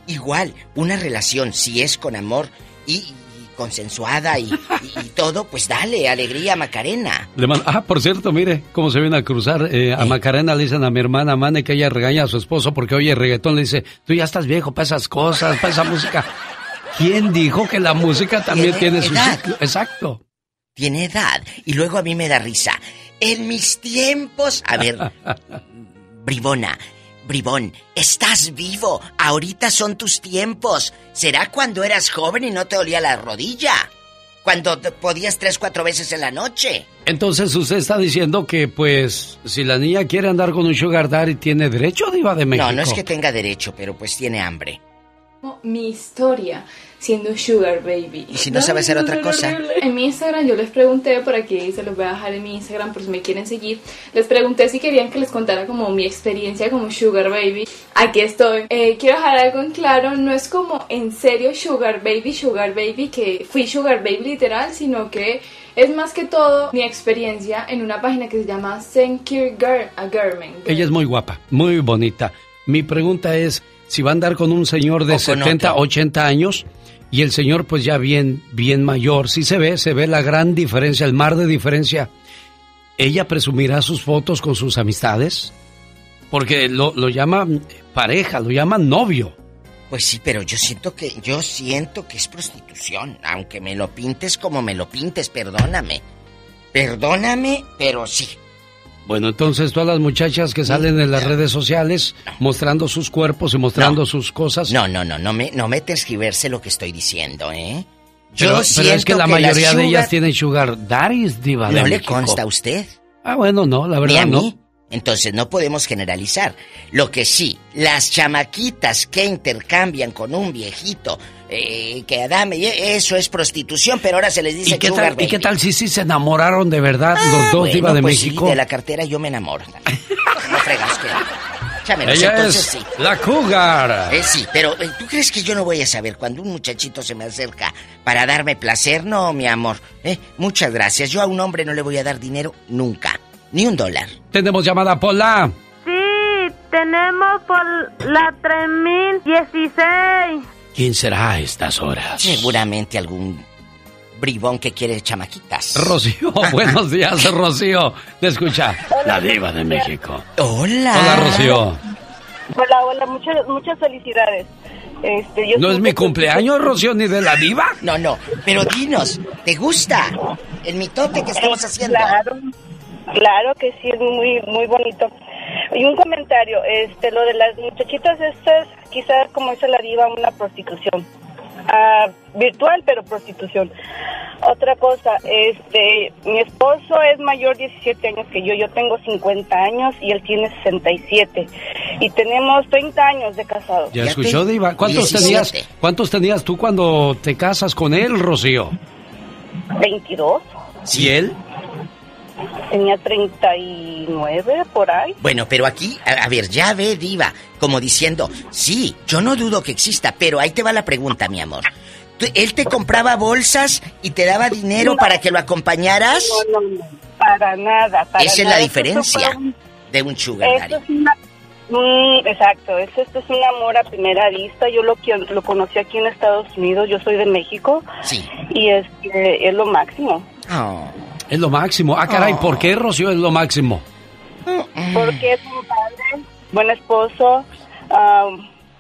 Igual, una relación, si es con amor y, y consensuada y, y- y todo, pues dale, alegría, Macarena.
Le ah, por cierto, mire cómo se viene a cruzar. eh, a Macarena le dicen a mi hermana Mane que ella regaña a su esposo porque oye reggaetón. Le dice, tú ya estás viejo para esas cosas, para esa música. ¿Quién dijo que la música también
Tiene
tiene su
edad.
ciclo? Exacto.
Tiene edad. Y luego a mí me da risa. En mis tiempos. A ver, *laughs* Bribona, Bribón, estás vivo. Ahorita son tus tiempos. ¿Será cuando eras joven y no te dolía la rodilla? Cuando te podías tres, cuatro veces en la noche.
Entonces usted está diciendo que, pues, si la niña quiere andar con un sugar daddy, ¿tiene derecho, diva de México?
No, no es que tenga derecho, pero pues tiene hambre.
Mi historia siendo Sugar Baby.
Y si no sabe hacer otra cosa.
En mi Instagram yo les pregunté, por aquí se los voy a dejar en mi Instagram por si me quieren seguir, les pregunté si querían que les contara como mi experiencia como Sugar Baby. Aquí estoy. Eh, quiero dejar algo en claro, no es como en serio Sugar Baby, Sugar Baby, que fui Sugar Baby literal, sino que es más que todo mi experiencia en una página que se llama Secure Girl, a Girlman.
Ella es muy guapa, muy bonita. Mi pregunta es si va a andar con un señor de 70, 80 años y el señor pues ya bien, bien mayor. Sí se ve, se ve la gran diferencia, el mar de diferencia. ¿Ella presumirá sus fotos con sus amistades? Porque lo, lo llama pareja, lo llama novio.
Pues sí, pero yo siento que yo siento que es prostitución, aunque me lo pintes como me lo pintes, perdóname. Perdóname, pero sí.
Bueno, entonces todas las muchachas que salen en las redes sociales mostrando sus cuerpos y mostrando sus cosas.
No, no, no, no me no me tergiverse lo que estoy diciendo, ¿eh?
Yo pero, pero es que la mayoría de ellas tienen sugar daddies, diva
¿No le consta a usted?
Ah, bueno, no, la verdad
¿Ni
a
mí? Entonces no podemos generalizar. Lo que sí, las chamaquitas que intercambian con un viejito eh, que dame, eso es prostitución, pero ahora se les dice
¿Y qué, tal,
baby.
¿Y qué tal si sí se enamoraron de verdad los dos
Bueno,
diva de
pues
México?
Sí, de la cartera yo me enamoro. No fregas que.
Ella
entonces
es
sí.
la cougar.
Eh, sí, pero eh, ¿tú crees que yo no voy a saber cuando un muchachito se me acerca para darme placer? No, mi amor. Eh, muchas gracias. Yo a un hombre no le voy a dar dinero nunca. Ni un dólar.
Tenemos llamada Pola.
Sí, tenemos por la 3016.
¿Quién será a estas horas?
Seguramente algún bribón que quiere chamaquitas.
Rocío, *laughs* buenos días, Rocío. Te escucha la diva de México.
Hola.
Hola, Rocío.
Hola, hola, muchas, muchas felicidades. Este, yo
¿No es mi cumpleaños, Rocío, ni de la diva?
No, no, pero dinos, ¿te gusta el mitote que estamos haciendo?
Claro, claro que sí, es muy, muy bonito. Y un comentario, este, lo de las muchachitas estas, quizás como dice la diva, una prostitución. Ah, virtual, pero prostitución. Otra cosa, este, mi esposo es mayor 17 años que yo, yo tengo 50 años y él tiene 67. Y tenemos 30 años de casados.
¿Ya escuchó, diva? ¿Cuántos tenías, ¿Cuántos tenías tú cuando te casas con él, Rocío?
22,
¿Y él?
Tenía 39 por ahí.
Bueno, pero aquí, a, a ver, ya ve, diva, como diciendo, sí, yo no dudo que exista, pero ahí te va la pregunta, mi amor. ¿Tú- ¿Él te compraba bolsas y te daba dinero
No.
para que lo acompañaras?
No, no, no, para nada. Para
Esa es la diferencia de un sugar daddy.
es una... Mm, exacto, esto, esto es un amor a primera vista. Yo lo, lo conocí aquí en Estados Unidos, yo soy de México.
Sí.
Y es, que es lo máximo.
Oh.
Es lo máximo. Ah, caray, ¿por qué, Rocío, es lo máximo?
Porque es un padre, buen esposo, ah,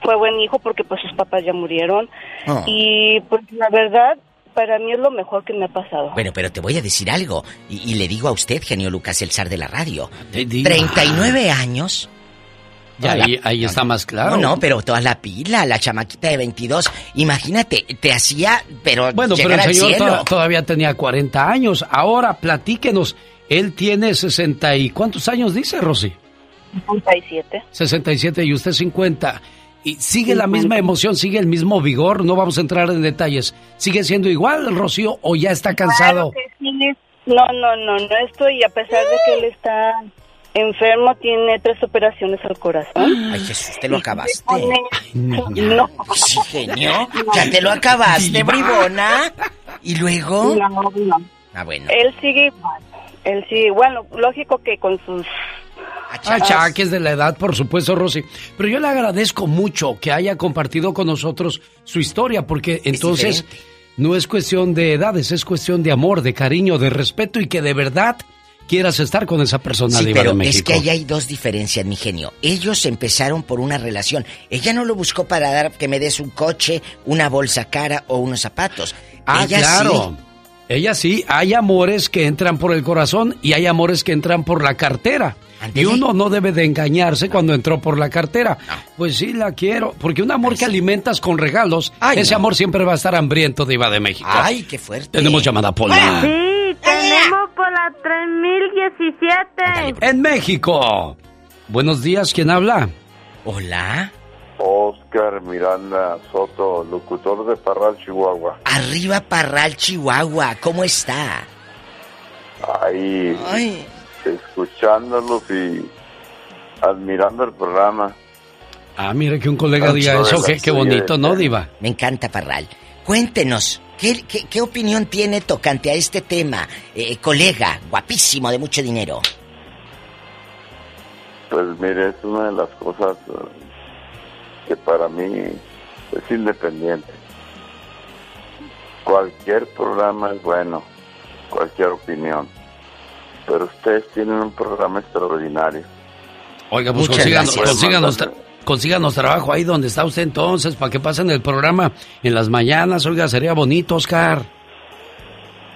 fue buen hijo porque pues sus papás ya murieron.
Oh.
Y pues la verdad, para mí es lo mejor que me ha pasado.
Bueno, pero te voy a decir algo, y, y le digo a usted, genio Lucas, el zar de la radio.
diga.
39 años.
Ya, ahí, ahí está más claro.
No, no, pero toda la pila, la chamaquita de 22, imagínate, te hacía, pero
Bueno, pero el señor to- todavía tenía 40 años. Ahora, platíquenos. Él tiene 60 y... ¿Cuántos años dice, Rosy?
67.
67 y usted 50. ¿Y sigue la misma emoción, sigue el mismo vigor? No vamos a entrar en detalles. ¿Sigue siendo igual, Rocío, o ya está cansado?
Claro que sí. No, no, no, no estoy, a pesar de que él está enfermo, tiene tres operaciones al corazón.
Ay, Jesús, te lo acabaste.
No.
Sí, genio, ya te lo acabaste, bribona. ¿Y luego?
No, no.
Ah, bueno.
Él sigue igual. Él sigue igual. Lógico que con sus...
Achaques de la edad, por supuesto, Rosy. Pero yo le agradezco mucho que haya compartido con nosotros su historia, porque entonces no es cuestión de edades, es cuestión de amor, de cariño, de respeto y que de verdad quieras estar con esa persona
Sí, pero
de México.
es que ahí hay dos diferencias, mi genio. Ellos empezaron por una relación. Ella no lo buscó para dar que me des un coche, una bolsa cara o unos zapatos.
Ah,
Ella
claro.
sí.
Ella sí, hay amores que entran por el corazón y hay amores que entran por la cartera. Y uno no debe de engañarse cuando entró por la cartera. Pues sí, la quiero. Porque un amor que alimentas con regalos,
Ay,
ese
no.
amor siempre va a estar hambriento, Diva de México.
Ay, qué fuerte.
Tenemos llamada Pola.
Sí, tenemos la 3017.
En México. Buenos días, ¿quién habla?
Hola.
Oscar Miranda Soto, locutor de Parral, Chihuahua.
Arriba Parral, Chihuahua. ¿Cómo está?
Ahí, escuchándolos y admirando el programa.
Ah, mira que un colega diga eso, qué, qué bonito, ¿no, Diva?
Me encanta Parral. Cuéntenos, ¿qué, qué, qué opinión tiene tocante a este tema, eh, colega, guapísimo, de mucho dinero?
Pues mire, es una de las cosas eh, que para mí es independiente. Cualquier programa es bueno, cualquier opinión, pero ustedes tienen un programa extraordinario.
Oiga, pues
Muchas
consíganos, consíganos trabajo ahí donde está usted entonces, para que pasen el programa en las mañanas. Oiga, sería bonito, Oscar.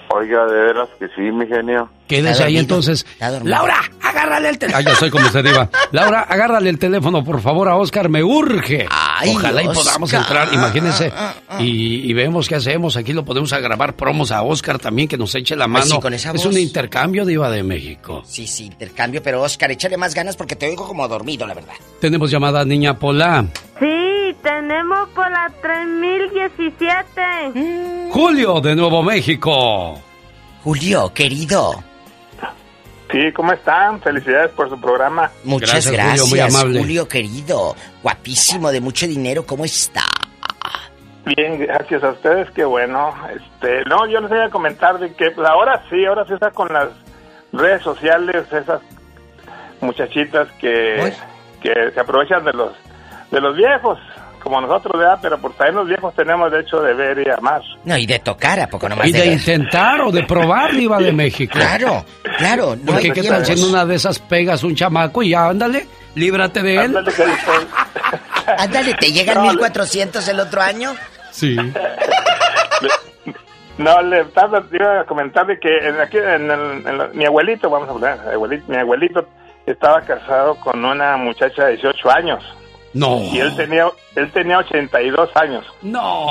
Oiga, de veras que sí, mi genio.
Quédese ahí entonces. Laura, agárrale el teléfono. Ah, ya soy como se diva. Laura, agárrale el teléfono, por favor, a Oscar, me urge. Ojalá y podamos entrar, imagínense. Y, y vemos qué hacemos. Aquí lo podemos grabar promos a Oscar también, que nos eche la
Ay,
mano.
sí, con esa
es
voz.
un intercambio, Diva de México.
Sí, sí, intercambio, pero Oscar, échale más ganas porque te oigo como dormido, la verdad.
Tenemos llamada Niña Pola.
Sí, tenemos por la 3017.
Julio de Nuevo México.
Julio, querido.
Sí, ¿cómo están? Felicidades por su programa.
Muchas gracias, Julio, querido. Guapísimo, de mucho dinero, ¿cómo está?
Bien, gracias a ustedes, qué bueno. Este, no, yo les voy a comentar de que pues, ahora sí, ahora sí está con las redes sociales esas muchachitas que, que se aprovechan de los de los viejos, como nosotros, ¿verdad? Pero por también los viejos tenemos derecho de ver y amar.
No, y de tocar, ¿a poco nomás
Y de intentar o de probar, *laughs* Diva de México.
Claro, claro. no
Porque qué tal
tiempos.
si en una de esas pegas un chamaco y ya, ándale, líbrate de él.
Ándale, *laughs* ¿te llegan
No,
1400 el otro año?
Sí. *laughs*
No, le estaba, iba a comentar de que en aquí, en el- en la- mi abuelito, vamos a hablar, abuelito, mi abuelito estaba casado con una muchacha de 18 años.
No.
Y él tenía, él tenía 82 años.
No,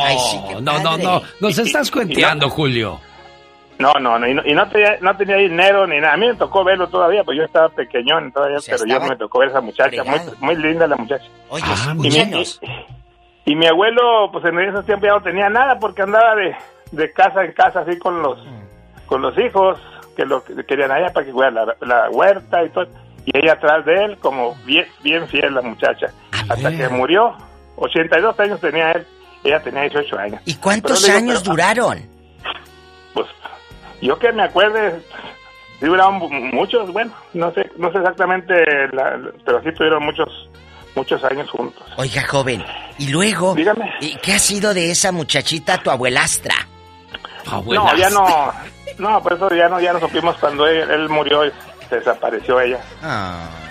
no, no, no, nos estás cuenteando, Julio.
No, no, no, y no, y no tenía, no tenía dinero ni nada. A mí me tocó verlo todavía, pues yo estaba pequeñón todavía, pero yo me tocó ver a esa muchacha, muy, muy linda la muchacha.
Oye,
Ah,
y, mi, y, y mi abuelo, pues en esos tiempos ya no tenía nada porque andaba de, de casa en casa así con los, con los hijos que lo que querían allá para que cuidara la, la huerta y todo. Y ella atrás de él, como bien, bien fiel la muchacha. Hasta que murió, 82 años tenía él, ella tenía 18 años.
¿Y cuántos
digo,
años
pero-
duraron?
pues yo que me acuerde sí duraron mu- muchos bueno no sé no sé exactamente la- pero sí tuvieron muchos muchos años juntos
Oiga, joven, y luego, ¿y ¿qué ha sido de esa muchachita, tu abuelastra?
no ya no no por eso ya no ya no supimos cuando él, él murió se desapareció ella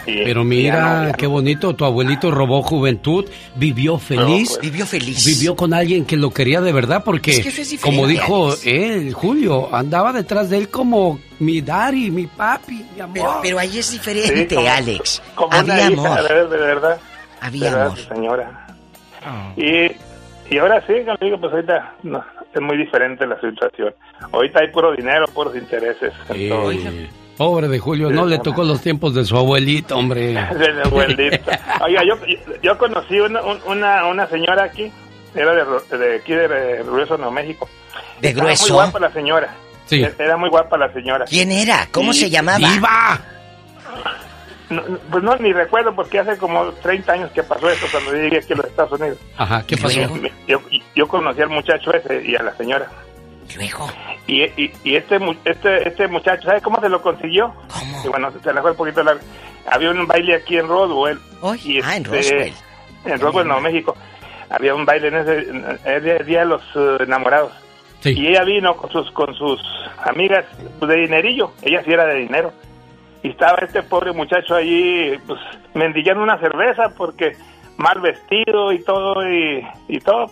Y-
Pero mira,
ya no, ya
qué bonito, tu abuelito robó juventud, vivió feliz.
pues.
Vivió feliz.
Vivió con alguien que lo quería de verdad, porque,
Es que eso es diferente,
como dijo él, Julio, andaba detrás de él como mi daddy, mi papi, mi amor.
Pero, pero ahí es diferente,
Sí, como-
Alex.
como una
Había
hija,
amor.
de, de verdad
Había
de verdad,
amor.
señora y y ahora sí como digo pues ahorita no, es muy diferente la situación ahorita hay puro dinero puros intereses en todo.
Pobre de Julio, no le tocó los tiempos de su abuelito, hombre. *laughs*
de mi abuelita. Oiga, yo, yo conocí una, un- una, una señora aquí, era de, Ro- de aquí de Grueso, Nuevo México.
¿De Grueso?
muy guapa la señora.
Sí.
Era muy guapa la señora.
¿Quién era? ¿Cómo se llamaba?
¡Viva!
No, pues no, ni recuerdo porque hace como 30 años que pasó eso cuando yo llegué aquí a los Estados Unidos.
Ajá, ¿qué pasó?
Yo, yo conocí al muchacho ese y a la señora.
Luego.
Y, y, y este, este este muchacho, ¿sabe cómo se lo consiguió? Y bueno, se le fue un poquito largo. Había un baile aquí en Roswell. y
ah, en
este,
Roswell.
En Roswell, Nuevo México. Había un baile en ese en día, de los eh, enamorados. Y ella vino con sus con sus amigas pues, de dinerillo. Ella sí era de dinero. Y estaba este pobre muchacho allí, pues, mendigando una cerveza porque mal vestido y todo, y, y todo.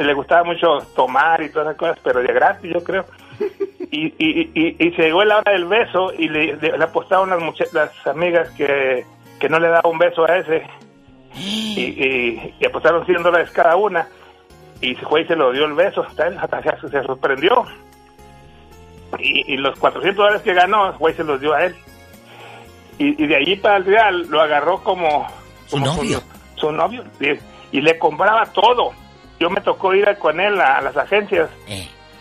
Y le gustaba mucho tomar y todas esas cosas, pero de gratis, yo creo. *laughs* Y, y, y, y se llegó la hora del beso y le, le, le apostaron las, las amigas que, que no le daba un beso a ese. Y, y, y apostaron 100 dólares cada una. Y se fue y se lo dio el beso. Hasta él hasta se, se sorprendió. Y, y los 400 dólares que ganó, el güey se los dio a él. Y, y de allí para el real lo agarró como...
Su
como
novio.
Su, su novio. Y, y le compraba todo. Yo me tocó ir con él a, las agencias.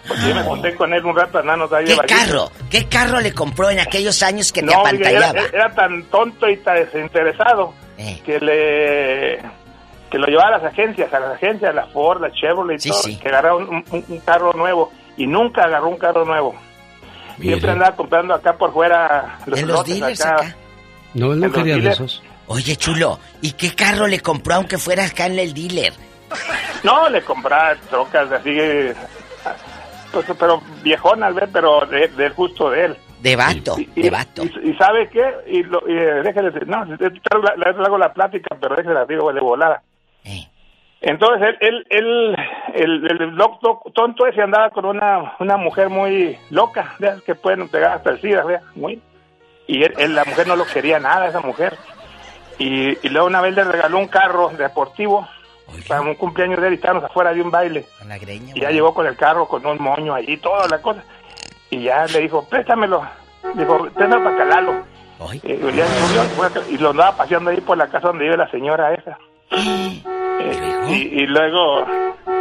Porque yo me junté con él un rato andando ahí
¿Qué
de vaguito.
carro? ¿Qué carro le compró en aquellos años que te
No, era,
apantallaba?
era tan tonto y tan desinteresado
Eh.
que le que lo llevaba a las agencias, a las agencias, la Ford, la Chevrolet y
Sí,
todo,
sí.
que agarraba un, un- un carro nuevo y nunca agarró un carro nuevo. Siempre andaba comprando acá por fuera los
¿En los dealers
acá.
acá?
No, él no quería de esos.
Oye, chulo, ¿y qué carro le compró aunque fuera acá en el dealer?
No, le compraba trocas así, eh, pues, pero viejonas, ¿ve? pero de, del gusto de él.
De vato,
Y-
de vato.
Y, y ¿sabe qué? Y, lo, y eh, decir, no, le hago la plática, pero déjele la digo de volada. Entonces, él, él, él el, el loco tonto ese andaba con una, una mujer muy loca, de esas que pueden pegar hasta el SIDA, ¿vea? muy. Y él, él- la mujer no lo quería nada, esa mujer. Y, y luego una vez le regaló un carro deportivo para un cumpleaños de él y estábamos afuera de un baile.
La greña,
Y ya llegó con el carro, con un moño allí, toda la cosa. Y ya le dijo, préstamelo. Dijo, préstamelo para calarlo. Y, fue a- y lo andaba paseando ahí por la casa donde vive la señora esa. *gasps* Eh, y, y luego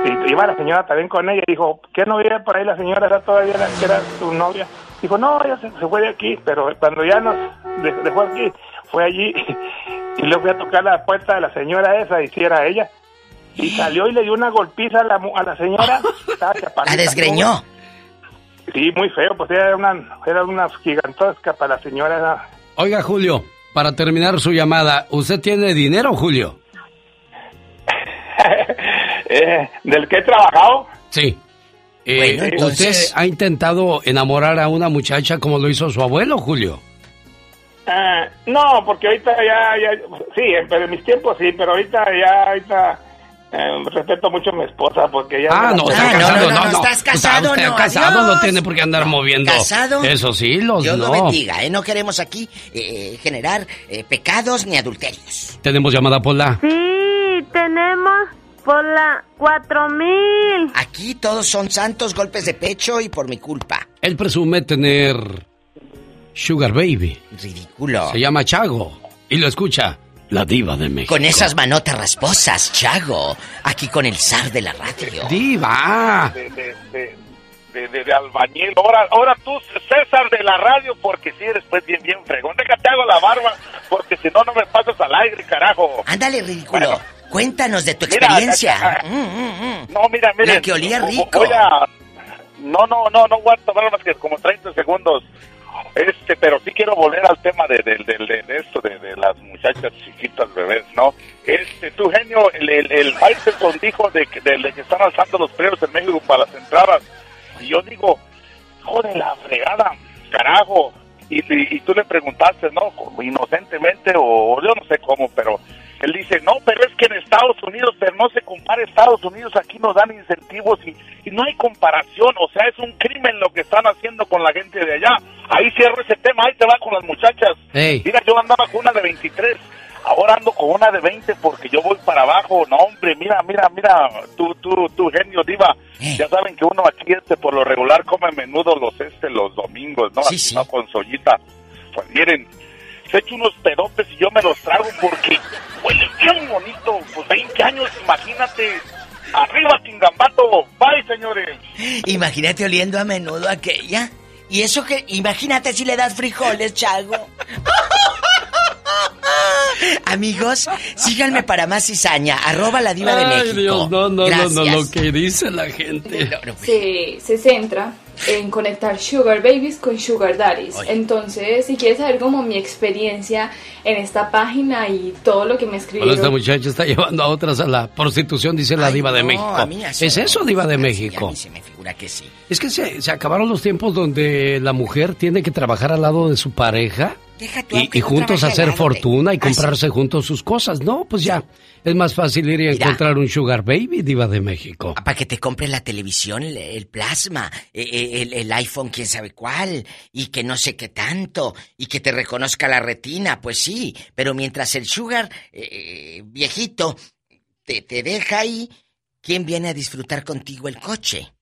y- iba la señora también con ella y dijo, ¿qué no vive por ahí la señora? ¿Era todavía la, que era su novia? Dijo, no, ya se, se fue de aquí, pero cuando ya nos de- dejó aquí, fue allí *laughs* y luego fui a tocar la puerta de la señora esa y si era ella. Y salió y le dio una golpiza a la, mu- a la señora. *laughs*
La desgreñó.
Sí, muy feo, pues era una, era una gigantesca para la señora.
Oiga, Julio, para terminar su llamada, ¿usted tiene dinero, Julio? *laughs*
Eh, ¿Del que he trabajado?
Sí. Eh,
Bueno, entonces-
¿Usted ha intentado enamorar a una muchacha como lo hizo su abuelo, Julio?
Ah, no, porque ahorita ya, ya, sí, pero en mis tiempos sí, pero ahorita ya, ahorita eh, respeto mucho a mi esposa porque ya...
Ah, no, está casado, no, no.
¿Estás casado,
Está
no?
casado, no tiene por qué andar moviendo.
¿Casado?
Eso sí, los
Dios
no.
lo bendiga, ¿eh? No queremos aquí eh, generar eh, pecados ni adulterios.
Tenemos llamada Pola.
Sí, tenemos por la 4000.
Aquí todos son santos, golpes de pecho y por mi culpa.
Él presume tener Sugar Baby.
Ridículo.
Se llama Chago. Y lo escucha la diva de México.
Con esas manotas rasposas, Chago. Aquí con el zar de la radio.
¡Diva!
De, de, de, de- de- de albañil. Ahora, ahora tú, César de la radio, porque si eres pues bien, bien fregón. Déjate hago la barba, porque si no, no me pasas al aire, carajo.
Ándale, ridículo. Cuéntanos de tu
Mira,
experiencia. Mm, mm, mm.
No, mira, mira.
La que olía rico.
Voy a... No, no, no, no voy a tomar más que como 30 segundos. Este, pero sí quiero volver al tema de, de, de, de- de esto, de, de las muchachas chiquitas, bebés, ¿no? Este, tu genio, el, el, el Faitelson dijo de, que- de, de están alzando los precios en México para las entradas. Y yo digo, joder, la fregada, carajo. Y, y, y tú le preguntaste, ¿no? Inocentemente o yo no sé cómo, pero él dice, no, pero es que en Estados Unidos, pero no se compara Estados Unidos, aquí nos dan incentivos y, y no hay comparación, o sea, es un crimen lo que están haciendo con la gente de allá. Ahí cierro ese tema, ahí te va con las muchachas. Mira, yo andaba con una de 23, ahora ando con una de 20 porque yo voy para abajo. No, hombre, mira, mira, mira, tú, tú, tú, genio diva. Ya saben que uno aquí, este, por lo regular, come menudo los, este, los domingos, ¿no? Así, ¿no? Con sollita. Pues miren, se echo unos pedotes y yo me los trago porque huele bien bonito. Pues 20 años, imagínate. Arriba, Tingambato. Bye, señores.
Imagínate oliendo a menudo aquella. Y eso que, imagínate si le das frijoles, Chago. *laughs* Amigos, síganme para más cizaña. Arroba la diva de
Ay,
México.
Dios, no, no, no, no, lo que dice la gente.
se, se centra en conectar sugar babies con sugar daddies. Entonces, si quieres saber como mi experiencia en esta página y todo lo que me
Bueno,
escribieron...
esta muchacha está *laughs* llevando a otras a la prostitución, dice la diva de
no,
México.
a mí
¿Es
no
eso, diva de México?
a mí se me figura que sí.
Es que se, se acabaron los tiempos donde la mujer tiene que trabajar al lado de su pareja
Deja tú,
y, juntos hacer
lado
fortuna y
Ah, sí.
comprarse juntos sus cosas. No, pues ya, es más fácil ir y encontrar un sugar baby, diva de México.
Para que te compre la televisión, el, el plasma, eh, eh, el, el iPhone, quién sabe cuál, y que no sé qué tanto, y que te reconozca la retina, pues sí, pero mientras el sugar eh, viejito te, te deja ahí, ¿quién viene a disfrutar contigo el coche?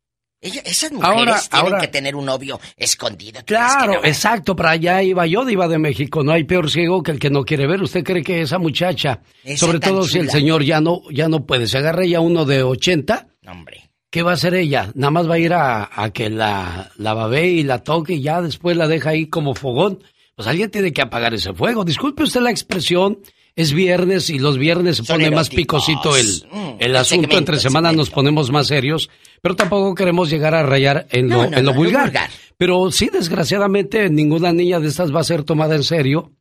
Ella- esas mujeres
Ahora-
tienen
ahora-
que tener un novio escondido. ¿tú crees que
Claro,
no?
exacto, para allá iba yo, Diva de México. No hay peor ciego que el que no quiere ver. ¿Usted cree que esa muchacha,
Esa
sobre todo si el señor ya no, ya no puede, se agarra ya uno de 80?
Hombre.
¿Qué va a hacer ella? Nada más va a ir a, a que la, la babee y la toque y ya después la deja ahí como fogón. Pues alguien tiene que apagar ese fuego. Disculpe usted la expresión. Es viernes y los viernes se pone más picosito el,
Mm,
el asunto. Entre semanas nos ponemos más serios, pero tampoco queremos llegar a rayar en lo,
No, no,
en lo
no,
vulgar.
vulgar.
Pero sí, desgraciadamente, ninguna niña de estas va a ser tomada en serio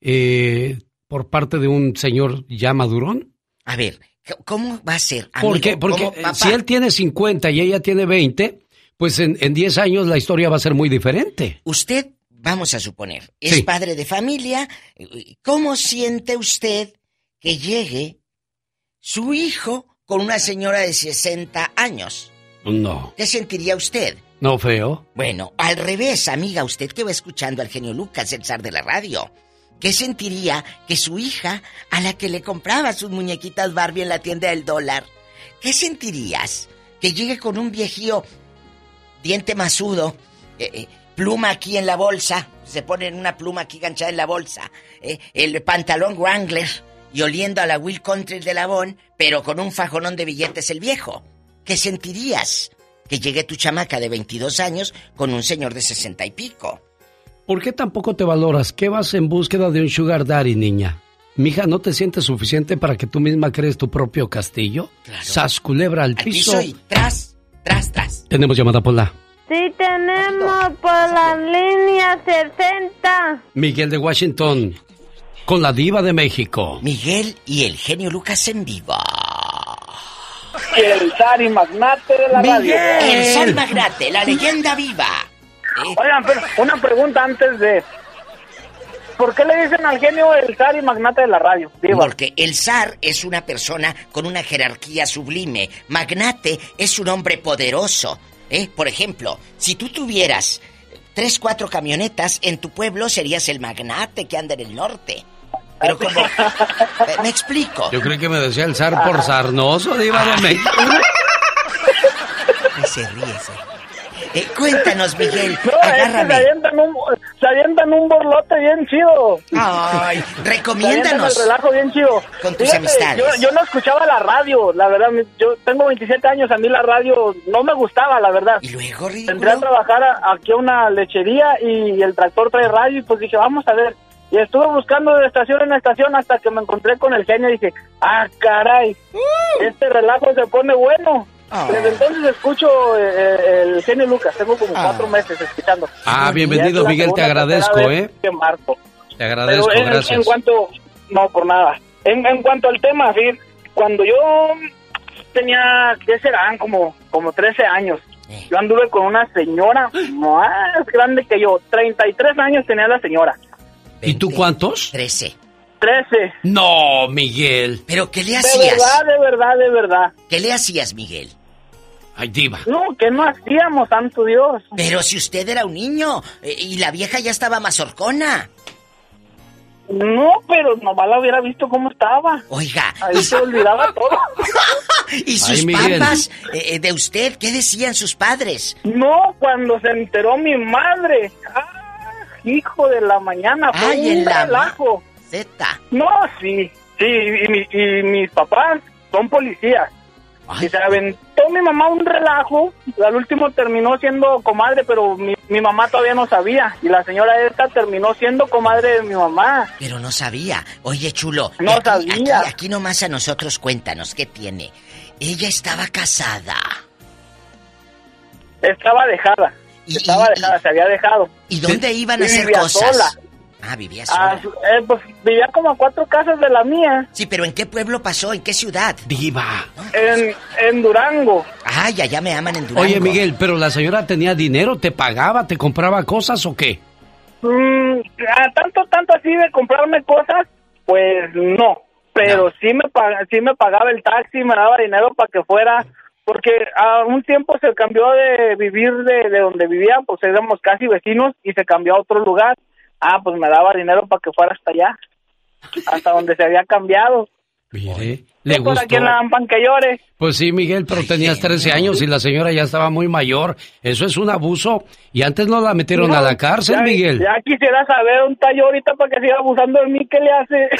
eh, por parte de un señor ya madurón.
A ver, ¿cómo va a ser? amigo?
Porque, porque
¿Cómo,
eh,
papá?
si él tiene 50 y ella tiene 20, pues en, en 10 años la historia va a ser muy diferente.
Usted, vamos a suponer, es
Sí.
padre de familia. ¿Cómo siente usted que llegue su hijo con una señora de 60 años?
No,
¿Qué sentiría usted?
no feo.
Bueno, al revés, amiga, usted que va escuchando al genio Lucas, el zar de la radio. ¿Qué sentiría que su hija, a la que le compraba sus muñequitas Barbie en la tienda del dólar, qué sentirías? Que llegue con un viejío, diente masudo, eh, eh, pluma aquí en la bolsa, se pone una pluma aquí ganchada en la bolsa, eh, el pantalón Wrangler y oliendo a la Will Country de Lavón, pero con un fajonón de billetes el viejo. ¿Qué sentirías? Que llegue tu chamaca de 22 años con un señor de 60 y pico.
¿Por qué tampoco te valoras? ¿Qué vas en búsqueda de un sugar daddy, niña? Mija, ¿no te sientes suficiente para que tú misma crees tu propio castillo? Sas culebra al
Al
piso.
piso y tras, tras, tras.
Tenemos llamada por la
Sí tenemos por la línea 60.
Miguel de Washington con la diva de México.
Miguel y el genio Lucas en vivo.
El zar y magnate de la radio.
El Sal Magnate, la leyenda viva.
Oigan, pero una pregunta antes de... ¿Por qué le dicen al genio el zar y magnate de la radio? Diva?
Porque el zar es una persona con una jerarquía sublime. Magnate es un hombre poderoso. ¿Eh? Por ejemplo, si tú tuvieras tres, cuatro camionetas, en tu pueblo serías el magnate que anda en el norte. Pero como... me, me explico.
Yo creo que me decía el zar por sarnoso, diva de México.
Ay, se ríe, se ríe. Eh, cuéntanos, Miguel. *laughs*
No, es que se
agárrame.
avientan un, se avientan un borlote bien chido.
Ay,
Se
recomiéndanos.
el relajo bien chido.
Con tus amistades.
Yo, yo no escuchaba la radio, la verdad. Yo tengo 27 años, a mí la radio no me gustaba, la verdad.
Y luego,
Entré a trabajar a- aquí a una lechería y el tractor trae radio y pues dije, vamos a ver. Y estuve buscando de estación en estación hasta que me encontré con el genio y dije, ah, caray, este relajo se pone bueno.
Ah.
Desde entonces escucho eh, el genio Lucas, tengo como cuatro meses escuchando.
Ah, bienvenido, Miguel, te agradezco, ¿eh?
que marco.
Te agradezco,
Pero en,
gracias.
en cuanto, no por nada. En, en cuanto al tema, sí, cuando yo tenía, ¿qué serán? Como, como 13 años.
Eh.
Yo anduve con una señora más grande que yo. 33 años tenía la señora.
¿Y tú cuántos?
13.
13.
No, Miguel.
¿Pero qué le
De
hacías?
verdad, de verdad, de verdad.
¿Qué le hacías, Miguel?
Ay, diva.
No, que no hacíamos, santo Dios.
Pero si usted era un niño eh, y la vieja ya estaba mazorcona.
No, pero nomás la hubiera visto cómo estaba.
Oiga.
Ahí se olvidaba *laughs* todo.
¿Y sus
Ay,
papás eh, eh, de usted? ¿Qué decían sus padres?
No, cuando se enteró mi madre. Ah, hijo de la mañana, fue
Ay,
un
en la Zeta.
No, sí, sí, y, mi- y mis papás son policías. Y se aventó mi mamá un relajo, al último terminó siendo comadre, pero mi, mi mamá todavía no sabía. Y la señora esta terminó siendo comadre de mi mamá.
Pero no sabía. Oye, chulo.
No
aquí,
sabía.
Aquí, aquí nomás a nosotros cuéntanos qué tiene. Ella estaba casada.
Estaba dejada. Estaba dejada, se había dejado.
¿Y dónde iban a
Y
hacer cosas?
sola.
Ah, vivía
Ah,
sola.
eh, pues vivía como a cuatro casas de la mía,
Sí, pero ¿en qué pueblo pasó? ¿En qué ciudad?
Diva.
en, en Durango.
Ay, allá me aman en Durango.
Oye, Miguel, pero la señora tenía dinero, te pagaba, te compraba cosas o qué?
Mm, a tanto, tanto así de comprarme cosas, pues no. Pero sí me pag- sí me pagaba el taxi, me daba dinero para que fuera, porque a un tiempo se cambió de vivir de, de donde vivía, pues éramos casi vecinos y se cambió a otro lugar. Ah, pues me daba dinero para que fuera hasta allá, hasta donde se había cambiado.
Mire, le
Por aquí en la que llore.
Pues sí, Miguel, pero tenías 13 años y la señora ya estaba muy mayor. Eso es un abuso. Y antes no la metieron a la cárcel,
ya,
Miguel.
Ya quisiera saber un tallo ahorita para que siga abusando de mí, ¿qué le hace? *laughs*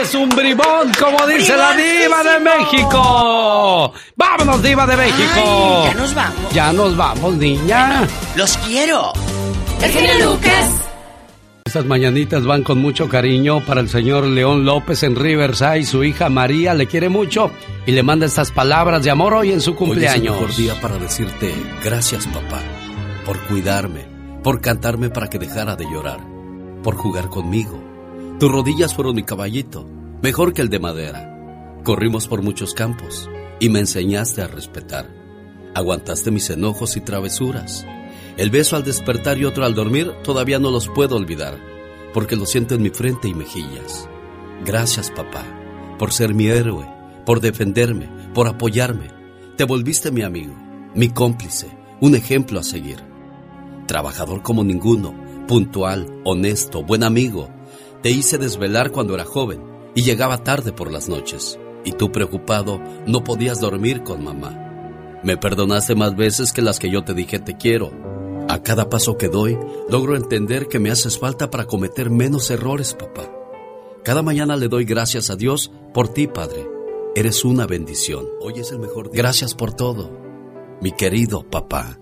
Es un bribón, como dice la diva de México. Vámonos, diva de México.
ya nos vamos.
Ya nos vamos, niña.
Los quiero.
El genio Lucas.
Estas mañanitas van con mucho cariño para el señor León López en Riverside. Su hija María le quiere mucho y le manda estas palabras de amor hoy en su
Hoy es el
cumpleaños.
mejor día para decirte gracias papá, por cuidarme, por cantarme para que dejara de llorar, por jugar conmigo. Tus rodillas fueron mi caballito, mejor que el de madera. Corrimos por muchos campos y me enseñaste a respetar. Aguantaste mis enojos y travesuras. El beso al despertar y otro al dormir todavía no los puedo olvidar, porque lo siento en mi frente y mejillas. Gracias papá, por ser mi héroe, por defenderme, por apoyarme. Te volviste mi amigo, mi cómplice, un ejemplo a seguir. Trabajador como ninguno, puntual, honesto, buen amigo. Te hice desvelar cuando era joven y llegaba tarde por las noches. Y tú preocupado no podías dormir con mamá. Me perdonaste más veces que las que yo te dije te quiero. A cada paso que doy, logro entender que me haces falta para cometer menos errores, papá. Cada mañana le doy gracias a Dios por ti, Padre. Eres una bendición. Hoy es el mejor día. Gracias por todo, mi querido papá.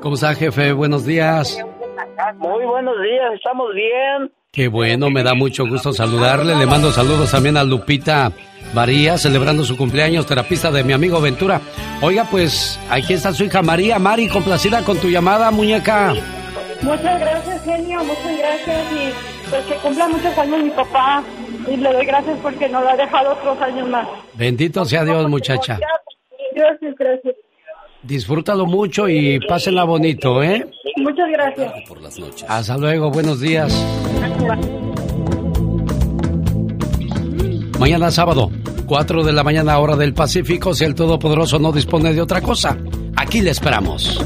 ¿Cómo está, jefe? Buenos días.
Muy buenos días, estamos bien.
Qué bueno, me da mucho gusto saludarle. Le mando saludos también a Lupita María, celebrando su cumpleaños, terapista de mi amigo Ventura. Oiga, pues aquí está su hija María. Mari, complacida con tu llamada, muñeca.
Muchas gracias, genio, muchas gracias. Y pues que cumpla muchos años mi papá. Y le doy gracias porque nos ha dejado otros años más.
Bendito sea Dios, muchacha.
Gracias, gracias.
Disfrútalo mucho y pásenla bonito, ¿eh?
Muchas gracias.
Por las noches.
Hasta luego, buenos días. Mañana sábado, 4 de la mañana hora del Pacífico, si el Todopoderoso no dispone de otra cosa. Aquí le esperamos.